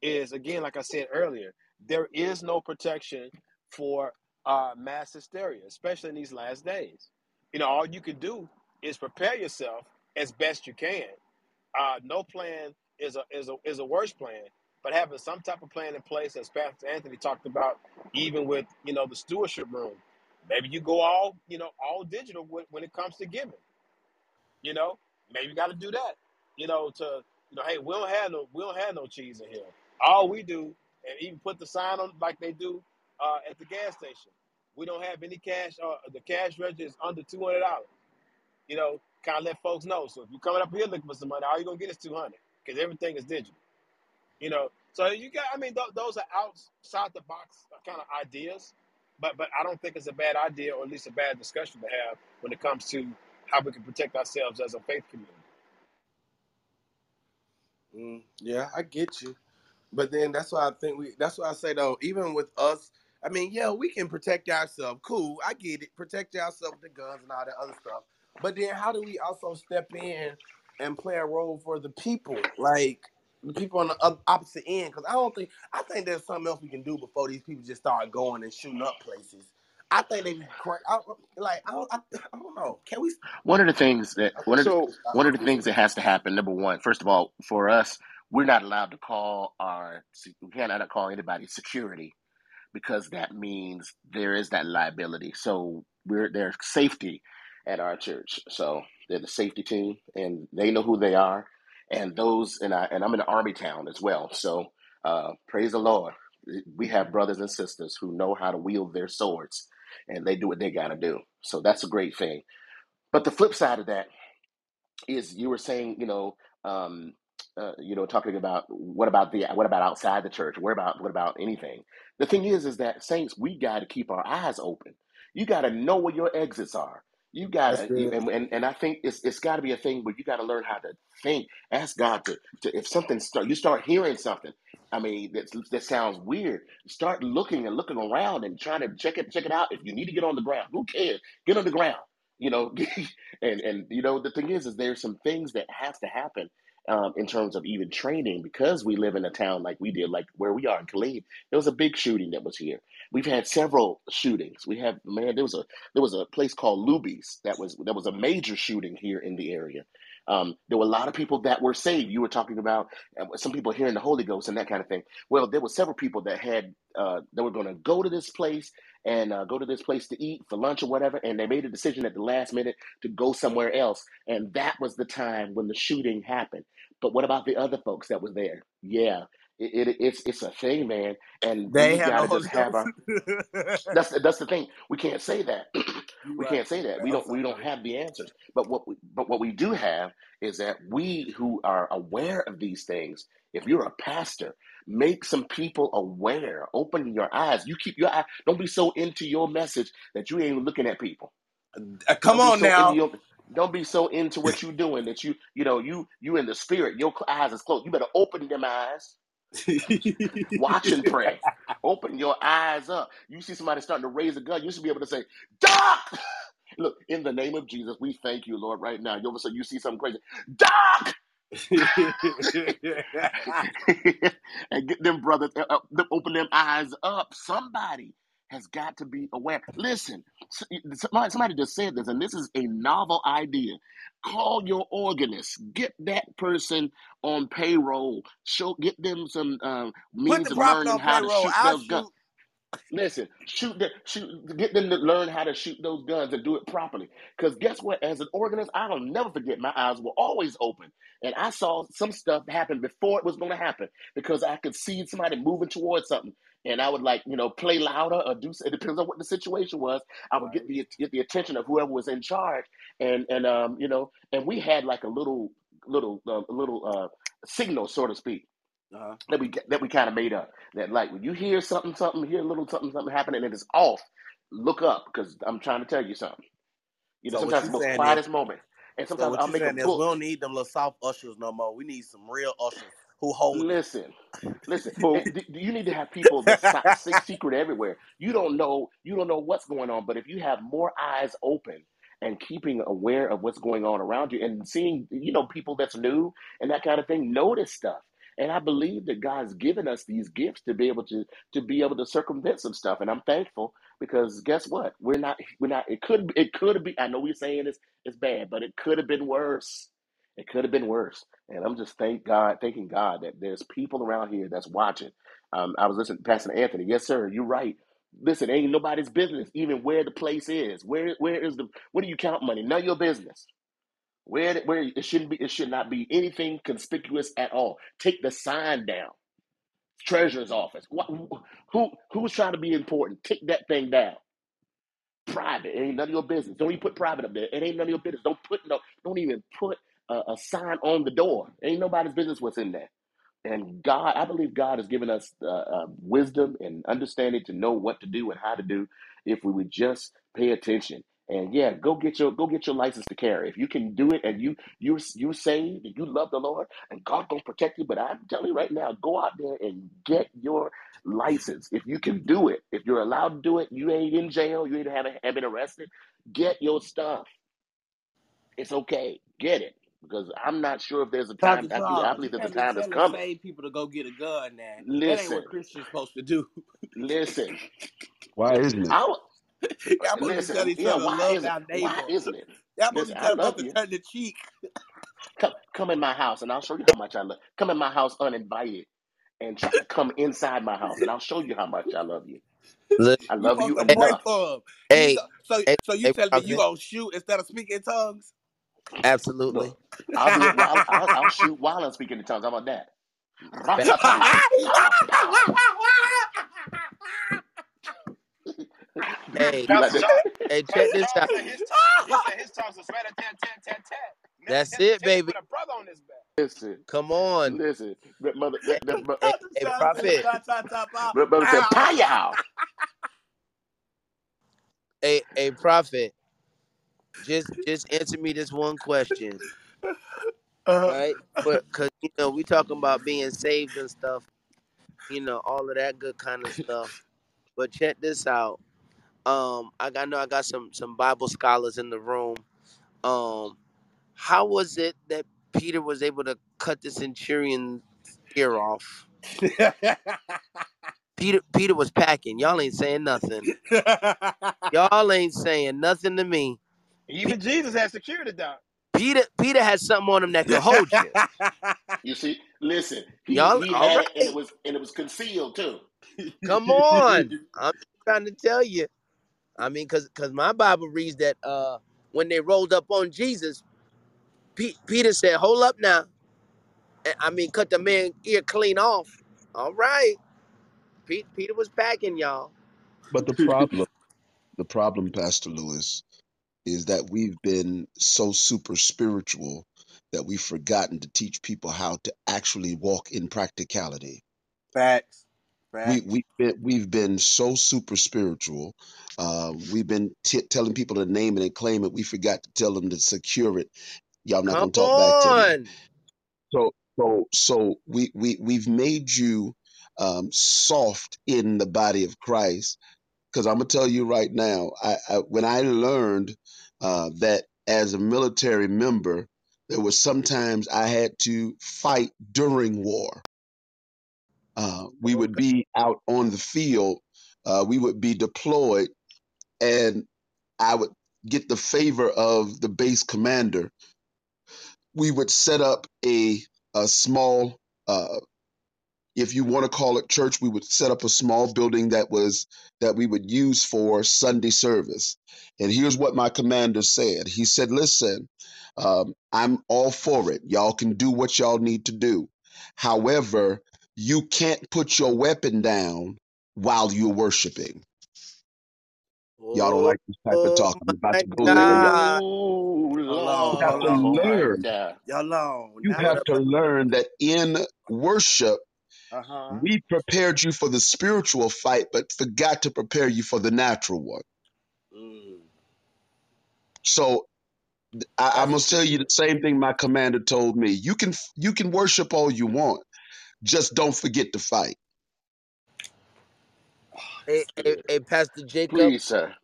is again, like I said earlier, there is no protection for uh, mass hysteria, especially in these last days. You know, all you can do is prepare yourself as best you can. Uh, no plan is a is a is a worse plan, but having some type of plan in place, as Pastor Anthony talked about, even with you know the stewardship room, maybe you go all you know all digital when, when it comes to giving. You know, maybe you got to do that. You know, to you know, hey, we don't have no we don't have no cheese in here. All we do, and even put the sign on like they do uh, at the gas station. We don't have any cash. Uh, the cash register is under two hundred dollars. You know, kind of let folks know. So if you're coming up here looking for some money, all you're gonna get is two hundred because everything is digital. You know, so you got. I mean, th- those are outside the box kind of ideas, but but I don't think it's a bad idea or at least a bad discussion to have when it comes to how we can protect ourselves as a faith community. Mm, yeah, I get you. But then that's why I think we. That's why I say though, even with us, I mean, yeah, we can protect ourselves. Cool, I get it. Protect yourself with the guns and all that other stuff. But then, how do we also step in and play a role for the people, like the people on the opposite end? Because I don't think I think there's something else we can do before these people just start going and shooting up places. I think they I, like I don't, I, I don't know. Can we? One of the things that one of the, So one of the things that has to happen. Number one, first of all, for us, we're not allowed to call our we cannot call anybody security because that means there is that liability. So we're there's safety at our church. So they're the safety team, and they know who they are. And those, and I, and I'm in an army town as well. So uh, praise the Lord. We have brothers and sisters who know how to wield their swords, and they do what they got to do. So that's a great thing. But the flip side of that is you were saying, you know, um, uh, you know, talking about what about the what about outside the church? What about what about anything? The thing is, is that saints, we got to keep our eyes open. You got to know where your exits are. You got to, and, and and I think it's it's got to be a thing where you got to learn how to think. Ask God to, to if something start you start hearing something. I mean, that that sounds weird. Start looking and looking around and trying to check it check it out. If you need to get on the ground, who cares? Get on the ground. You know, and and you know the thing is, is there's some things that has to happen um, in terms of even training because we live in a town like we did, like where we are in Killeen. There was a big shooting that was here. We've had several shootings. We have man, there was a there was a place called Luby's that was that was a major shooting here in the area. Um, there were a lot of people that were saved. You were talking about uh, some people hearing the Holy Ghost and that kind of thing. Well, there were several people that had uh, that were going to go to this place and uh, go to this place to eat for lunch or whatever, and they made a decision at the last minute to go somewhere else, and that was the time when the shooting happened. But what about the other folks that was there? Yeah, it, it, it's it's a thing, man, and They got no just have our that's that's the thing. We can't say that. we right. can't say that. We don't we don't have the answers. But what we, but what we do have is that we who are aware of these things. If you're a pastor, make some people aware. Open your eyes. You keep your eye. Don't be so into your message that you ain't looking at people. Uh, Come on so now. your don't be so into what you're doing that you you know you you in the spirit. Your eyes is closed. You better open them eyes Watch and pray. Open your eyes up. You see somebody starting to raise a gun, you should be able to say, Doc! Look, in the name of Jesus, we thank you, Lord, right now. You all of a sudden you see something crazy. Doc! and get them brothers, uh, uh, open them eyes up. Somebody has got to be aware. Listen, somebody, somebody just said this, and this is a novel idea. Call your organist. Get that person on payroll. Show, get them some uh, Put means the of learning how to shoot I'll those guns. Listen, shoot the shoot, get them to learn how to shoot those guns and do it properly. Because guess what? As an organist, I'll never forget. My eyes were always open, and I saw some stuff happen before it was going to happen because I could see somebody moving towards something, and I would like you know play louder or do. It depends on what the situation was. I would get the get the attention of whoever was in charge, and and um you know, and we had like a little little uh, little uh signal, so to speak Uh-huh. that we that we kind of made up. That like when you hear something, something, hear a little something, something happening, and it's off, look up because I'm trying to tell you something. You know, So what sometimes you the most saying is, quietest moment, and sometimes what I'll you make a saying is, we don't need them little soft ushers no more. We need some real ushers who hold it. Listen, listen. You need to have people that si- secret everywhere. You don't know, you don't know what's going on, but if you have more eyes open and keeping aware of what's going on around you and seeing, you know, people that's new and that kind of thing, notice stuff. And I believe that God's given us these gifts to be able to to be able to circumvent some stuff. And I'm thankful because guess what? We're not we're not. It could it could be. I know we're saying it's it's bad, but it could have been worse. It could have been worse. And I'm just thank God, thanking God that there's people around here that's watching. Um, I was listening to Pastor Anthony. Yes, sir. You're right. Listen, ain't nobody's business even where the place is. Where where is the where do you count money? None of your business. Where where it shouldn't be it should not be anything conspicuous at all. Take the sign down. Treasurer's office. What, who who's trying to be important? Take that thing down. Private. It ain't none of your business. Don't even put private up there. It ain't none of your business. Don't put no. Don't even put a, a sign on the door. Ain't nobody's business what's in there. And God, I believe God has given us uh, uh, wisdom and understanding to know what to do and how to do if we would just pay attention. And yeah, go get your go get your license to carry. If you can do it and you you you saved and you love the Lord and God gonna protect you. But I'm telling you right now, go out there and get your license. If you can do it, if you're allowed to do it, you ain't in jail, you ain't haven't have been arrested. Get your stuff. It's okay. Get it. Because I'm not sure if there's a time. Dr. I believe, I Charles, believe you there's a time that's telling coming. saved people to go get a gun now. That ain't Listen, what Christians supposed to do. listen. Why isn't it? I w- Y'all supposed to be listen. telling each Yeah, other why love is it? our Why neighbor. isn't it? Y'all supposed to Listen, be I love you. turn the cheek. Come, come in my house, and I'll show you how much I love. Come in my house uninvited, and try to come inside my house, and I'll show you how much I love you. Look, I love supposed you to hey, enough. for him. hey, so hey, so you hey, telling me you gonna shoot instead of speaking in tongues? Absolutely. Look, I'll do it while I'll, I'll shoot while I'm speaking in tongues. How about that? Man, Ratata, pow, pow. Hey, like Pastor hey, check this out. His he said his tongues was rat tat tat tat tat. That's it, baby. with a brother on his back. Listen, Come on. listen. That mother, Hey, that, that, hey, hey, prophet. That mother said, Pow. "Pow!" Hey, hey, prophet. Just, just answer me this one question, Uh, right? But cause you know we talking about being saved and stuff. You know all of that good kind of stuff. But check this out. Um, I got I know I got some some Bible scholars in the room. Um, how was it that Peter was able to cut the centurion's ear off? Peter Peter was packing. Y'all ain't saying nothing. Y'all ain't saying nothing to me. Even Jesus had security down. Peter Peter had something on him that could hold you. You see, listen. He Y'all he had it, and it was and it was concealed too. Come on. I'm trying to tell you. I mean, cause cause my Bible reads that uh when they rolled up on Jesus, Pe- Peter said, Hold up now. And- I mean, cut the man ear clean off. All right. Pete, Peter was packing, y'all. But the problem, the problem, Pastor Lewis, is that we've been so super spiritual that we've forgotten to teach people how to actually walk in practicality. Facts. We Facts. we've been we've been so super spiritual. Uh, we've been t- telling people to name it and claim it. We forgot to tell them to secure it. Y'all not gonna talk back to me. So So so we we we've made you um, soft in the body of Christ. Because I'm gonna tell you right now, I, I when I learned uh, that as a military member, there was sometimes I had to fight during war. Uh, we would be out on the field, uh, we would be deployed, and I would get the favor of the base commander. We would set up a a small uh, if you want to call it church, we would set up a small building that was that we would use for Sunday service. And here's what my commander said. He said, "Listen, um, I'm all for it. Y'all can do what y'all need to do. However, you can't put your weapon down while you're worshiping. Y'all don't Oh, like this type of talk. I'm about my to go there. Y'all God. You on, have hold to Lord, on, my learn. God. y'all on. You have to learn that in worship." Uh huh. We prepared you for the spiritual fight, but forgot to prepare you for the natural one. Mm. So I, I That's must tell you the same thing my commander told me. You can you can worship all you want, just don't forget to fight. Hey, That's hey, good. hey, Pastor Jacob, Please, sir.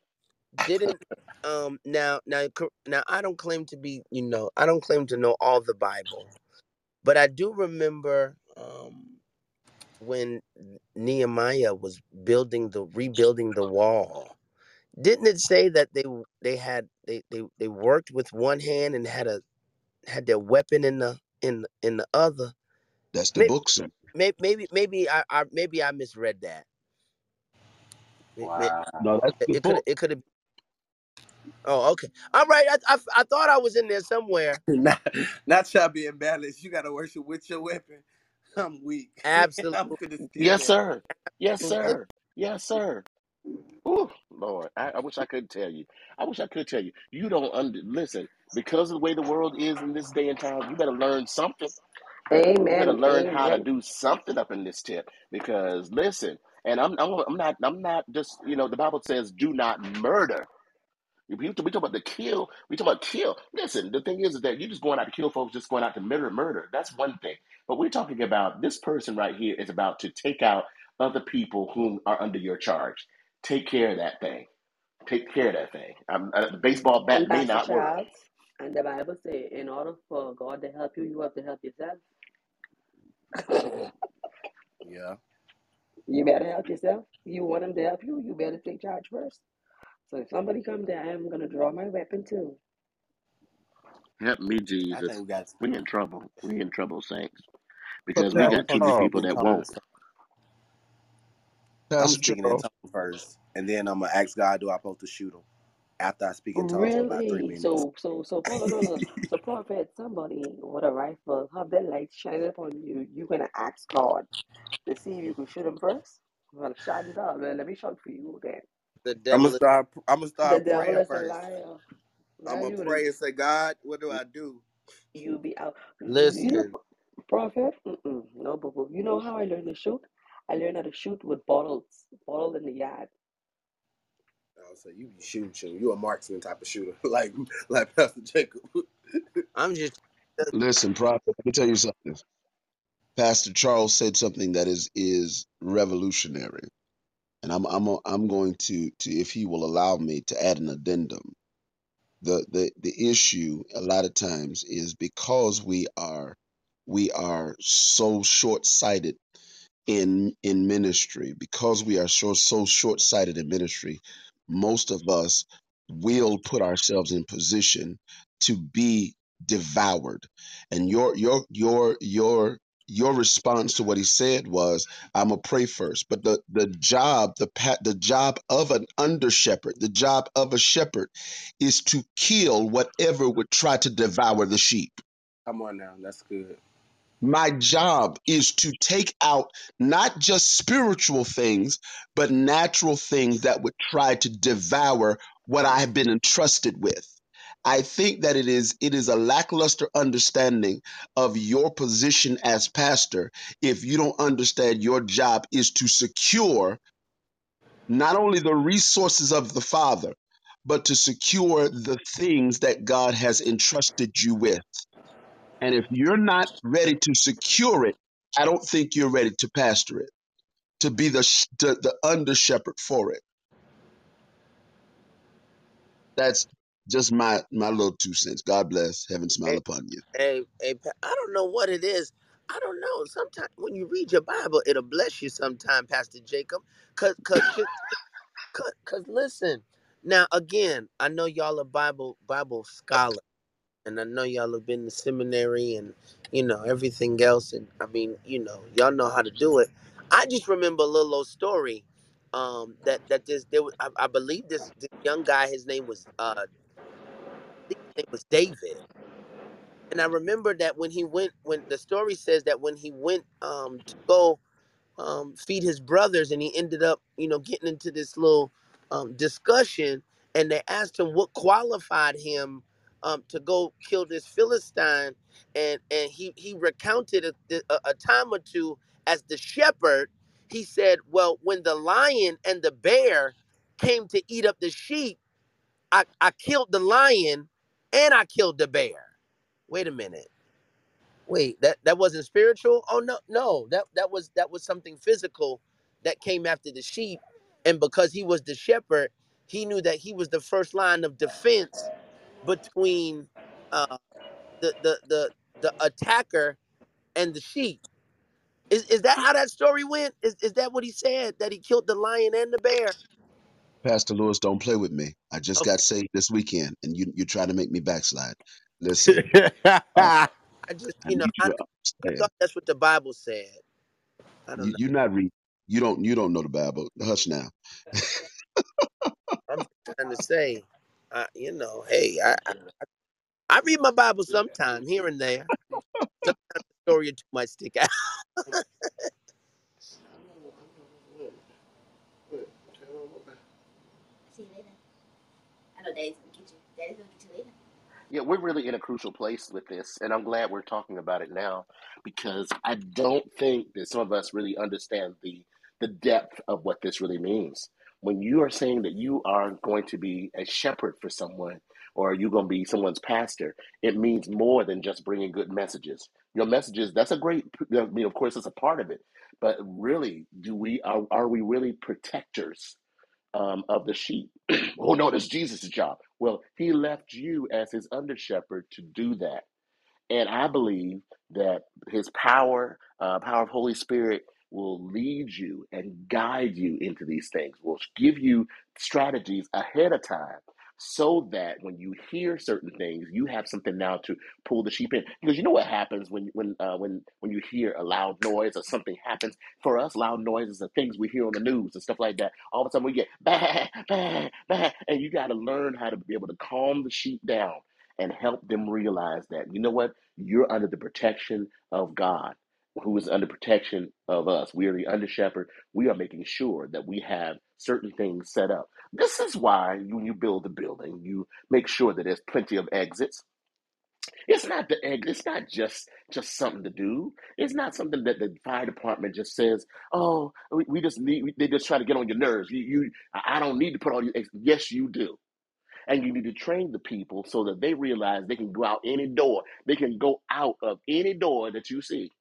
didn't um now now now I don't claim to be you know I don't claim to know all the Bible, but I do remember um when Nehemiah was building the rebuilding the wall. Didn't it say that they they had they they, they worked with one hand and had a had their weapon in the in in the other? That's the Maybe book, sir. maybe maybe, maybe I, I maybe I misread that. May- may- No, Wow. that's the It could book. it could have. Oh, okay. All right. I, I I thought I was in there somewhere. not, not y'all being balanced. You gotta worship with your weapon. I'm weak. I'm Absolutely. Yes, sir. Yes, sir. Yes, sir. Ooh, Lord, I, I wish I could tell you. I wish I could tell you. You don't under listen because of the way the world is in this day and time. You better learn something. Better Amen. learn how to Amen. do something up in this tip. Because listen, and I'm I'm, I'm not I'm not just you know the Bible says do not murder. We, we talk about the kill. We talk about kill. Listen, the thing is, is that you're just going out to kill folks, just going out to murder, murder. That's one thing. But we're talking about this person right here is about to take out other people whom are under your charge. Take care of that thing. Take care of that thing. Um, uh, the baseball And bat may Pastor not work. Charles, and the Bible say, in order for God to help you, you have to help yourself. Yeah. You better help yourself. You want them to help you, you better take charge first. So if somebody comes there, I'm gonna draw my weapon too. Help me, Jesus. we got We in trouble. We in trouble, saints, because we now we Pastor got too many people that won't. So I'm Pastor speaking in Charles. tongues first, and then I'm gonna ask God, do I supposed to shoot him after I speak in tongues for about three Really? minutes? So so so Paul gonna so prophet somebody with a rifle have their light shining upon you. You're gonna ask God to see if you can shoot him first? Well, shot it up. Let me shoot for you again. The I'm gonna devil is start. I'm gonna The start devil praying is a first. liar. I'm Now gonna you gonna pray and say, God, what do I do? you be out. You know, listen. prophet. Mm-mm, no, boo boo. You know how I learned to shoot? I learned how to shoot with bottles, bottle in the yard. So you be shooting, shooting. You a marksman type of shooter, like like Pastor Jacob. I'm just Listen, prophet, let me tell you something. Pastor Charles said something that is is revolutionary. And I'm I'm I'm going to to if he will allow me to add an addendum. The the the issue a lot of times is because we are we are so short-sighted in in ministry because we are so so short-sighted in ministry most of us will put ourselves in position to be devoured. And your your your your your response to what he said was i'm gonna pray first. But the the job the pat the job of an under shepherd the job of a shepherd is to kill whatever would try to devour the sheep. Come on now, that's good. My job is to take out not just spiritual things, but natural things that would try to devour what I have been entrusted with. I think that it is it is a lackluster understanding of your position as pastor if you don't understand your job is to secure not only the resources of the Father, but to secure the things that God has entrusted you with. And if you're not ready to secure it, I don't think you're ready to pastor it, to be the sh- the, the under shepherd for it. That's just my my little two cents. God bless. Heaven smile Hey, upon you. hey, hey, Pa- I don't know what it is. I don't know. Sometimes when you read your Bible, it'll bless you sometime, Pastor Jacob. Cause, cause, just, cause, 'cause listen. Now again, I know y'all are Bible Bible scholars. And I know y'all have been to seminary and you know everything else, and I mean, you know, y'all know how to do it. I just remember a little old story um, that that this there was, I, I believe this, this young guy, his name was uh, his name was David, and I remember that when he went, when the story says that when he went um, to go um, feed his brothers, and he ended up, you know, getting into this little um, discussion. And they asked him what qualified him um, to go kill this Philistine, and and he he recounted a, a, a time or two as the shepherd. He said, "Well, when the lion and the bear came to eat up the sheep, I, I killed the lion and I killed the bear." Wait a minute Wait, that that wasn't spiritual? Oh no, no, that that was that was something physical that came after the sheep, and because he was the shepherd, he knew that he was the first line of defense between uh, the the the the attacker and the sheep. Is is that how that story went? Is is that what he said? That he killed the lion and the bear? Pastor Lewis, don't play with me. I just Okay, got saved this weekend, and you you're trying to make me backslide. Listen, I just I you know need I, I thought that's what the Bible said. I don't You know. you're not read. You don't you don't know the Bible. Hush now. I'm trying to say, uh, you know, hey, I, I I read my Bible sometime here and there. Sometimes the story or two might stick out. Yeah, we're really in a crucial place with this, and I'm glad we're talking about it now because I don't think that some of us really understand the the depth of what this really means. When you are saying that you are going to be a shepherd for someone, or you're going to be someone's pastor, it means more than just bringing good messages. Your messages, that's a great, I mean, of course, it's a part of it, but really, do we are, are we really protectors? um, of the sheep. oh no, that's Jesus' job. Well, he left you as his under shepherd to do that. And I believe that his power, uh, power of Holy Spirit, will lead you and guide you into these things, will give you strategies ahead of time so that when you hear certain things, you have something now to pull the sheep in. Because you know what happens when when uh, when when you hear a loud noise or something happens. For us, loud noises are things we hear on the news and stuff like that. All of a sudden we get bah, bah, bah, and you got to learn how to be able to calm the sheep down and help them realize that you know what you're under the protection of God, who is under protection of us. We are the under shepherd. We are making sure that we have certain things set up. This is why when you build a building, you make sure that there's plenty of exits. It's not the egg. It's not just just something to do. It's not something that the fire department just says, "Oh, we, just need." They just try to get on your nerves. You, you, I don't need to put all you. ex-" Yes, you do and you need to train the people so that they realize they can go out any door. They can go out of any door that you see.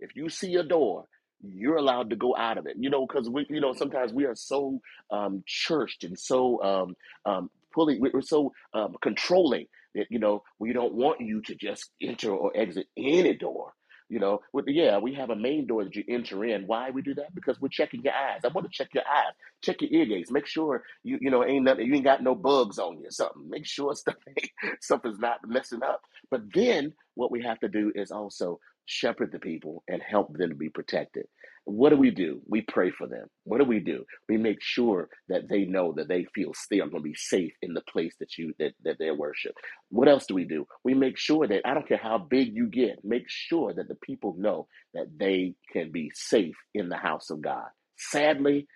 If you see a door, you're allowed to go out of it. You know, because we, you know, sometimes we are so um, churched and so um, um, pulling, we're so um, controlling that you know we don't want you to just enter or exit any door. You know, with yeah, we have a main door that you enter in. Why we do that? Because we're checking your eyes. I want to check your eyes, check your ear gates, make sure you you know ain't nothing, you ain't got no bugs on you or something. Make sure stuff is not messing up. But then what we have to do is also shepherd the people and help them to be protected. What do we do? We pray for them. What do we do? We make sure that they know that they feel they are going to be safe in the place that you that, that they worship. What else do we do? We make sure that I don't care how big you get, make sure that the people know that they can be safe in the house of God. Sadly,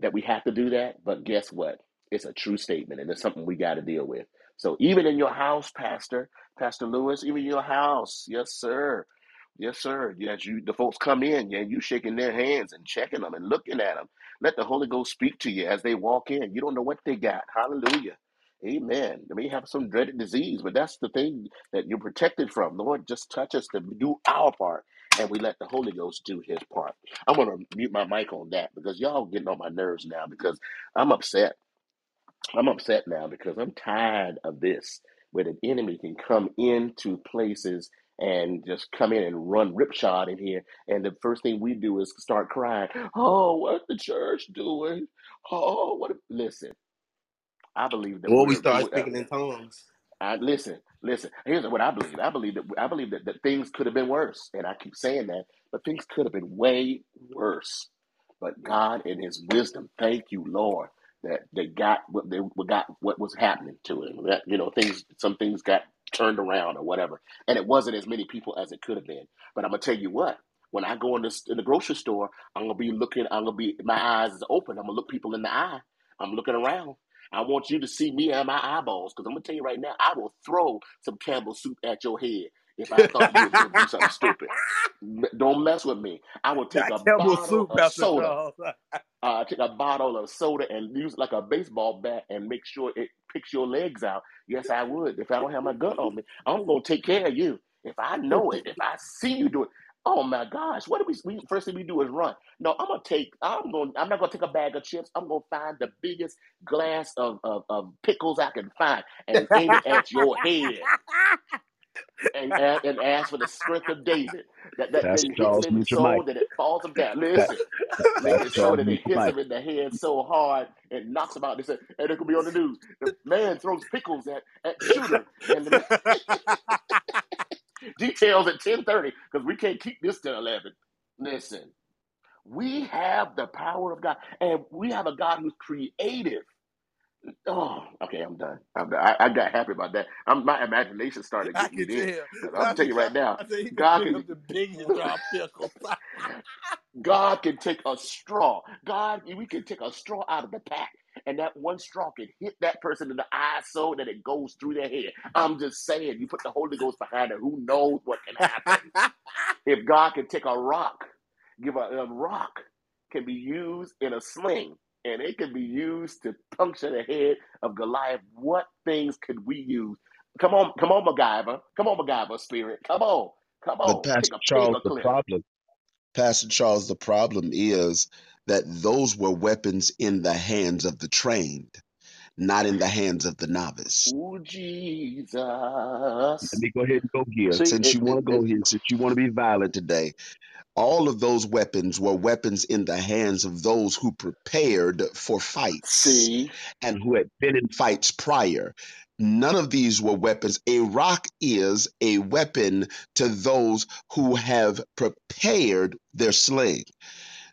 that we have to do that. But guess what? It's a true statement, and it's something we got to deal with. So even in your house, Pastor, Pastor Lewis, even in your house, yes, sir. Yes, sir. Yes, you the folks come in, yeah, you shaking their hands and checking them and looking at them. Let the Holy Ghost speak to you as they walk in. You don't know what they got. Hallelujah. Amen. They may have some dreaded disease, but that's the thing that you're protected from. Lord, just touch us to do our part, and we let the Holy Ghost do his part. I'm going to mute my mic on that because y'all getting on my nerves now because I'm upset. I'm upset now because I'm tired of this, where the enemy can come into places and just come in and run ripshod in here. And the first thing we do is start crying, Oh, what's the church doing? Oh, what? Listen, I believe that Or we start we- speaking in tongues. I, listen, listen. Here's what I believe. I believe that I believe that, that things could have been worse, and I keep saying that, but things could have been way worse. But God, in His wisdom, thank you, Lord, that they got what they got what was happening to them. That you know, things, some things got turned around or whatever, and it wasn't as many people as it could have been. But I'm gonna tell you what. When I go in this in the grocery store, I'm gonna be looking. I'm gonna be my eyes is open. I'm gonna look people in the eye. I'm looking around. I want you to see me and my eyeballs because I'm gonna tell you right now, I will throw some Campbell soup at your head if I thought you were gonna do something stupid. Don't mess with me. I will take a bottle soup, of soda. Uh, take a bottle of soda and use like a baseball bat and make sure it picks your legs out. Yes, I would. If I don't have my gun on me, I'm gonna take care of you. If I know it, if I see you do it. Oh my gosh! What do we, we? First thing we do is run. No, I'm gonna take. I'm going. I'm not gonna take a bag of chips. I'm gonna find the biggest glass of, of, of pickles I can find and aim it at your head and, and, and ask for the strength of David. That that thing hits Charles, him your mic. so that it falls him down. Listen, it so Charles, that it hits mic. him in the head so hard it knocks him out. They and it could be on the news. The man throws pickles at, at shooter, and the details at ten thirty because we can't keep this till eleven. Listen, we have the power of God, and we have a God who's creative. Oh, okay, I'm done. I'm done. I, I got happy about that. I'm, my imagination started getting me can there. tell. 'Cause I'm telling you right now, I said he can God can. up the biggest drop pickles. God can take a straw. God, we can take a straw out of the pack, and that one straw can hit that person in the eye so that it goes through their head. I'm just saying, you put the Holy Ghost behind it, who knows what can happen? If God can take a rock, give a, a rock can be used in a sling, and it could be used to puncture the head of Goliath. What things could we use? Come on, come on, MacGyver. Come on, MacGyver spirit. Come on, come on. Take Pastor Charles, the clip. problem, Pastor Charles, the problem is that those were weapons in the hands of the trained, not in the hands of the novice. Ooh, Let me go ahead and go here. See, Since it, you want to go it, here, since you want to be violent today, all of those weapons were weapons in the hands of those who prepared for fights see, and who had been in fights prior. None of these were weapons. A rock is a weapon to those who have prepared their sling.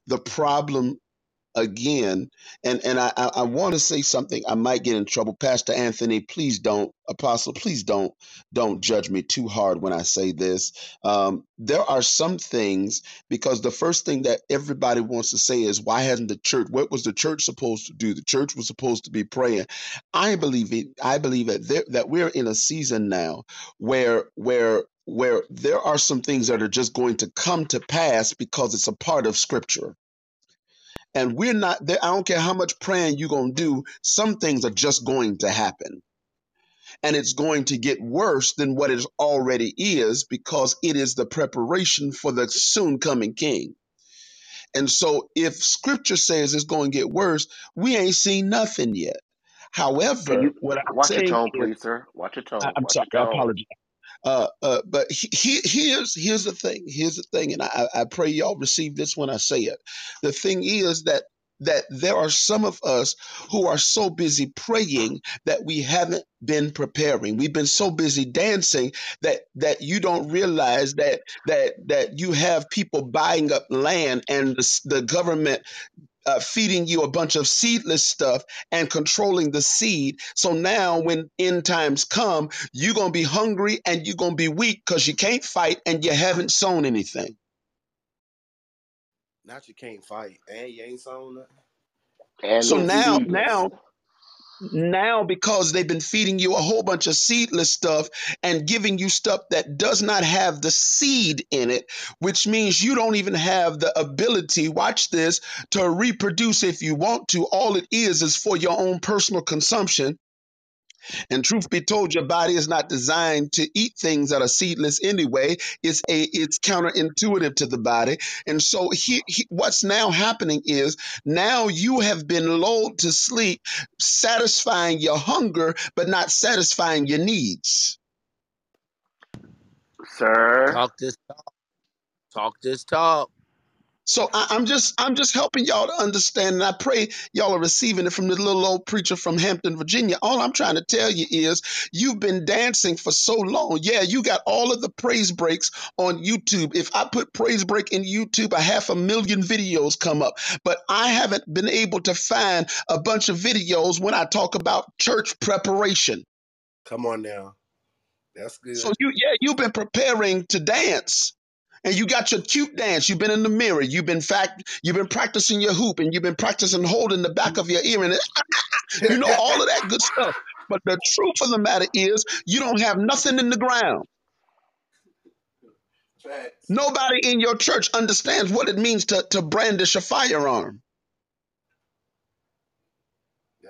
The problem again. And and i i, I want to say something i might get in trouble. Pastor anthony please don't apostle please don't don't judge me too hard when i say this. Um, there are some things because the first thing that everybody wants to say is why hasn't the church what was the church supposed to do? The church was supposed to be praying. I believe it i believe that there, that we're in a season now where where where there are some things that are just going to come to pass because it's a part of scripture and we're not there. I don't care how much praying you're going to do, some things are just going to happen. And it's going to get worse than what it already is because it is the preparation for the soon coming king. And so if scripture says it's going to get worse, we ain't seen nothing yet. However, you what I'm watch your tone, please, sir? Watch your tone. I'm Watch sorry, I apologize. Uh, uh, but he, he, here's here's the thing. Here's the thing, and I, I pray y'all receive this when I say it. The thing is that that there are some of us who are so busy praying that we haven't been preparing. We've been so busy dancing that that you don't realize that that that you have people buying up land and the, the government uh, feeding you a bunch of seedless stuff and controlling the seed. So now, when end times come, you're going to be hungry and you're going to be weak because you can't fight and you haven't sown anything. Not you can't fight, and you ain't sown nothing. And So now, now, now, because they've been feeding you a whole bunch of seedless stuff and giving you stuff that does not have the seed in it, which means you don't even have the ability, watch this, to reproduce if you want to. All it is is for your own personal consumption And truth be told, your body is not designed to eat things that are seedless anyway. It's a it's counterintuitive to the body. And so he, he, what's now happening is now you have been lulled to sleep, satisfying your hunger, but not satisfying your needs. Sir, Talk this talk. Talk this talk. So I, I'm just I'm just helping y'all to understand, and I pray y'all are receiving it from the little old preacher from Hampton, Virginia. All I'm trying to tell you is you've been dancing for so long. Yeah, you got all of the praise breaks on YouTube. If I put praise break in YouTube, a half a million videos come up. But I haven't been able to find a bunch of videos when I talk about church preparation. Come on now. That's good. So you yeah, you've been preparing to dance. And you got your cute dance. You've been in the mirror. You've been fact. You've been practicing your hoop, and you've been practicing holding the back of your ear, and you know all of that good stuff. But the truth of the matter is, you don't have nothing in the ground. Nobody in your church understands what it means to, to brandish a firearm.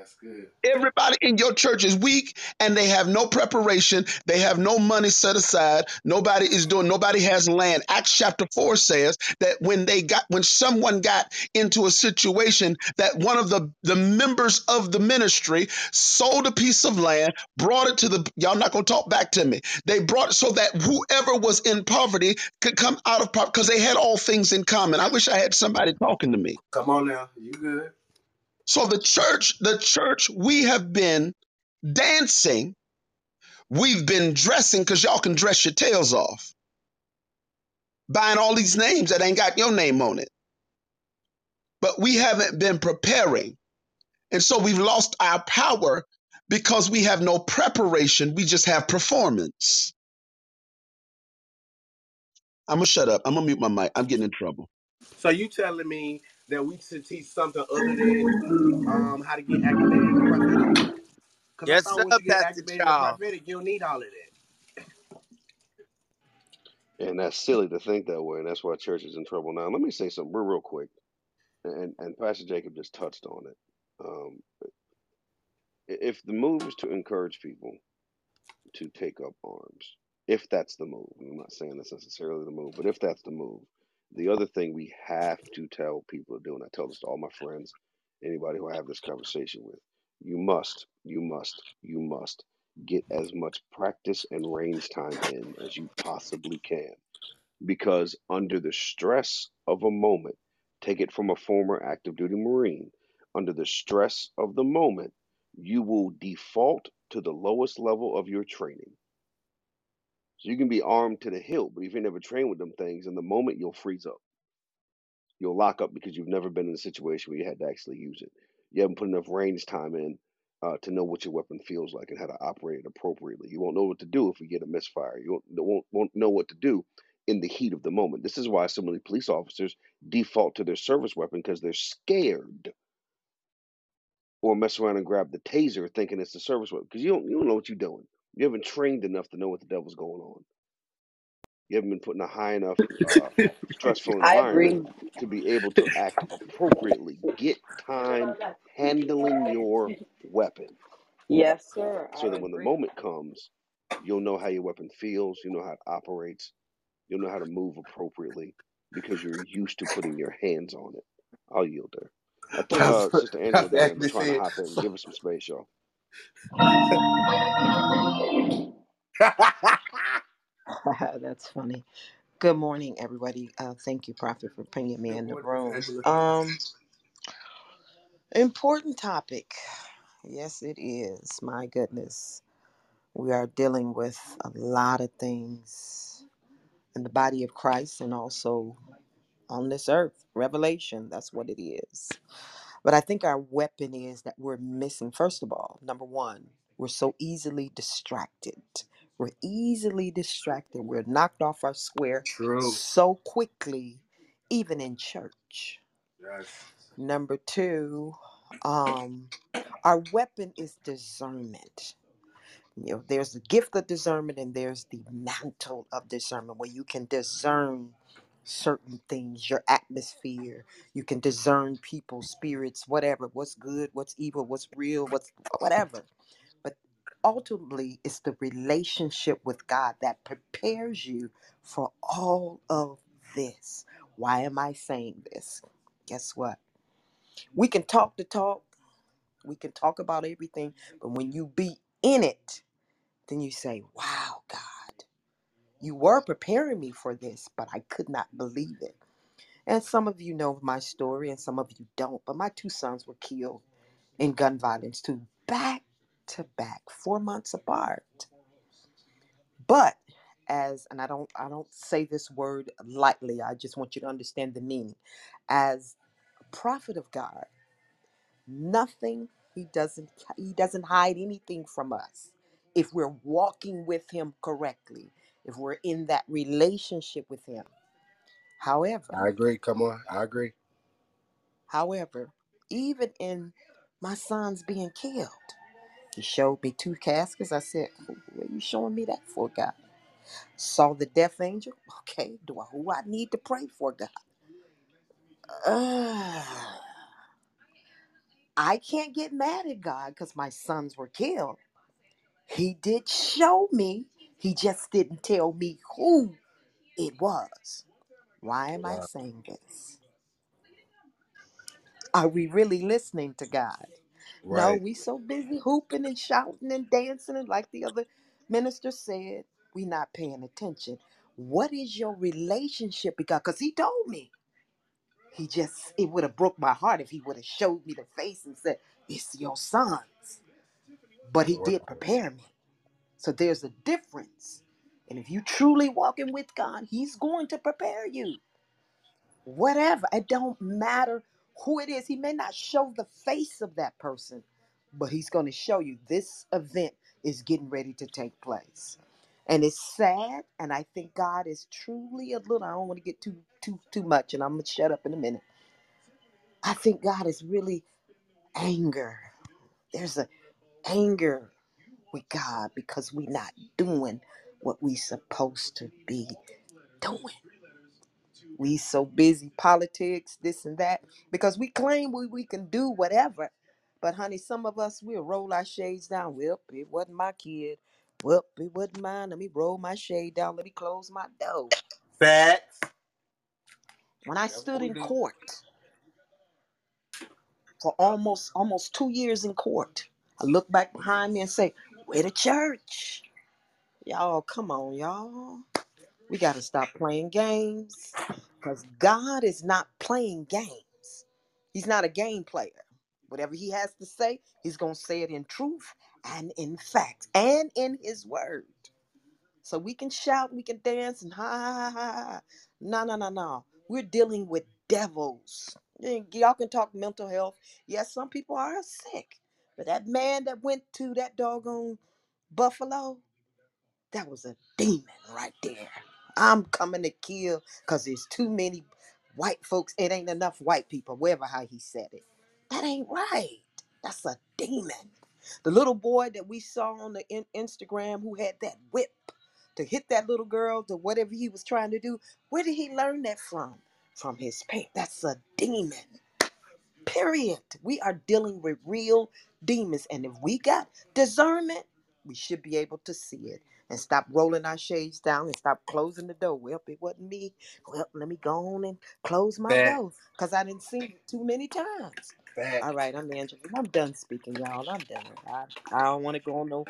That's good. Everybody in your church is weak and they have no preparation. They have no money set aside. Nobody is doing, nobody has land. Acts chapter 4 says that when they got, when someone got into a situation that one of the, the members of the ministry sold a piece of land, brought it to the, y'all not going to talk back to me. They brought it so that whoever was in poverty could come out of poverty because they had all things in common. I wish I had somebody talking to me. Come on now. You good. So the church, the church, we have been dancing. We've been dressing because y'all can dress your tails off. Buying all these names that ain't got your name on it. But we haven't been preparing. And so we've lost our power because we have no preparation. We just have performance. I'm going to shut up. I'm going to mute my mic. I'm getting in trouble. So you telling me that we should teach something other than um how to get activated in the prophetic? I Yes, thought sir, you get Pastor activated in the Charles. prophetic, you don't need all of that. And that's silly to think that way, and that's why church is in trouble now. Let me say something real, real quick, and and Pastor Jacob just touched on it. Um, if the move is to encourage people to take up arms, if that's the move, I'm not saying that's necessarily the move, but if that's the move, the other thing we have to tell people to do, and I tell this to all my friends, anybody who I have this conversation with, you must, you must, you must get as much practice and range time in as you possibly can because under the stress of a moment, take it from a former active duty Marine, under the stress of the moment, you will default to the lowest level of your training. So you can be armed to the hilt, but if you never trained with them things, in the moment you'll freeze up. You'll lock up because you've never been in a situation where you had to actually use it. You haven't put enough range time in uh, to know what your weapon feels like and how to operate it appropriately. You won't know what to do if you get a misfire. You won't, won't, won't know what to do in the heat of the moment. This is why so many police officers default to their service weapon because they're scared or mess around and grab the taser thinking it's the service weapon because you don't, you don't know what you're doing. You haven't trained enough to know what the devil's going on. You haven't been put in a high enough uh, stressful environment to be able to act appropriately. Get time handling your weapon Yes, sir. I so that when the moment comes, you'll know how your weapon feels, you know how it operates, you'll know how to move appropriately because you're used to putting your hands on it. I'll yield there. I think uh, Sister Angela Pastor there trying to hop in. Give her some space, y'all. That's funny. Good morning, everybody. Uh, thank you, Prophet, for bringing me in the room. Um, important topic. Yes, it is. My goodness, we are dealing with a lot of things in the body of Christ and also on this earth. Revelation. That's what it is. But I think our weapon is that we're missing. First of all, number one, we're so easily distracted. We're easily distracted. We're knocked off our square True. so quickly, even in church. Yes. Number two, um, our weapon is discernment. You know, there's the gift of discernment and there's the mantle of discernment where you can discern certain things, your atmosphere. You can discern people, spirits, whatever, what's good, what's evil, what's real, what's whatever. Ultimately it's the relationship with God that prepares you for all of this. Why am I saying this? Guess what? We can talk the talk, we can talk about everything, but when you be in it, then you say, Wow, God, you were preparing me for this, but I could not believe it. And some of you know my story and some of you don't, but my two sons were killed in gun violence too, back to back, four months apart. But as and I don't I don't say this word lightly, I just want you to understand the meaning. As a prophet of God, nothing he doesn't he doesn't hide anything from us if we're walking with him correctly, if we're in that relationship with him. However, I agree. Come on. I agree. however, even in my sons being killed, he showed me two caskets. I said, What are you showing me that for, God? Saw the death angel. Okay, do I who I need to pray for, God? Ugh. I can't get mad at God because my sons were killed. He did show me. He just didn't tell me who it was. Why am I Wow. saying this? Are we really listening to God? No, Right. we so busy hooping and shouting and dancing and like the other minister said, we not paying attention. What is your relationship with God? Because he told me. He just, it would have broke my heart if he would have showed me the face and said, It's your sons. But he Right. did prepare me. So there's a difference. And if you truly walking with God, he's going to prepare you. Whatever. It don't matter who it is. He may not show the face of that person, but he's going to show you this event is getting ready to take place. And it's sad, and I think God is truly a little. I don't want to get too too too much, and I'm gonna shut up in a minute. I think God is really anger. There's a anger with God because we're not doing what we're supposed to be doing. We so busy politics, this and that, because we claim we, we can do whatever. But honey, some of us we'll roll our shades down. Well, it wasn't my kid. Well, it wasn't mine. Let me roll my shade down. Let me close my door. Facts. When I That's stood what we in do. court for almost almost two years in court, I look back behind me and say, Where the church? Y'all, come on, y'all. We got to stop playing games because God is not playing games. He's not a game player. Whatever he has to say, he's going to say it in truth and in fact and in his word. So we can shout, we can dance, and ha ha ha ha. No, no, no, no. We're dealing with devils. Y'all can talk mental health. Yes, some people are sick. But that man that went to that doggone Buffalo, that was a demon right there. I'm coming to kill because there's too many white folks. It ain't enough white people, wherever how he said it. That ain't right. That's a demon. The little boy that we saw on the in- Instagram who had that whip to hit that little girl to whatever he was trying to do, where did he learn that from? From his paint. That's a demon. Period. We are dealing with real demons. And if we got discernment, we should be able to see it and stop rolling our shades down and stop closing the door. Well, it wasn't me. Well, let me go on and close my Facts. door because I didn't see it too many times. Facts. All right, I'm Angela. I'm done speaking, y'all. I'm done. I, I don't want to go on no,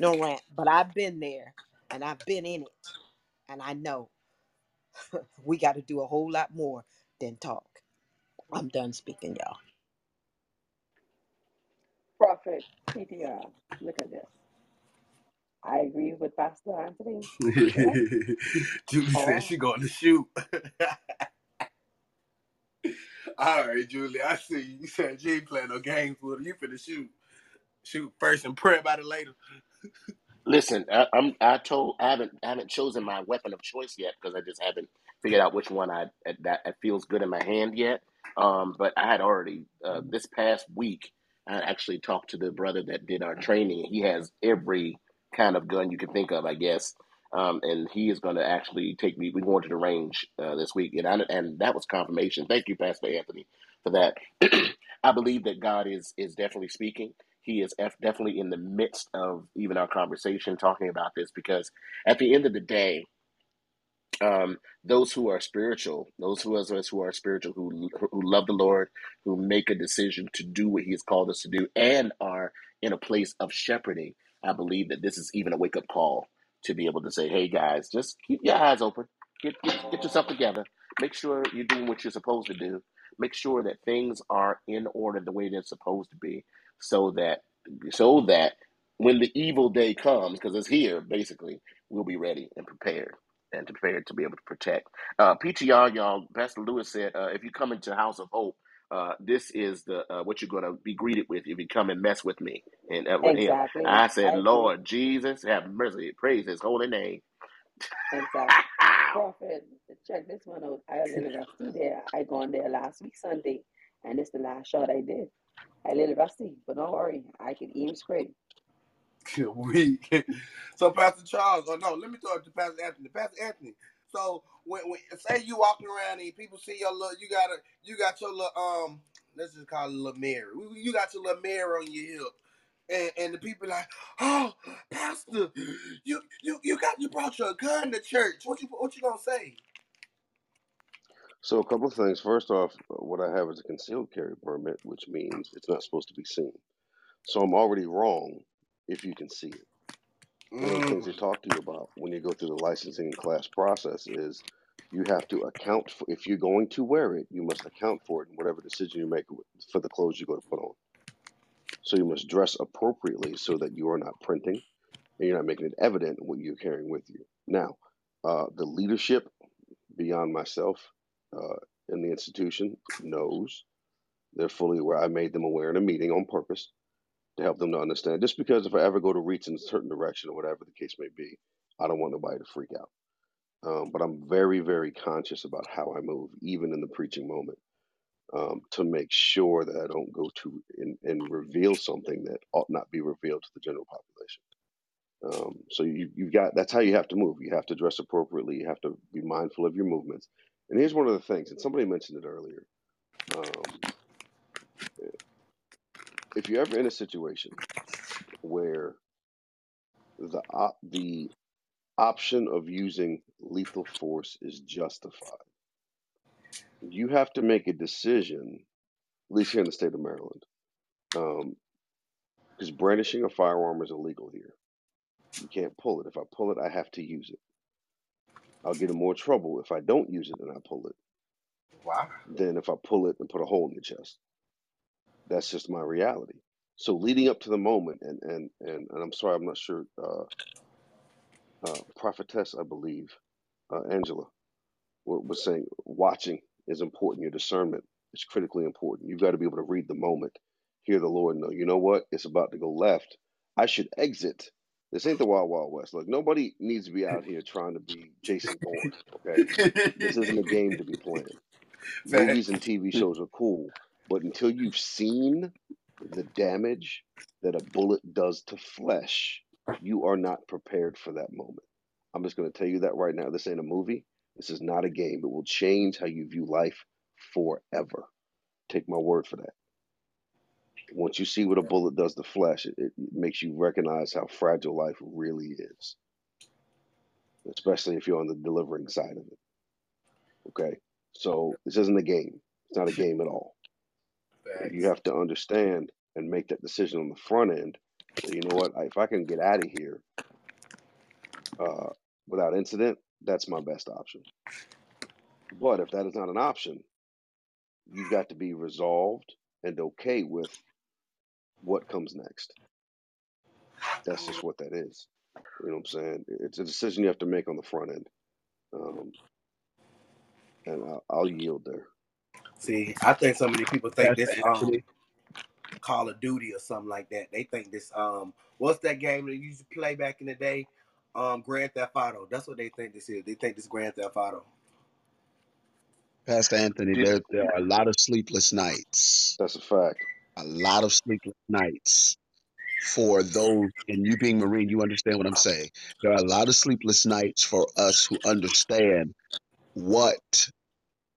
no rant, but I've been there and I've been in it. And I know we got to do a whole lot more than talk. I'm done speaking, y'all. Prophet PTR. Look at this. I agree with Pastor Anthony. Yep. Julie said she going to shoot. All right, Julie, I see you. You said you ain't playing no games with her. You finna shoot. Shoot first and pray about it later. Listen, I, I'm I told I haven't I haven't chosen my weapon of choice yet because I just haven't figured out which one I that, that feels good in my hand yet. Um, but I had already uh, this past week I actually talked to the brother that did our training. He has every kind of gun you can think of, I guess. Um, and he is going to actually take me. We're going to the range uh, this week, and I, and that was confirmation. Thank you, Pastor Anthony, for that. I believe that God is is definitely speaking. he is F- definitely in the midst of even our conversation talking about this because at the end of the day, um, those who are spiritual, those who us who are spiritual, who who love the Lord, who make a decision to do what He has called us to do, and are in a place of shepherding, I believe that this is even a wake up call to be able to say, "Hey guys, just keep your eyes open, get get, get yourself together, make sure you're doing what you're supposed to do, make sure that things are in order the way they're supposed to be, so that so that when the evil day comes, because it's here, basically, we'll be ready and prepared." and prepared to be able to protect. Uh, PTR, y'all, Pastor Lewis said, uh, if you come into House of Hope, uh, this is the uh, what you're going to be greeted with if you come and mess with me and uh, with him. I said, I agree. Lord Jesus, have mercy, praise His holy name. Exactly. Prophet, check this one out. I live rusty there. I gone there last week Sunday, and it's the last shot I did. I little rusty, but don't worry, I can aim straight. we so Pastor Charles, or no, let me talk to Pastor Anthony. Pastor Anthony. So when, when say you walking around and people see your little, you got a, you got your little um, let's just call it a mirror. You got your little mirror on your hip, and, and the people like, oh, Pastor, you you you got you brought your gun to church. What you what you gonna say? So a couple of things. First off, what I have is a concealed carry permit, which means it's not supposed to be seen. So I'm already wrong if you can see it. One of the things they Mm, talk to you about when you go through the licensing class process is you have to account for if you're going to wear it, you must account for it in whatever decision you make for the clothes you're going to put on. So you must dress appropriately so that you are not printing and you're not making it evident what you're carrying with you. Now, uh, the leadership beyond myself uh, in the institution knows they're fully aware. I made them aware in a meeting on purpose to help them to understand. Just because if I ever go to reach in a certain direction or whatever the case may be, I don't want nobody to freak out. Um, but I'm very, very conscious about how I move, even in the preaching moment, um, to make sure that I don't go to and, and reveal something that ought not be revealed to the general population. Um, so you, you've got that's how you have to move. You have to dress appropriately. You have to be mindful of your movements. And here's one of the things, and somebody mentioned it earlier. Um, if you're ever in a situation where the op- the option of using lethal force is justified, you have to make a decision. At least here in the state of Maryland, because brandishing a firearm is illegal here. You can't pull it. If I pull it, I have to use it. I'll get in more trouble if I don't use it and I pull it wow. than if I pull it and put a hole in the chest. That's just my reality. So leading up to the moment, and and and, and I'm sorry, I'm not sure. Uh, uh, prophetess, I believe, uh, Angela, was saying watching is important. Your discernment is critically important. You've got to be able to read the moment, hear the Lord, know. You know what? It's about to go left. I should exit. This ain't the Wild Wild West. Look, nobody needs to be out here trying to be Jason Bourne. Okay, this isn't a game to be playing. Movies and TV shows are cool, but until you've seen the damage that a bullet does to flesh, you are not prepared for that moment. I'm just going to tell you that right now. This ain't a movie. This is not a game. It will change how you view life forever. Take my word for that. Once you see what a bullet does to flesh, it, it makes you recognize how fragile life really is, especially if you're on the delivering side of it. Okay? So this isn't a game. It's not a game at all. You have to understand and make that decision on the front end. Say, you know what? If I can get out of here uh, without incident, that's my best option. But if that is not an option, you've got to be resolved and okay with what comes next. That's just what that is. You know what I'm saying? It's a decision you have to make on the front end. Um, and I'll, I'll yield there. See, I think so many people think Pastor this um Call of Duty or something like that. They think this um what's that game that you used to play back in the day? Um Grand Theft Auto. That's what they think this is. They think this Grand Theft Auto. Pastor Anthony, there, there are a lot of sleepless nights, That's a fact. a lot of sleepless nights for those, and you being Marine, you understand what I'm saying. There are a lot of sleepless nights for us who understand what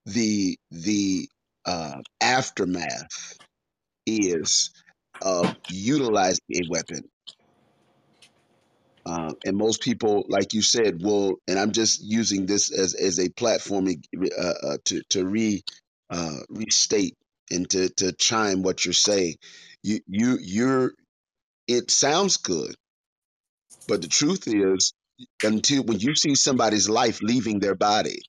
the the uh, aftermath is of utilizing a weapon. Uh, and most people, like you said, will. And I'm just using this as as a platform uh, uh, to to re uh, restate and to to chime what you're saying. You you you're. It sounds good, but the truth is, until when you see somebody's life leaving their body,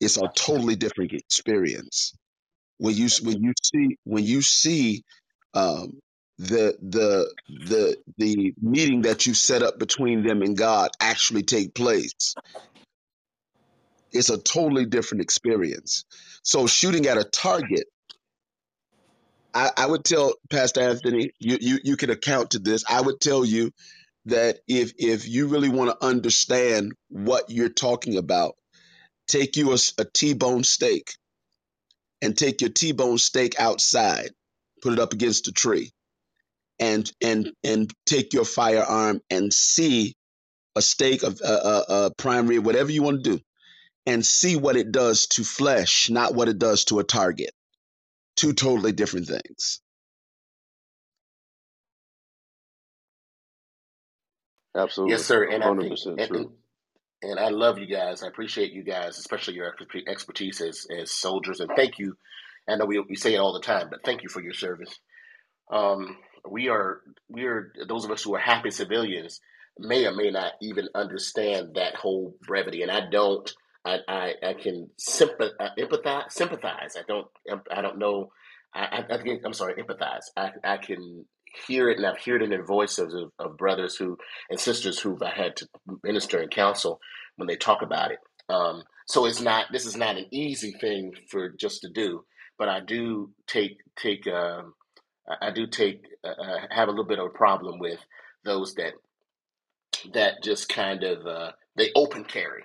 it's a totally different experience when you when you see when you see um, the the the the meeting that you set up between them and God actually take place, it's a totally different experience. So shooting at a target, I, I would tell Pastor Anthony, you, you you can account to this. I would tell you that if if you really want to understand what you're talking about, take you a, a T-bone steak and take your T-bone steak outside, put it up against a tree, and and and take your firearm and see a steak of a prime rib, whatever you want to do, and see what it does to flesh, not what it does to a target. Two totally different things. Absolutely. Yes, Absolutely, sir. And I think, percent and, and, I love you guys. I appreciate you guys, especially your expertise as, as soldiers. And thank you. I know we, we say it all the time, but thank you for your service. Um, we are we are those of us who are happy civilians may or may not even understand that whole brevity, and I don't. I I, I can sympath- empathize sympathize. I don't I don't know. I, I, I think I'm sorry empathize. I I can hear it, and I've heard it in voices of, of brothers who and sisters who I had to minister and counsel when they talk about it. Um, so it's not this is not an easy thing for just to do, but I do take take. I, I do take uh, uh, have a little bit of a problem with those that that just kind of uh, they open carry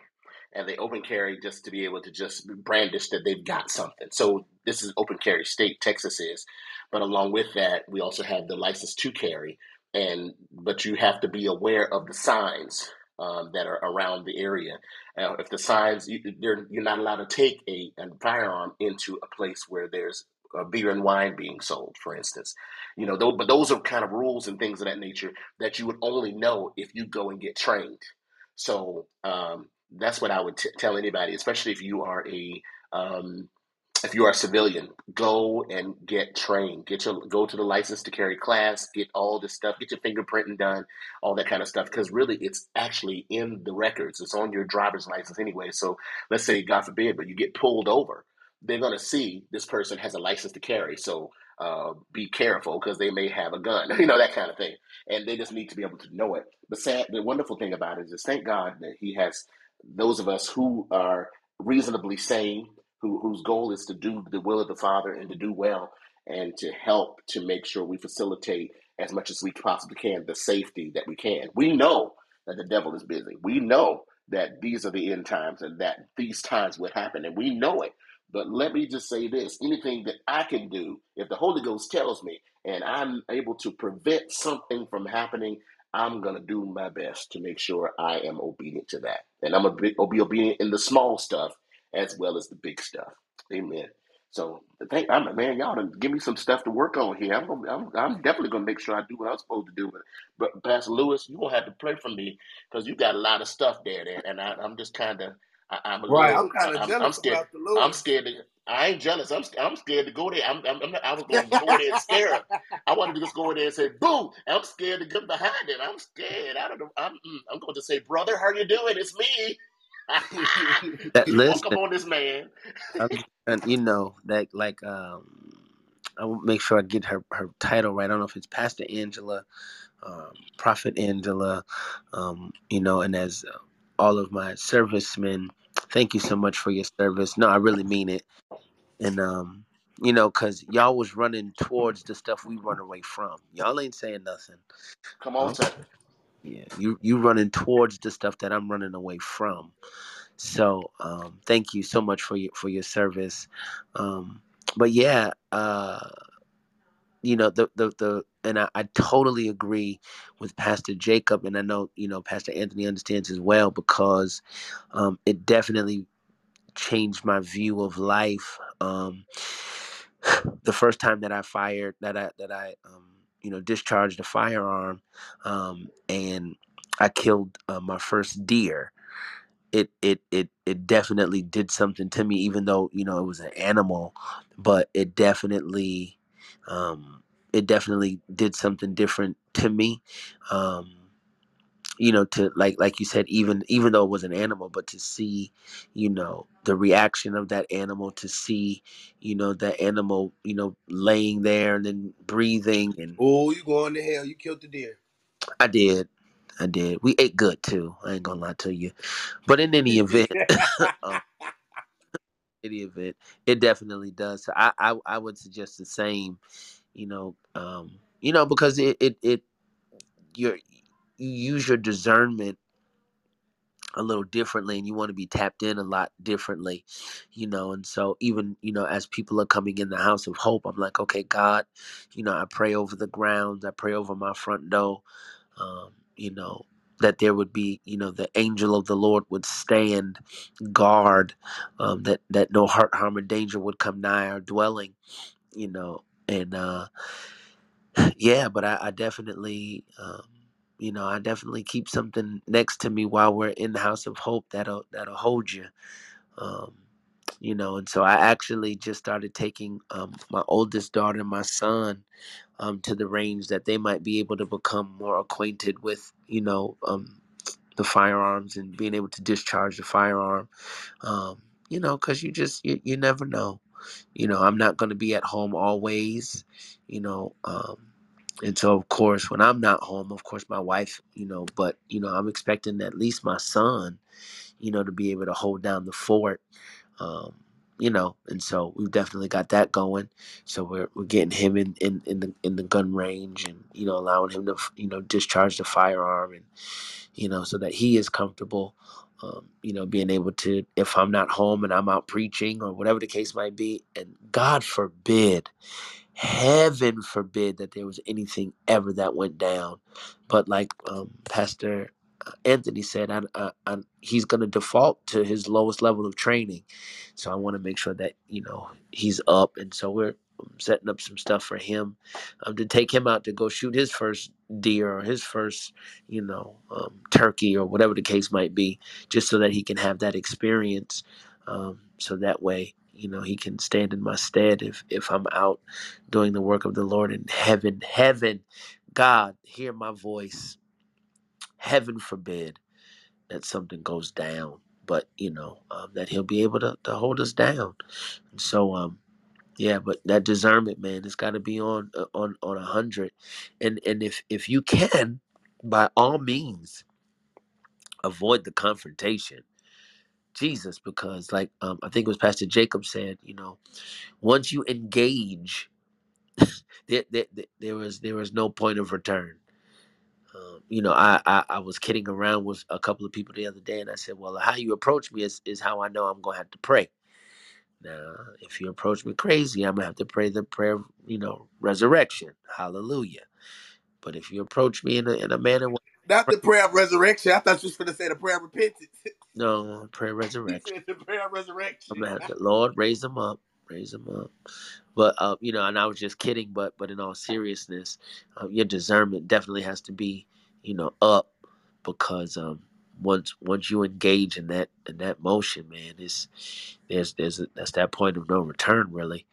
and they open carry just to be able to just brandish that they've got something. So this is open carry state, Texas is, but along with that, we also have the license to carry, and but you have to be aware of the signs. Um, that are around the area. Uh, if the signs, you, you're not allowed to take a, a firearm into a place where there's beer and wine being sold, for instance. You know, th- but those are kind of rules and things of that nature that you would only know if you go and get trained. So um, that's what I would t- tell anybody, especially if you are a um, if you are a civilian, go and get trained. Get your go to the license to carry class. Get all this stuff. Get your fingerprinting done. All that kind of stuff. Because really, it's actually in the records. It's on your driver's license anyway. So let's say, God forbid, but you get pulled over, they're gonna see this person has a license to carry. So uh, be careful because they may have a gun. You know that kind of thing. And they just need to be able to know it. The sad, the wonderful thing about it is, thank God that He has those of us who are reasonably sane who, whose goal is to do the will of the Father and to do well and to help to make sure we facilitate as much as we possibly can the safety that we can. We know that the devil is busy. We know that these are the end times and that these times would happen, and we know it. But let me just say this anything that I can do, if the Holy Ghost tells me and I'm able to prevent something from happening, I'm going to do my best to make sure I am obedient to that. And I'm going to be obedient in the small stuff as well as the big stuff. Amen. So thank I'm man, y'all done give me some stuff to work on here. I'm gonna, I'm, I'm definitely gonna make sure I do what I'm supposed to do. But, but Pastor Lewis, you gonna have to pray for me because you got a lot of stuff there, there and I, I'm just kind of I'm a Right. I'm kind of I'm I'm jealous scared. about the I'm scared. To, I ain't jealous. I'm I'm scared to go there. I'm, I'm, I'm not, I was going to go there and scare him. I wanted to just go in there and say, "Boo!" I'm scared to get behind it. I'm scared. I don't know. I'm mm, I'm going to say, "Brother, how you doing? It's me." That you walk up listen, on this man. And you know that like um, I will make sure I get her her title right. I don't know if it's Pastor Angela, um, Prophet Angela, um, you know, and as uh, all of my servicemen, thank you so much for your service. No, I really mean it, and um, you know, cause y'all was running towards the stuff we run away from. Y'all ain't saying nothing. Come on, sir. yeah, you you running towards the stuff that I'm running away from. So um, thank you so much for your for your service. Um, but yeah, uh, you know the the the and I, I totally agree with Pastor Jacob, and I know you know Pastor Anthony understands as well because um, it definitely changed my view of life. Um, the first time that I fired that I that I um, you know, discharged a firearm, um, and I killed uh, my first deer. It it it it definitely did something to me, even though you know it was an animal, but it definitely, um, it definitely did something different to me. Um, you know to like like you said even even though it was an animal but to see you know the reaction of that animal to see you know that animal you know laying there and then breathing and Oh, you going to hell? You killed the deer. i did i did we ate good too i ain't gonna lie to you but in any event um, in any event it definitely does so I, I i would suggest the same you know um you know because it it, it you're you use your discernment a little differently and you want to be tapped in a lot differently you know and so even you know as people are coming in the house of hope i'm like okay god you know i pray over the grounds i pray over my front door um, you know that there would be you know the angel of the lord would stand guard um, that that no hurt harm or danger would come nigh our dwelling you know and uh yeah, but I, I definitely, um, you know, I definitely keep something next to me while we're in the house of hope that'll that'll hold you. Um, you know, and so I actually just started taking um, my oldest daughter and my son um, to the range that they might be able to become more acquainted with, you know, um, the firearms and being able to discharge the firearm. Um, you know, because you just you, you never know you know i'm not going to be at home always you know um and so of course when i'm not home of course my wife you know but you know i'm expecting at least my son you know to be able to hold down the fort um you know and so we've definitely got that going so we're, we're getting him in, in in the in the gun range and you know allowing him to you know discharge the firearm and you know, so that he is comfortable, um, you know, being able to, if I'm not home and I'm out preaching or whatever the case might be, and God forbid, heaven forbid that there was anything ever that went down. But like um, Pastor uh, Anthony said, I, I, I, he's going to default to his lowest level of training. So I want to make sure that, you know, he's up. And so we're um, setting up some stuff for him um, to take him out to go shoot his first deer or his first, you know, um, turkey or whatever the case might be, just so that he can have that experience. Um, so that way, you know, he can stand in my stead if if I'm out doing the work of the Lord in heaven. Heaven, God, hear my voice. Heaven forbid that something goes down, but you know um, that He'll be able to, to hold us down. And so, um, yeah, but that discernment, man, it's got to be on uh, on on a hundred. And and if if you can, by all means, avoid the confrontation. Jesus, because like um, I think it was Pastor Jacob said, you know, once you engage, there, there, there there was there was no point of return Um, you know, I, I I was kidding around with a couple of people the other day, and I said, "Well, how you approach me is, is how I know I'm gonna have to pray." Now, if you approach me crazy, I'm gonna have to pray the prayer, of, you know, resurrection, hallelujah. But if you approach me in a in a manner, where Not the prayer of resurrection. I thought you was going to say the prayer of repentance. no prayer resurrection, said the prayer of resurrection. I'm gonna have to Lord raise them up, raise them up. But uh, you know, and I was just kidding. But but in all seriousness, uh, your discernment definitely has to be, you know, up because um, once once you engage in that in that motion, man, it's there's there's a, that's that point of no return, really.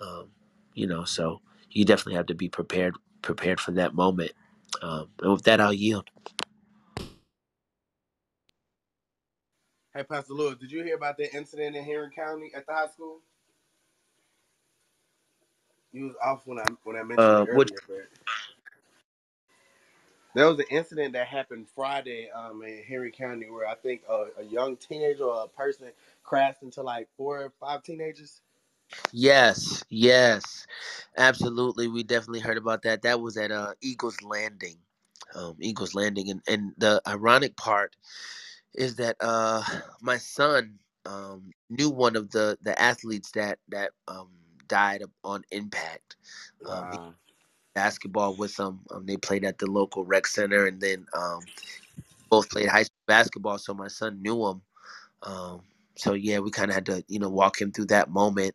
Um, you know, so you definitely have to be prepared prepared for that moment. Um, and with that, I'll yield. Hey, Pastor Lewis, did you hear about that incident in Henry County at the high school? You was off when I when I mentioned Uh, it earlier, there was an incident that happened Friday um, in Henry County where I think a, a young teenager or a person crashed into like four or five teenagers. yes, yes, absolutely. We definitely heard about that. That was at uh, Eagles Landing. Um, Eagles Landing, and and the ironic part is that uh my son um knew one of the the athletes that that um died on impact um. Basketball with them um they played at the local rec center and then um both played high school basketball so my son knew them. um so yeah we kind of had to you know walk him through that moment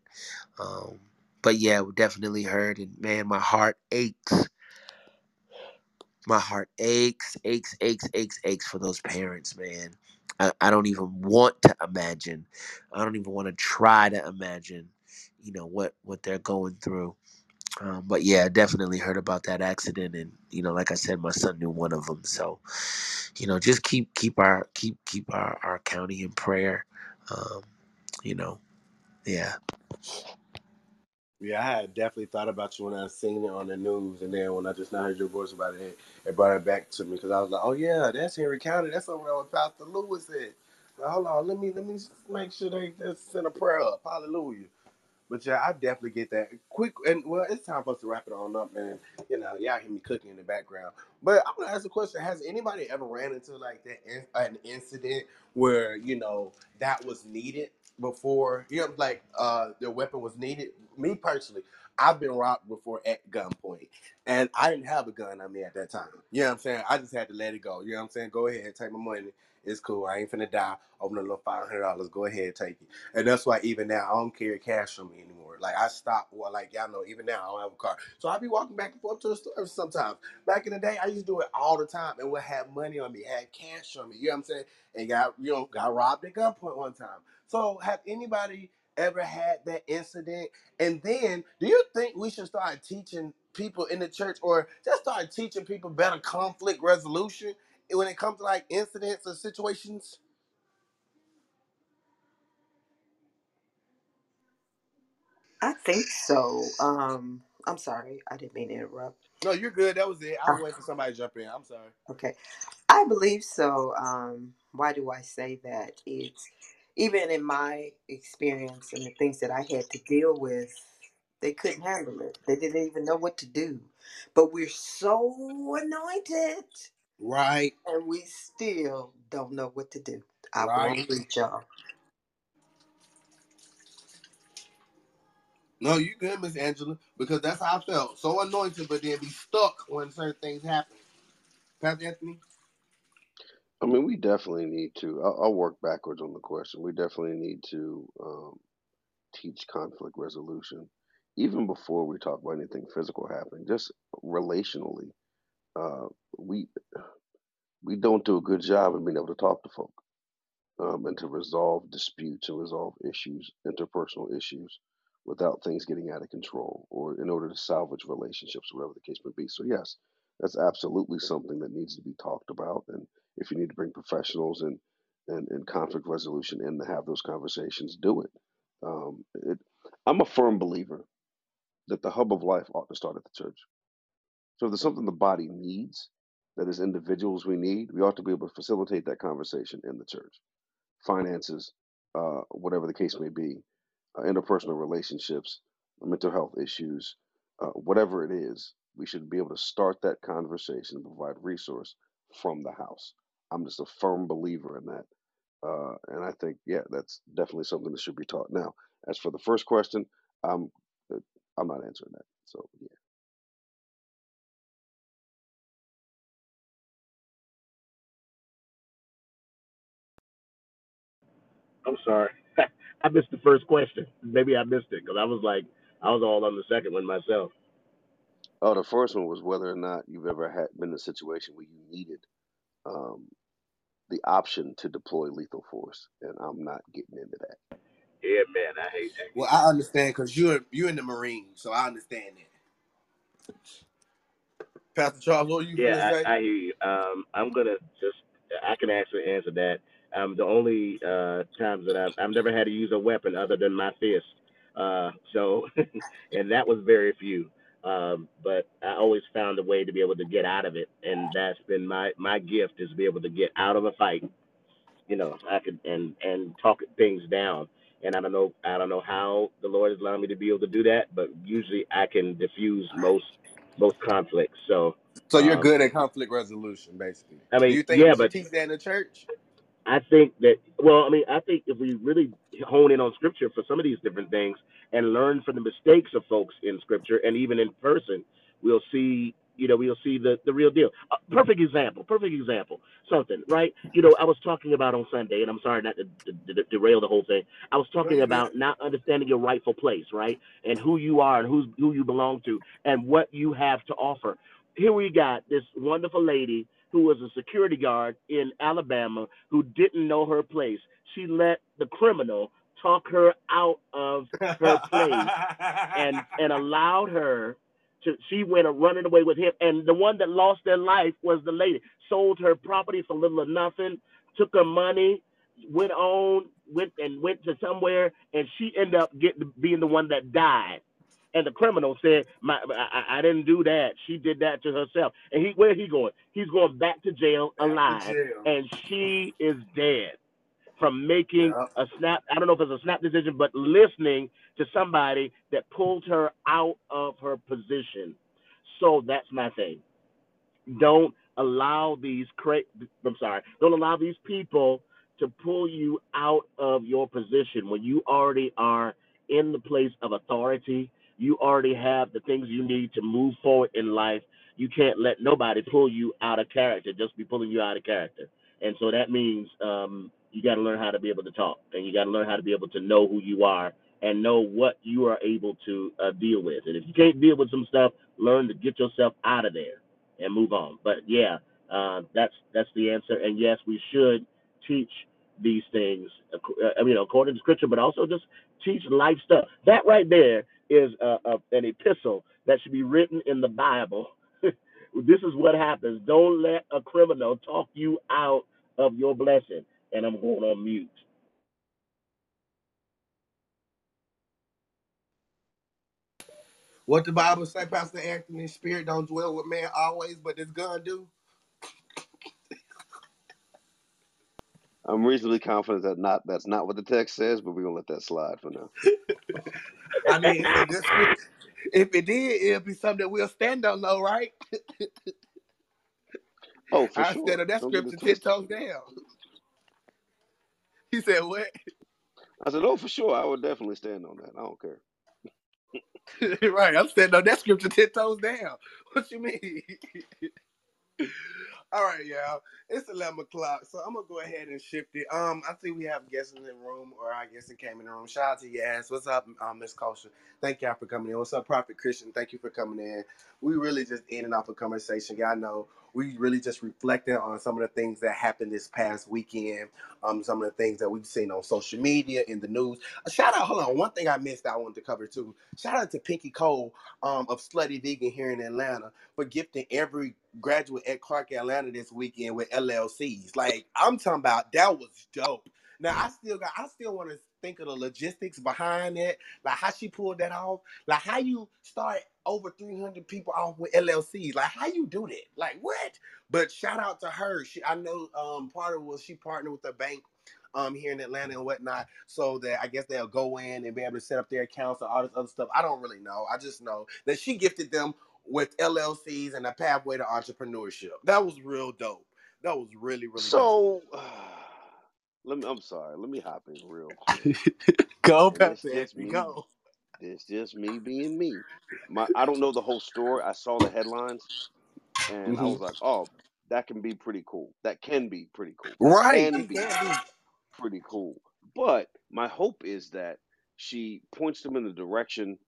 um but yeah we definitely heard and man my heart aches my heart aches, aches, aches, aches, aches for those parents, man. I, I don't even want to imagine. I don't even want to try to imagine, you know, what what they're going through. Um, but yeah, I definitely heard about that accident, and you know, like I said, my son knew one of them. So, you know, just keep keep our keep keep our our county in prayer. Um, you know, yeah. Yeah, I had definitely thought about you when I seen it on the news, and then when I just now heard your voice about it, it brought it back to me because I was like, "Oh yeah, that's Henry County. That's over there with Pastor Lewis at." Hold on, let me let me make sure they just send a prayer up. Hallelujah. But yeah, I definitely get that. Quick and well, it's time for us to wrap it on up, man. You know, y'all hear me cooking in the background. But I'm gonna ask a question: Has anybody ever ran into like that in, an incident where you know that was needed before? You know, like uh, the weapon was needed. Me personally, I've been robbed before at gunpoint, and I didn't have a gun on me at that time. You know what I'm saying? I just had to let it go. You know what I'm saying? Go ahead, take my money. It's cool. I ain't finna die. Open a little five hundred dollars. Go ahead, take it. And that's why even now I don't carry cash on me anymore. Like I stopped. Well, like y'all know, even now I don't have a car, so I be walking back and forth to the store sometimes. Back in the day, I used to do it all the time, and would have money on me, had cash on me. You know what I'm saying? And got you know got robbed at gunpoint one time. So have anybody ever had that incident? And then, do you think we should start teaching people in the church, or just start teaching people better conflict resolution when it comes to like incidents or situations? I think so. Um, I'm sorry, I didn't mean to interrupt. No, you're good. That was it. I Uh, was waiting for somebody to jump in. I'm sorry. okay, I believe so. Um, why do I say that? It's even in my experience and the things that I had to deal with, they couldn't handle it. They didn't even know what to do. But we're so anointed, Right, and we still don't know what to do. I right. won't reach y'all. No, you good, Miss Angela, because that's how I felt. So anointed, but then be stuck when certain things happen. Pastor Anthony? I mean, we definitely need to. I'll, I'll work backwards on the question. We definitely need to um, teach conflict resolution, even before we talk about anything physical happening. Just relationally, uh, we we don't do a good job of being able to talk to folk um, and to resolve disputes and resolve issues, interpersonal issues, without things getting out of control, or in order to salvage relationships, whatever the case may be. So yes, that's absolutely something that needs to be talked about. And if you need to bring professionals and and, and conflict resolution in to have those conversations, do it. Um, it. I'm a firm believer that the hub of life ought to start at the church. So if there's something the body needs, that as individuals we need, we ought to be able to facilitate that conversation in the church finances, uh, whatever the case may be, uh, interpersonal relationships, mental health issues, uh, whatever it is, we should be able to start that conversation and provide resource from the house. I'm just a firm believer in that. Uh, and I think, yeah, that's definitely something that should be taught. Now, as for the first question, I'm, uh, I'm not answering that. So, yeah. I'm sorry. I missed the first question. Maybe I missed it because I was like, I was all on the second one myself. Oh, the first one was whether or not you've ever had been in a situation where you needed um, the option to deploy lethal force, and I'm not getting into that. Yeah, man, I hate that. Well, I understand because you're you're in the Marines, so I understand that. Pastor Charles, what were you Yeah, gonna say? I, I hear you. Um, I'm gonna just I can actually answer that. Um, the only uh, times that I've I've never had to use a weapon other than my fist. Uh, so, and that was very few. Um, but I always found a way to be able to get out of it, and that's been my my gift is to be able to get out of a fight. You know, I could and and talk things down. And I don't know I don't know how the Lord has allowed me to be able to do that, but usually I can diffuse most most conflicts. So So you're um, good at conflict resolution, basically. I Do mean, you think yeah, should but teach that in the church? I think that well, I mean, I think if we really hone in on scripture for some of these different things and learn from the mistakes of folks in scripture and even in person, we'll see, you know, we'll see the the real deal. Uh, perfect example, perfect example. Something, right? You know, I was talking about on Sunday, and I'm sorry not to, to, to derail the whole thing. I was talking about not understanding your rightful place, right, and who you are and who's who you belong to and what you have to offer. here we got this wonderful lady who was a security guard in Alabama who didn't know her place. She let the criminal talk her out of her place and and allowed her to she went running away with him. And the one that lost their life was the lady. Sold her property for little or nothing took her money went on went and went to somewhere and she ended up getting being the one that died and the criminal said my I, I didn't do that she did that to herself and he where he going he's going back to jail Back to alive jail. and she is dead from making a snap I don't know if it's a snap decision, but listening to somebody that pulled her out of her position. So that's my thing. Don't allow these cra- I'm sorry, don't allow these people to pull you out of your position when you already are in the place of authority. You already have the things you need to move forward in life. You can't let nobody pull you out of character, just be pulling you out of character. And so that means um, you got to learn how to be able to talk, and you got to learn how to be able to know who you are and know what you are able to uh, deal with. And if you can't deal with some stuff, learn to get yourself out of there and move on. But yeah, uh, that's that's the answer. And yes, we should teach these things. uh, I mean, according to Scripture, but also just teach life stuff. That right there is a, a, an epistle that should be written in the Bible. this is what happens. Don't let a criminal talk you out of your blessing. And I'm going on mute. What the Bible say, Pastor Anthony? Spirit don't dwell with man always, but this gun do. I'm reasonably confident that not that's not what the text says, but we're gonna let that slide for now. I mean, if, this, if it did, it'd be something that we'll stand on, though, right? Oh, for I sure. stand on that Don't scripture ten toes down. He said, "What?" I said, oh, for sure. I would definitely stand on that. I don't care. right, I'm standing on that scripture ten toes down. What you mean? All right, y'all. It's eleven o'clock, so I'm gonna go ahead and shift it. Um, I think we have guests in the room, or I guess it came in the room. Shout out to Yas. What's up, um, Miss Kosher? Thank y'all for coming in. What's up, Prophet Christian? Thank you for coming in. We really just in and off a conversation. Y'all know we really just reflecting on some of the things that happened this past weekend. Um, some of the things that we've seen on social media in the news. A shout out. Hold on, one thing I missed. I wanted to cover too. Shout out to Pinky Cole um, of Slutty Vegan here in Atlanta for gifting every graduate at Clark Atlanta this weekend with LLCs. Like I'm talking about that was dope. Now I still got I still want to think of the logistics behind it, like how she pulled that off, like how you start over 300 people off with LLCs, like how you do that, like what? But shout out to her. She I know um part of it was she partnered with a bank um here in Atlanta and whatnot, so that I guess they'll go in and be able to set up their accounts and all this other stuff. I don't really know. I just know that she gifted them with LLCs and a pathway to entrepreneurship. That was real dope. That was really, really dope. So let me I'm sorry, let me hop in real quick. Go, And it's Pastor just Anthony, me go. It's just me being me. My I don't know the whole story. I saw the headlines and I hmm was like, oh, that can be pretty cool. That can be pretty cool. Right, Can it be pretty cool. But my hope is that she points them in the direction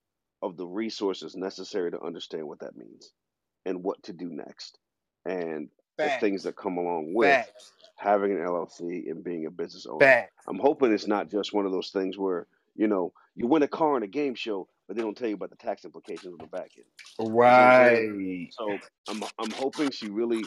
of the resources necessary to understand what that means and what to do next and the things that come along with facts, having an LLC and being a business owner. facts. I'm hoping it's not just one of those things where, you know, you win a car in a game show, but they don't tell you about the tax implications on the back end. You see I'm? Right. So I'm I'm hoping she really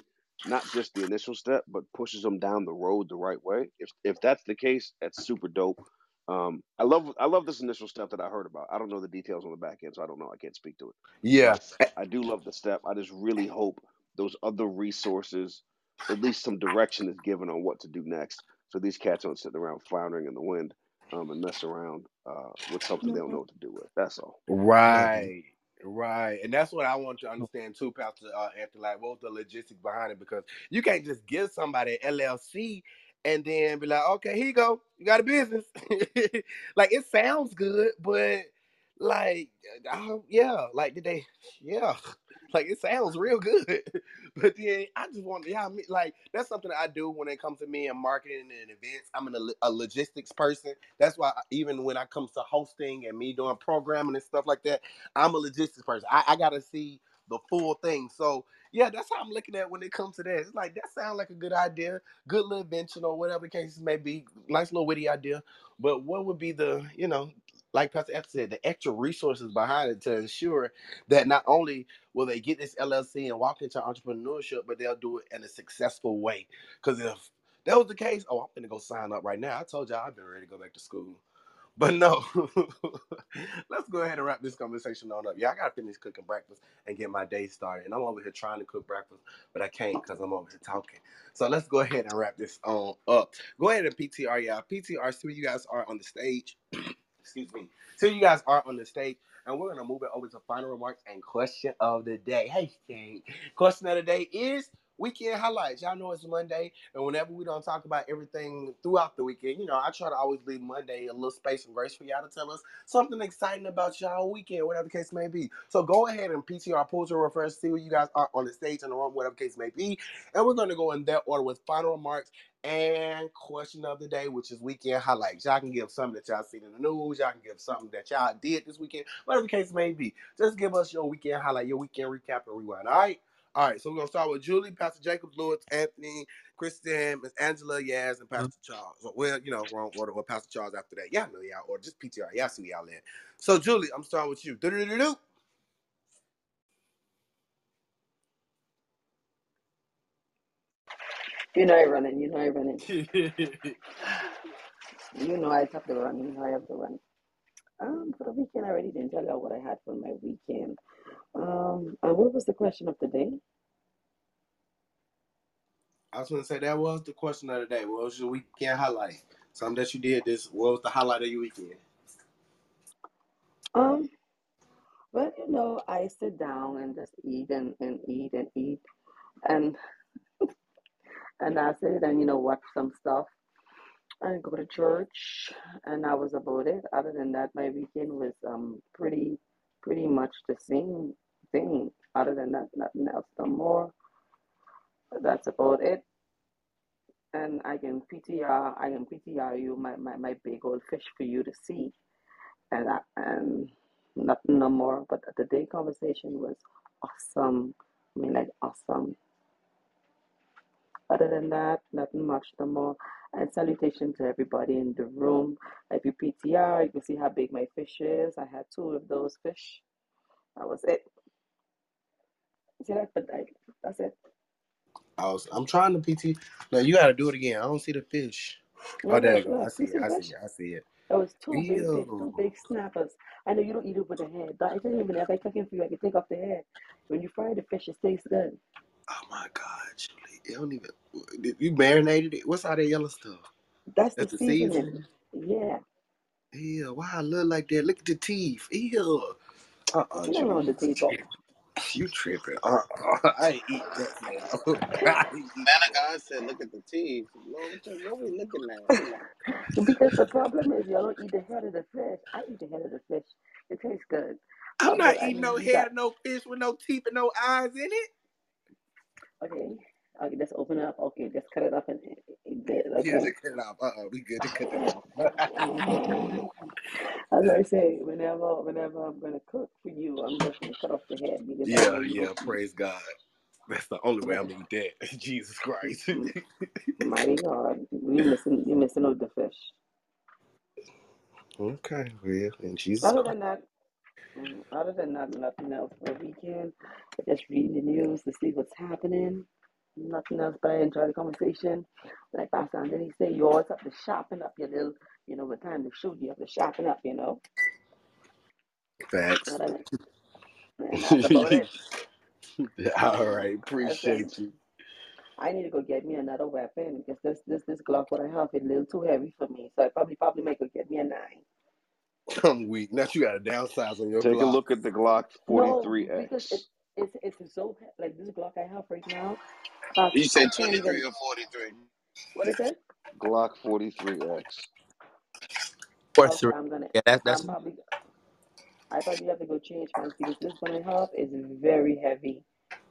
not just the initial step, but pushes them down the road the right way. If if that's the case, that's super dope. Um, I love I love this initial step that I heard about. I don't know the details on the back end, so I don't know. I can't speak to it. Yeah. But I do love the step. I just really hope those other resources, at least some direction is given on what to do next, so these cats don't sit around floundering in the wind um, and mess around uh, with something they don't know what to do with. That's all. Right. Right. And that's what I want you to understand too, Pastor uh, Anthony. Like, what was the logistics behind it? Because you can't just give somebody an LLC and then be like, okay, here you go. You got a business. like, it sounds good, but like, uh, yeah, like, did they, yeah, like, it sounds real good. but then I just want, to yeah, I mean, like, that's something that I do when it comes to me and marketing and events. I'm an, a logistics person. That's why I- even when I comes to hosting and me doing programming and stuff like that, I'm a logistics person. I, I got to see the full thing. So yeah, that's how I'm looking at when it comes to that. It's like that sounds like a good idea, good little invention or whatever the case may be. Nice little witty idea. But what would be the, you know, like Pastor F said, the extra resources behind it to ensure that not only will they get this LLC and walk into entrepreneurship, but they'll do it in a successful way. Because if that was the case, oh, I'm gonna go sign up right now. I told y'all I've been ready to go back to school. But no, let's go ahead and wrap this conversation on up. Yeah, I gotta finish cooking breakfast and get my day started. And I'm over here trying to cook breakfast, but I can't because I'm over here talking. So let's go ahead and wrap this on up. Go ahead and PTR, yeah. PTR, so you guys are on the stage. Excuse me. So you guys are on the stage, and we're gonna move it over to final remarks and question of the day. Hey, King. Question of the day is weekend highlights. Y'all know it's Monday, and whenever we don't talk about everything throughout the weekend, you know, I try to always leave Monday a little space and grace for y'all to tell us something exciting about y'all weekend, whatever the case may be. So go ahead and PTR pull to refresh, see where you guys are on the stage in the room, whatever the case may be, and we're gonna go in that order with final remarks and question of the day, which is weekend highlights. Y'all can give something that y'all seen in the news. Y'all can give something that y'all did this weekend, whatever the case may be. Just give us your weekend highlight, your weekend recap and rewind. All right. All right, so we're gonna start with Julie, Pastor Jacob, Lewis, Anthony, Kristen, Miss Angela, Yaz, and Pastor mm-hmm. Charles. Well, you know, wrong order. Well, Pastor Charles after that. Yeah, I know y'all, or just PTR. Y'all see y'all in. So, Julie, I'm starting with you. Do-do-do-do-do. You know I running. You know I running. You know I have to run. You know I have to run. Um, for the weekend, I already didn't tell you what I had for my weekend. Um, and what was the question of the day? I was gonna say that was the question of the day. What was your weekend highlight? Something that you did this. What was the highlight of your weekend? Um, well, you know, I sit down and just eat and, and eat and eat and and I sit and you know watch some stuff and go to church and that was about it. Other than that, my weekend was um pretty pretty much the same thing. Other than that, nothing else no more. That's about it. And I can PTR I can PTR you my, my, my big old fish for you to see. And I, and nothing no more. But the day conversation was awesome. I mean like awesome. Other than that, nothing much no more. And salutation to everybody in the room. If you PTR, you can see how big my fish is. I had two of those fish. That was it. See that? But I, that's it. I was. I'm trying to PT. No, you got to do it again. I don't see the fish. Oh, there you go. I see it. I see it. I see it. That was two big two big snappers. I know you don't eat it with the head, but I tell you, even if I cooking for you, I can take off the head. When you fry the fish, it tastes good. Oh my God, Julie. It don't even. You marinated it. What's all that yellow stuff? That's the That's the seasoning. seasoning. Yeah. Ew. Why I look like that? Look at the teeth. Ew. Uh uh There's nothing wrong the table. You tripping? Uh uh I ain't eat that. No. I Man of that. God said, look at the teeth. Lord, what, are we looking at? Because the problem is y'all don't eat the head of the fish. I eat the head of the fish. It tastes good. I'm not but I eating no mean, you got head, no fish with no teeth and no eyes in it. okay. Okay, let's open it up. Okay, let's cut it up and it. Yeah, Okay. just cut it off. Uh uh we good to cut that off. As I say, whenever whenever I'm gonna cook for you, I'm just gonna cut off the head yeah, you yeah, praise God. That's the only way I'm gonna eat that. Jesus Christ. M- Mighty God, you missing you missing out the fish. okay, well, in Jesus Other than that, mm, other than that, nothing else for the weekend. Just reading the news to see what's happening. Nothing else, but I enjoy the conversation. Like Pastor Anthony say, you always have to sharpen up your little, you know, with time to shoot, you have to sharpen up, you know. Facts. Other than- And that's about it. All right, Listen, appreciate you. I need to go get me another weapon because this this this Glock what I have is a little too heavy for me. So I probably probably might go get me a nine. I'm weak. Now you got to downsize on your Take a look at the Glock No, because 43X. it it's it's so he- like this Glock I have right now. Uh, You said 23 or 43? What is it? Glock 43X. Four Okay, three. I'm gonna. Yeah, that's I'm that's probably. I probably have to go change mine because this one I have is very heavy,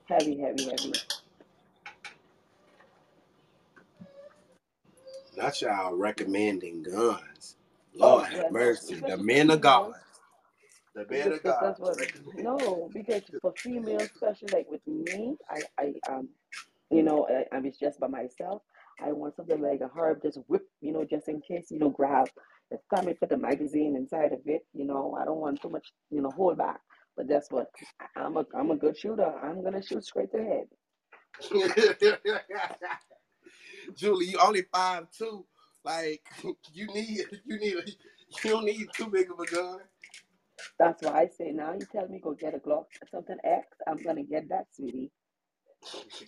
heavy, heavy, heavy. not y'all recommending guns. Oh Lord have mercy. The men of God. The man of God. what. No, because for females, especially like with me, I, I um, you know, I, I was just by myself. I want something like a herb, just whip, you know, just in case, you know, grab the and put the magazine inside of it. You know, I don't want too much, you know, hold back. But that's what I'm a I'm a good shooter. I'm gonna shoot straight to head. Julie, you only five two. Like you need you need a, you don't need too big of a gun. That's why I say now you tell me go get a Glock something X, I'm gonna get that, sweetie.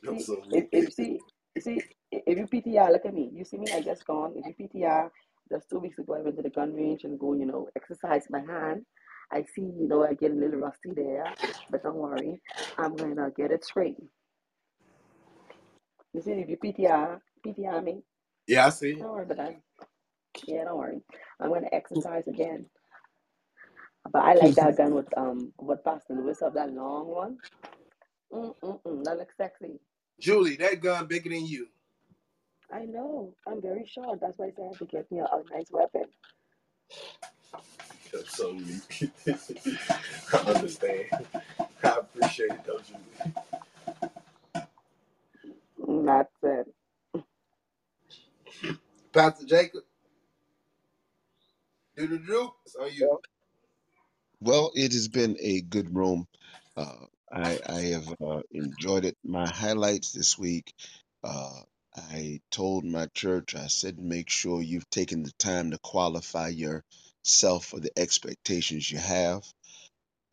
See, if, if see, see, if you PTR, look at me. You see me, I just gone. If you PTR, just two weeks ago, I went to the gun range and go, you know, exercise my hand. I see, you know, I get a little rusty there, but don't worry, I'm gonna get it straight. You see, if you PTR, PTR me, Yeah, I see. don't worry about that. Yeah, don't worry. I'm gonna exercise again. But I like that gun with um, what Pastor Lewis of that long one. Mm mm mm, that looks sexy. Julie, that gun bigger than you. I know. I'm very short. That's why I said I have to get me a, a nice weapon. I'm so weak. I understand. I appreciate it though, Julie. Not That's it. Pastor Jacob, do do do. It's on you. Well, it has been a good room. Uh, I, I have uh, enjoyed it. My highlights this week. Uh, I told my church, I said, make sure you've taken the time to qualify yourself for the expectations you have.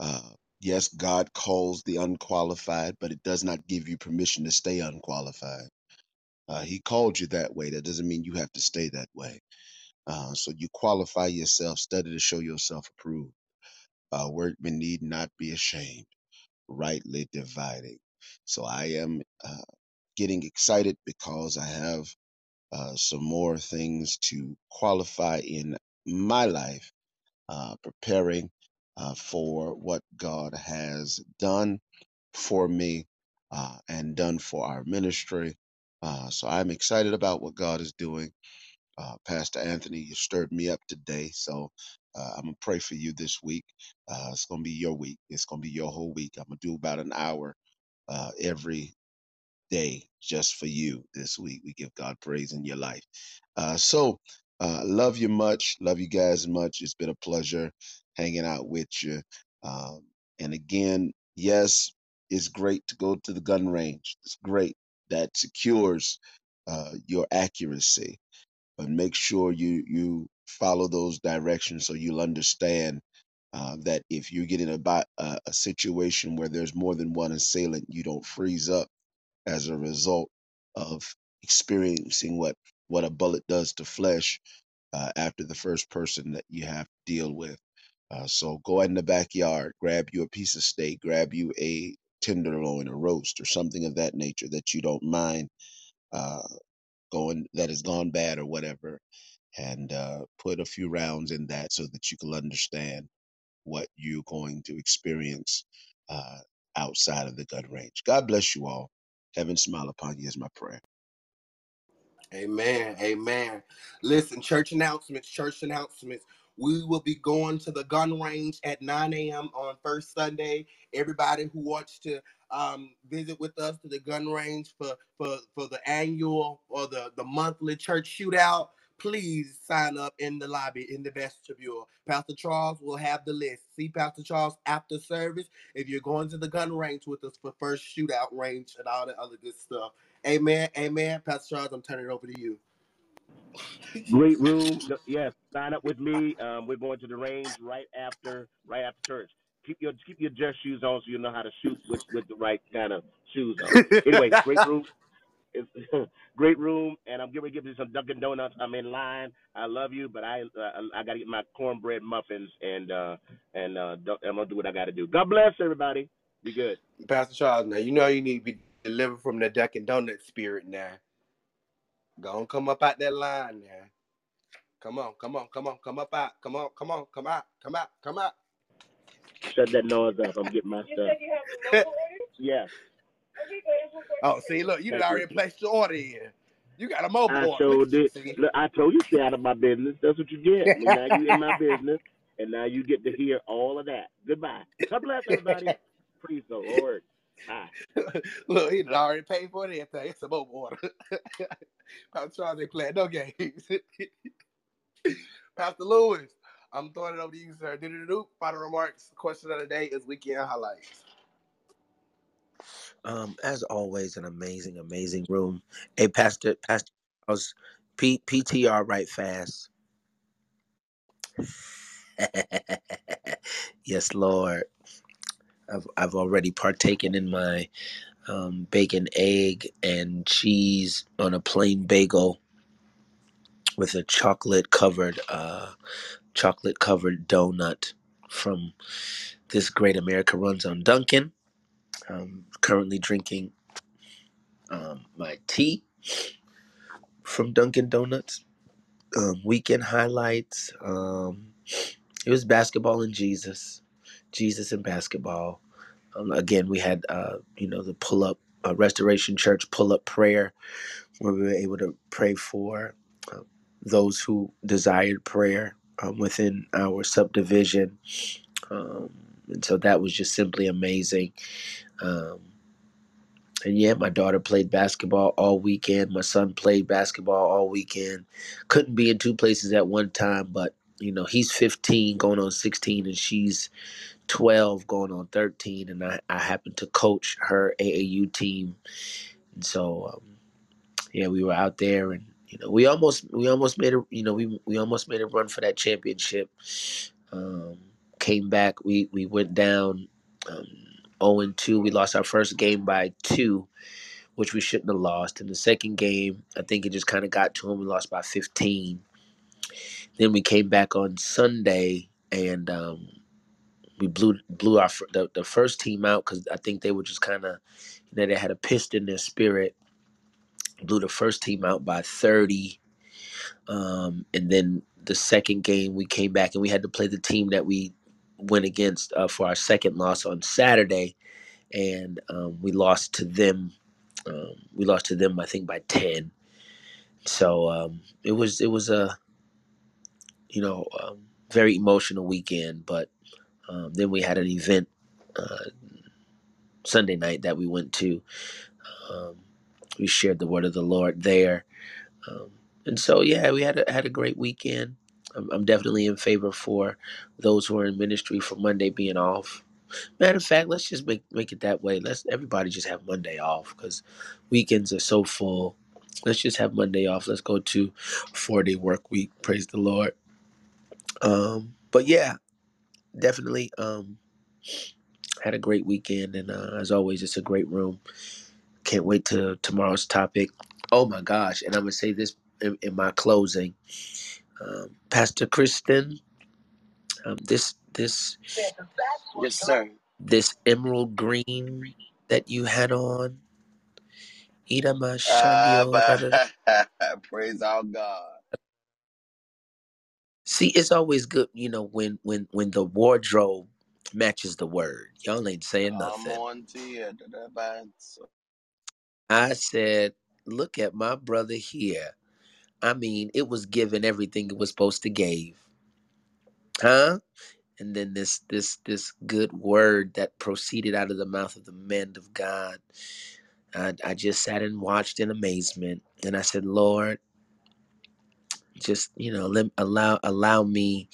Uh, yes, God calls the unqualified, but it does not give you permission to stay unqualified. Uh, he called you that way. That doesn't mean you have to stay that way. Uh, so you qualify yourself, study to show yourself approved. Uh, workmen need not be ashamed, rightly dividing. So I am uh, getting excited because I have uh, some more things to qualify in my life, uh, preparing uh, for what God has done for me uh, and done for our ministry. Uh, so I'm excited about what God is doing. Uh, Pastor Anthony, you stirred me up today. So uh, I'm to pray for you this week. Uh, it's to be your week. It's to be your whole week. I'm to do about an hour uh, every day just for you this week. We give God praise in your life. Uh, so, uh, love you much. Love you guys much. It's been a pleasure hanging out with you. Um, and again, yes, it's great to go to the gun range. It's great. That secures uh, your accuracy. But make sure you you follow those directions so you'll understand uh, that if you're getting about a, a situation where there's more than one assailant, you don't freeze up as a result of experiencing what what a bullet does to flesh uh, after the first person that you have to deal with. Uh, so go out in the backyard, grab you a piece of steak, grab you a tenderloin, a roast, or something of that nature that you don't mind uh, going that has gone bad or whatever, and uh, put a few rounds in that so that you can understand what you're going to experience uh, outside of the gun range. God bless you all. Heaven smile upon you is my prayer. Amen. Amen. Listen, church announcements, church announcements. We will be going to the gun range at 9 a.m. on first Sunday. Everybody who wants to um, visit with us to the gun range for, for, for the annual or the, the monthly church shootout, please sign up in the lobby in the vestibule. Pastor Charles will have the list. See Pastor Charles after service if you're going to the gun range with us for first shootout range and all the other good stuff. Amen. Amen. Pastor Charles, I'm turning it over to you. Great room. Yes, sign up with me. Um, we're going to the range right after right after church. Keep your keep your dress shoes on so you know how to shoot with with the right kind of shoes on. Anyway, great room. It's great room, and I'm getting to give you some Dunkin' Donuts. I'm in line. I love you, but I uh, I got to get my cornbread muffins, and uh and uh I'm gonna do what I got to do. God bless everybody. Be good. Pastor Charles, now you know you need to be delivered from the Dunkin' Donut spirit now. Go on, come up out that line now. Come on, come on, come on, come up out. Come on, come on, come out, come out, come out. Shut that noise up. I'm getting my stuff. Yes, oh, see, look, you done you. already placed your order in. You got a mobile I order. sure Look at you, did. see. Look, I told you stay out of my business. That's what you get. And now you in my business. and now you get to hear all of that. Goodbye. God bless everybody. Praise the Lord. Bye. Look, he done already paid for it. Everything. It's a mobile order. Pastor Charles ain't playing no games. Pastor Lewis, I'm throwing it over to you, sir. Do-do-do-do. Final remarks. Question of the day is weekend highlights. Um, as always, an amazing, amazing room. Hey, Pastor, Pastor, was P, PTR right fast. yes, Lord. I've I've already partaken in my um, bacon, egg, and cheese on a plain bagel with a chocolate covered uh, chocolate covered donut from this great America runs on Dunkin'. I'm currently drinking um, my tea from Dunkin' Donuts. Um, weekend highlights. Um, it was basketball and Jesus, Jesus and basketball. Um, again, we had uh, you know the pull up uh, Restoration Church pull up prayer where we were able to pray for uh, those who desired prayer um, within our subdivision, um, and so that was just simply amazing. Um, and yeah, my daughter played basketball all weekend. My son played basketball all weekend. Couldn't be in two places at one time, but you know he's 15 going on 16 and she's 12 going on 13 and i, I happen to coach her aau team and so um, yeah we were out there and you know we almost we almost made a you know we, we almost made a run for that championship um, came back we we went down um, 0 and 2 we lost our first game by two which we shouldn't have lost in the second game i think it just kind of got to him we lost by 15 then we came back on sunday and um, we blew blew our the, the first team out because I think they were just kind of you know they had a pist in their spirit. Blew the first team out by thirty, um, and then the second game we came back and we had to play the team that we went against uh, for our second loss on Saturday, and um, we lost to them. Um, we lost to them I think by ten. So um, it was it was a you know um, very emotional weekend, but um, then we had an event. Uh, Sunday night that we went to. Um, we shared the word of the Lord there, um, and so yeah, we had a, had a great weekend. I'm, I'm definitely in favor for those who are in ministry for Monday being off. Matter of fact, let's just make make it that way. Let's everybody just have Monday off because weekends are so full. Let's just have Monday off. Let's go to four day work week. Praise the Lord. Um, but yeah, definitely um, had a great weekend, and uh, as always, it's a great room. Can't wait to tomorrow's topic. Oh my gosh! And I'm gonna say this in, in my closing, um, Pastor Christian. Um, this this Yes, sir. this emerald green that you had on. Idama Shandio but praise our God. See, it's always good, you know, when when when the wardrobe matches the word. Y'all ain't saying Come nothing. on to you. I said, look at my brother here. I mean, it was given everything it was supposed to give. Huh? and then this this this good word that proceeded out of the mouth of the men of God. I, I just sat and watched in amazement, and I said, Lord, just you know, let allow allow me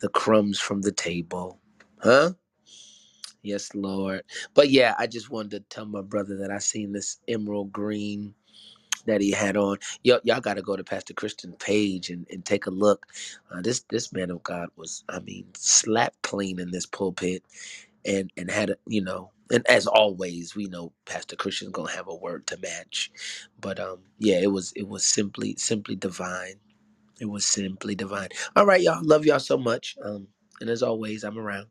the crumbs from the table, huh? Yes, Lord. But yeah, I just wanted to tell my brother that I seen this emerald green that he had on. Y'all, y'all got to go to Pastor Christian page and, and take a look. Uh, this this man of God was, I mean, slap clean in this pulpit and and had a you know and as always we know pastor christian's gonna have a word to match. But um yeah it was it was simply simply divine. It was simply divine. All right y'all. Love y'all so much. Um and as always i'm around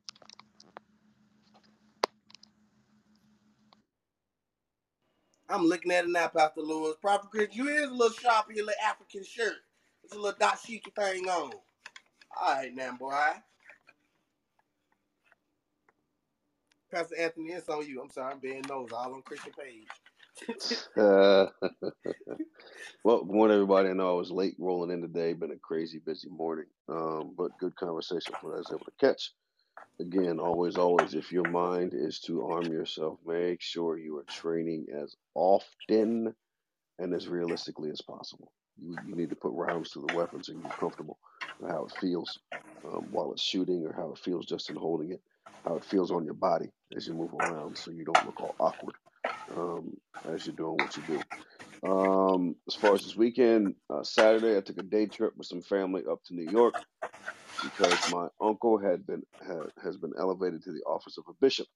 I'm looking at it now, Pastor Lewis. Prophet Chris, you is a little sharp in your little African shirt. It's a little dashiki thing on. All right, now, boy. Pastor Anthony, it's on you. I'm sorry, I'm being nose all on Christian page. Uh, well, good morning, everybody. I know I was late rolling in today. Been a crazy busy morning, um, but good conversation for was able to catch. Again, always, always, if your mind is to arm yourself, make sure you are training as often and as realistically as possible. You, you need to put rounds to the weapon so you get comfortable with how it feels um, while it's shooting or how it feels just in holding it, how it feels on your body as you move around so you don't look all awkward um, as you're doing what you do. Um, as far as this weekend, uh, Saturday, I took a day trip with some family up to New York because my uncle had been has been elevated to the office of a bishop.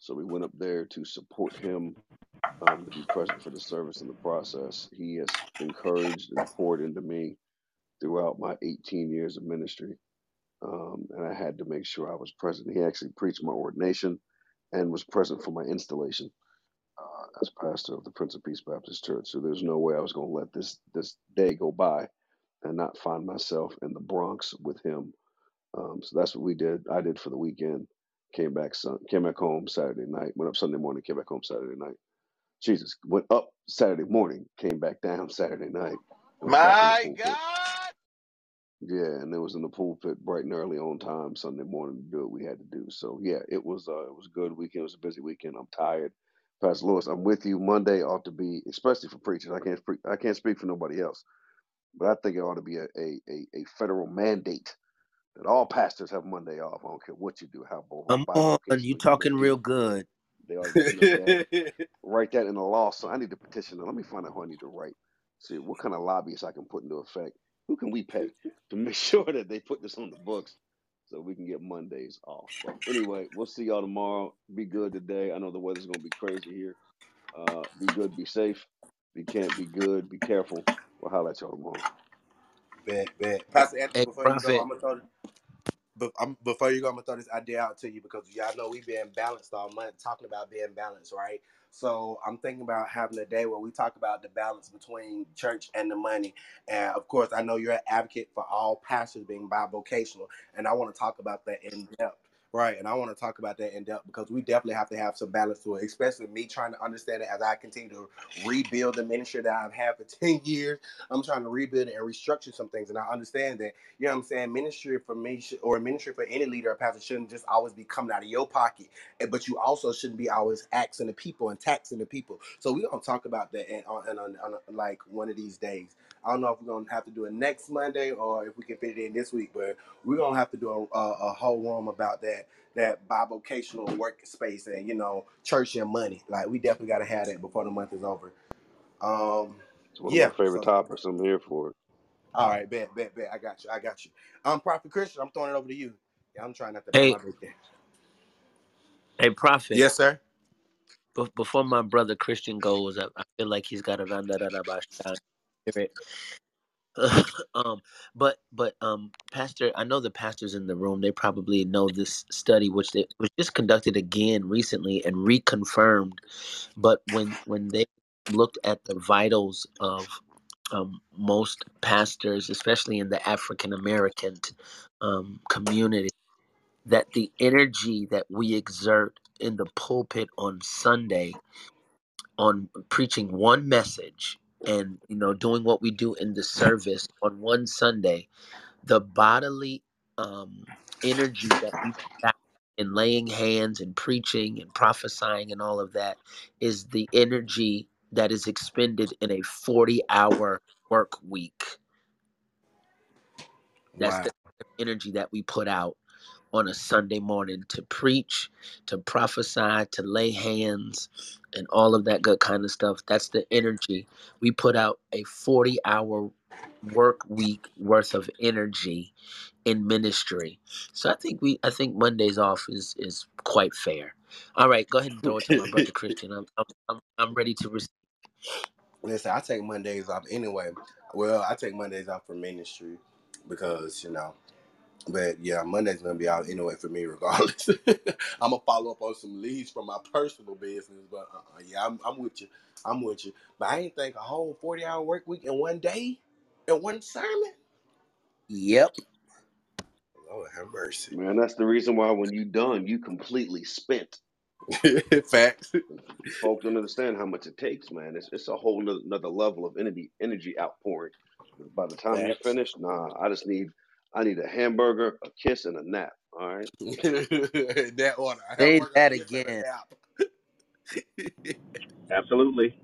So we went up there to support him, um, to be present for the service in the process. He has encouraged and poured into me throughout my 18 years of ministry, um, and I had to make sure I was present. He actually preached my ordination and was present for my installation uh, as pastor of the Prince of Peace Baptist Church. So there's no way I was going to let this this day go by and not find myself in the Bronx with him. Um, so that's what we did. I did for the weekend. Came back sun, came back home Saturday night. Went up Sunday morning. Came back home Saturday night. Jesus went up Saturday morning. Came back down Saturday night. And was back in the My. God. Yeah, and it was in the pulpit bright and early on time Sunday morning to do what we had to do. So yeah, it was uh, it was a good weekend. It was a busy weekend. I'm tired. Pastor Lewis, I'm with you. Monday ought to be, especially for preachers. I can't pre- I can't speak for nobody else, but I think it ought to be a, a, a, a federal mandate that all pastors have Monday off. I don't care what you do, how bo- how Come on, you bivocational you may talking real good. They ought to that write that in the law. So I need to petition. Let me find out who I need to write. See what kind of lobbyists I can put into effect. Who can we pay to make sure that they put this on the books so we can get Mondays off? But anyway, we'll see y'all tomorrow. Be good today. I know the weather's gonna be crazy here. Uh, be good, be safe. If you can't be good, be careful. We'll holler at y'all tomorrow. Bet, bet. Pastor Anthony, hey, before you go. I'm gonna throw. But I'm, before you go, I'm gonna throw this idea out to you because y'all know we've been balanced all month, talking about being balanced, right? So I'm thinking about having a day where we talk about the balance between church and the money. And of course, I know you're an advocate for all pastors being bivocational, and I want to talk about that in depth. Right, and I want to talk about that in depth because we definitely have to have some balance to it, especially me trying to understand it as I continue to rebuild the ministry that I've had for 10 years. I'm trying to rebuild it and restructure some things, and I understand that you know what I'm saying? Ministry for me, or ministry for any leader or pastor shouldn't just always be coming out of your pocket, eh, but you also shouldn't be always asking the people and taxing the people. So we're gonna talk about that and on, on, on like one of these days. I don't know if we're gonna have to do it next Monday or if we can fit it in this week, but we're gonna have to do a, a, a whole room about that that bivocational workspace and you know church and money. Like we definitely got to have that before the month is over. Um, It's one of my yeah. favorite So topics. I'm here for it. all right, bet, bet, bet. I got you. I got you. Um, Prophet Christian, I'm throwing it over to you. Yeah, I'm trying not to bang Hey, my big there. hey, prophet. Yes, sir. Be- before my brother Christian goes, I, I feel like he's got a randa da da ba sha spirit. um, but but um, Pastor, I know the pastors in the room. They probably know this study, which they was just conducted again recently and reconfirmed. But when when they looked at the vitals of um, most pastors, especially in the African American um, community, that the energy that we exert in the pulpit on Sunday on preaching one message and you know doing what we do in the service on one Sunday, the bodily um, energy that we put in laying hands and preaching and prophesying and all of that is the energy that is expended in a 40 hour work week. That's Wow. the energy that we put out on a Sunday morning to preach, to prophesy, to lay hands, and all of that good kind of stuff. That's the energy. We put out a 40 hour work week worth of energy in ministry. So I think we I think Mondays off is is quite fair. All right, go ahead and throw it to my brother Christian. I'm I'm I'm, I'm ready to receive. Listen, I take Mondays off anyway. Well, I take Mondays off for ministry because you know. But yeah, Monday's gonna be out anyway for me, regardless. I'm gonna follow up on some leads from my personal business, but uh, yeah, I'm, I'm with you. I'm with you. But I ain't think a whole 40 hour work week in one day, in one sermon. Yep. Lord have mercy. Man, that's the reason why when you done, you completely spent. Facts. Folks don't understand how much it takes, man. It's it's a whole nother, another level of energy energy outpouring. By the time you're finished, nah, I just need I need a hamburger, a kiss, and a nap. All right. that order. Say that a kiss and a again. Absolutely.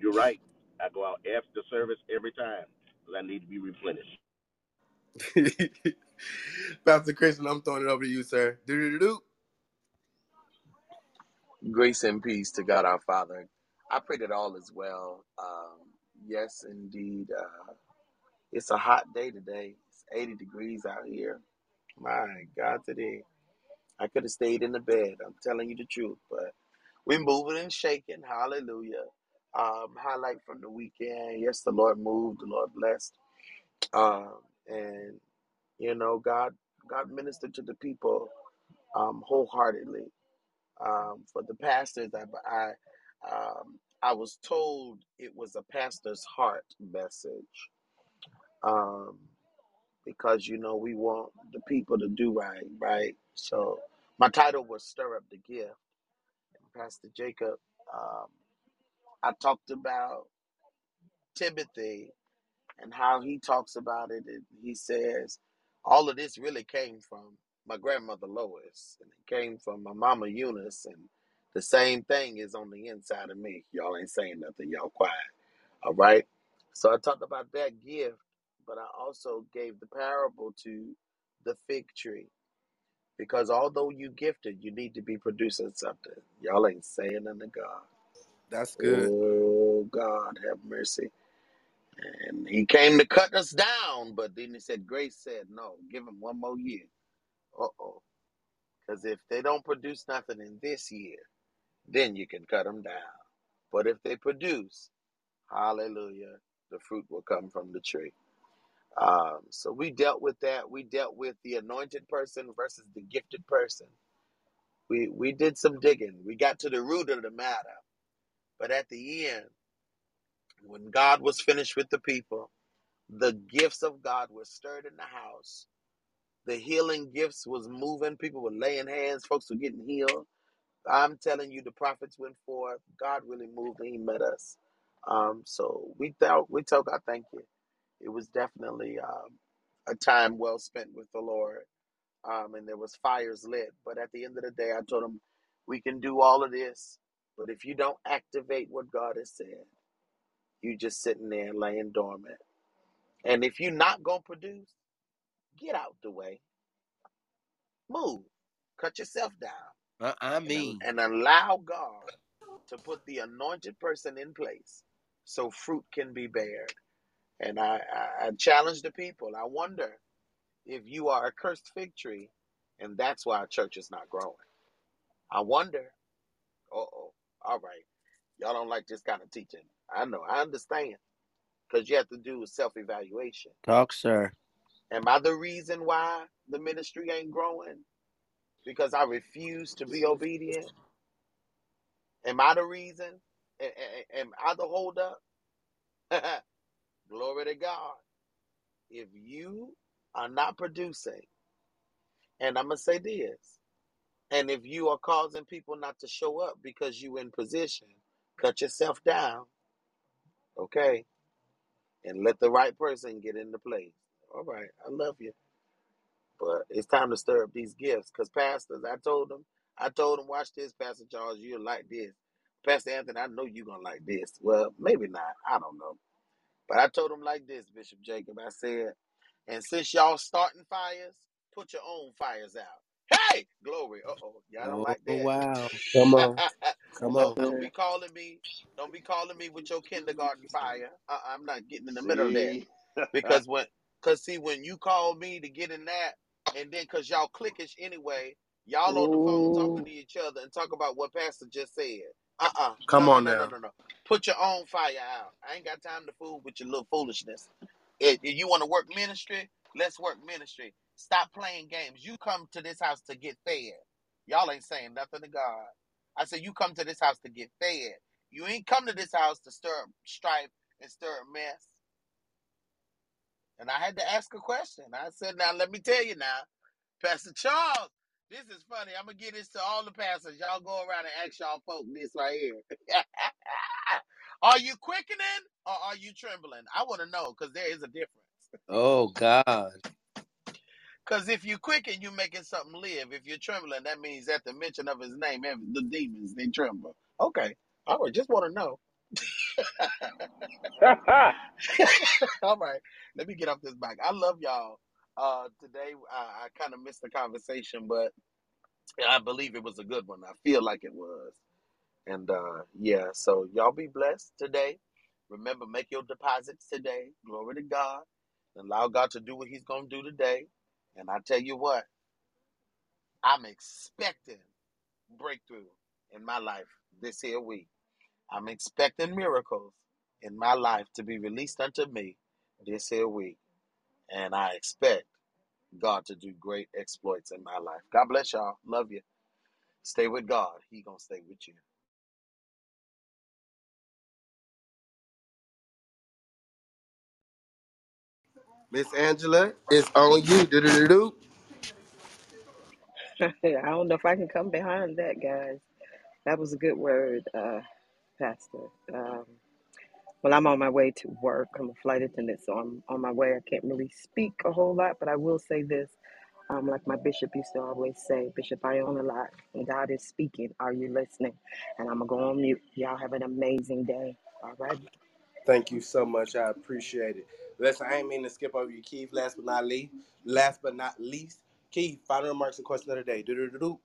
You're right. I go out after service every time because I need to be replenished. Pastor Christian, I'm throwing it over to you, sir. Do-do-do-do. Grace and peace to God our Father. I pray that all is well. Um, yes, indeed. Uh, it's a hot day today. It's 80 degrees out here. My God, today. I could have stayed in the bed. I'm telling you the truth. But we're moving and shaking. Hallelujah. Um, highlight from the weekend. Yes, the Lord moved. The Lord blessed. Um, and, you know, God, God ministered to the people um, wholeheartedly. um, for the pastors. I, I, um, I was told it was a pastor's heart message um, because you know we want the people to do right, right. So my title was "Stir Up the Gift." And Pastor Jacob, um, I talked about Timothy and how he talks about it. And he says, all of this really came from my grandmother Lois, and it came from my mama Eunice, and the same thing is on the inside of me. Y'all ain't saying nothing, y'all quiet. All right. So I talked about that gift, but I also gave the parable to the fig tree. Because although you gifted, you need to be producing something. Y'all ain't saying unto God. That's good. Oh God, have mercy. And he came to cut us down, but then he said, Grace said, no, give him one more year. Uh oh. Because if they don't produce nothing in this year, then you can cut them down. But if they produce, hallelujah, the fruit will come from the tree. Um, so we dealt with that. We dealt with the anointed person versus the gifted person. We we did some digging. We got to the root of the matter. But at the end, when God was finished with the people, the gifts of God were stirred in the house The healing gifts was moving. People were laying hands. Folks were getting healed. I'm telling you, the prophets went forth. God really moved and He met us. Um, so we tell we tell God thank you. It was definitely um, a time well spent with the Lord, um, and there was fires lit. But at the end of the day, I told him we can do all of this, but if you don't activate what God has said, you're just sitting there laying dormant. And if you're not gonna produce, get out the way, move, cut yourself down I, I and, mean, and allow God to put the anointed person in place so fruit can be bared. And I, I, I challenge the people. I wonder if you are a cursed fig tree and that's why our church is not growing. I wonder. Uh oh. All right. Y'all don't like this kind of teaching. I know. I understand. Because you have to do a self evaluation. talk, sir. Am I the reason why the ministry ain't growing? Because I refuse to be obedient? Am I the reason? Am I the holdup? Glory to God. If you are not producing, and I'm going to say this, and if you are causing people not to show up because you in position, cut yourself down, okay? And let the right person get into place. All right, I love you. But it's time to stir up these gifts. Because pastors, I told them, I told them, watch this, Pastor Charles, you'll like this. Pastor Anthony, I know you're to like this. Well, maybe not. I don't know. But I told him like this, Bishop Jacob. I said, and since y'all starting fires, put your own fires out. Hey, glory. Uh oh, y'all don't Oh like that. wow. Come on. that. Come don't on. don't be calling me. Don't be calling me with your kindergarten fire. Uh, I'm not getting in the middle of that because when, cause see, when you call me to get in that, and then cause y'all clickish anyway, y'all on the phone talking to each other and talk about what Pastor just said. Uh uh Come no on no no now. no no. Put your own fire out. I ain't got time to fool with your little foolishness. If, if you want to work ministry, let's work ministry. Stop playing games. You come to this house to get fed. Y'all ain't saying nothing to God. I said you come to this house to get fed. You ain't come to this house to stir up strife and stir up mess. And I had to ask a question. I said, now let me tell you now, Pastor Charles, This is funny. I'm gonna give this to all the pastors. Y'all go around and ask y'all folk this right here. are you quickening or are you trembling? I want to know because there is a difference. Oh God. Because if you quicken, you making something live. If you're trembling, that means at the mention of his name, every- the demons they tremble. Okay, all right. Just want to know. all right, let me get off this back. I love y'all. Uh, today I, I kind of missed the conversation, but I believe it was a good one. I feel like it was. And uh, yeah, so y'all be blessed today. Remember, make your deposits today. Glory to God. Allow God to do what He's going to do today. And I tell you what, I'm expecting breakthrough in my life this here week. I'm expecting miracles in my life to be released unto me this here week. And I expect God to do great exploits in my life. God bless y'all. Love you. Stay with God. He going to stay with you. Miss Angela, it's on you. Do-do-do-do. I don't know if I can come behind that, guys. That was a good word, uh, Pastor. Um, well, I'm on my way to work. I'm a flight attendant, so I'm on my way. I can't really speak a whole lot, but I will say this. Um, like my bishop used to always say, Bishop, I own a lot. And God is speaking. Are you listening? And I'm going to go on mute. Y'all have an amazing day. All right. Thank you so much. I appreciate it. Listen, I ain't mean to skip over you, Keith. Last but not least, last but not least, Keith. Final remarks and question of the day. Do-do-do-do.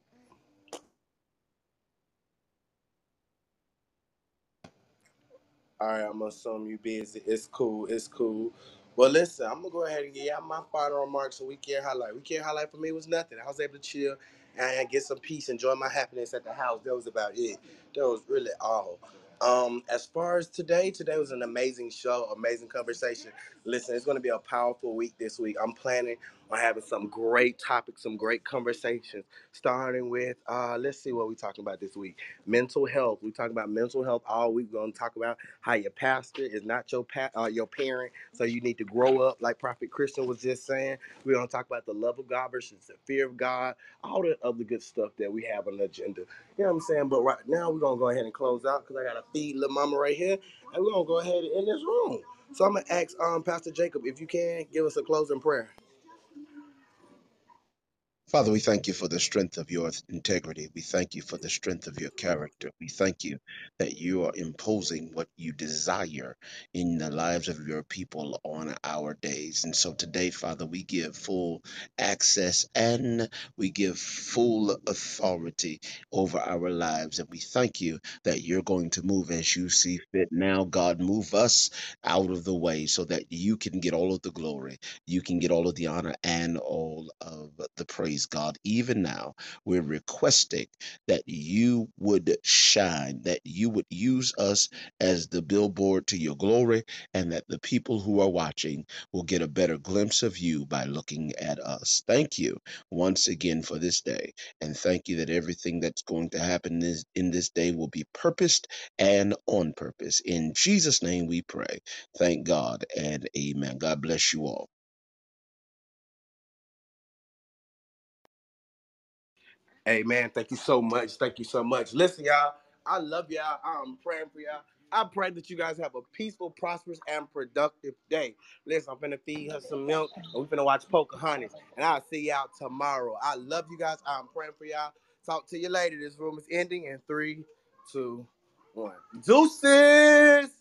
All right, I'm gonna assume you busy. It's cool. It's cool. Well, listen, I'm gonna go ahead and get y'all my final remarks So and weekend highlight. Weekend highlight for me was nothing. I was able to chill and get some peace, enjoy my happiness at the house. That was about it. That was really all. Um, as far as today, today was an amazing show, amazing conversation. Listen, it's gonna be a powerful week this week. I'm planning on having some great topics, some great conversations. Starting with, uh, let's see what we're talking about this week. Mental health. We talk about mental health all week. We're gonna talk about how your pastor is not your pa- uh, your parent, so you need to grow up, like Prophet Christian was just saying. We're gonna talk about the love of God versus the fear of God, all the other good stuff that we have on the agenda. You know what I'm saying? But right now, we're gonna go ahead and close out because I gotta feed little mama right here, and we're gonna go ahead and in this room. So I'm gonna ask um Pastor Jacob if you can give us a closing prayer. Father, we thank you for the strength of your integrity. We thank you for the strength of your character. We thank you that you are imposing what you desire in the lives of your people on our days. And so today, Father, we give full access and we give full authority over our lives. And we thank you that you're going to move as you see fit. Now, God, move us out of the way so that you can get all of the glory you can get all of the honor and all of the praise, God. Even now, we're requesting that you would shine, that you would use us as the billboard to your glory, and that the people who are watching will get a better glimpse of you by looking at us. Thank you once again for this day, and thank you that everything that's going to happen in this day will be purposed and on purpose. In Jesus' name we pray. Thank God and amen. God bless you all. Amen. Thank you so much. Thank you so much. Listen, y'all. I love y'all. I'm praying for y'all. I pray that you guys have a peaceful, prosperous, and productive day. Listen, I'm finna feed her some milk, and we're finna watch Pocahontas. And I'll see y'all tomorrow. I love you guys. I'm praying for y'all. Talk to you later. This room is ending in three, two, one. Deuces!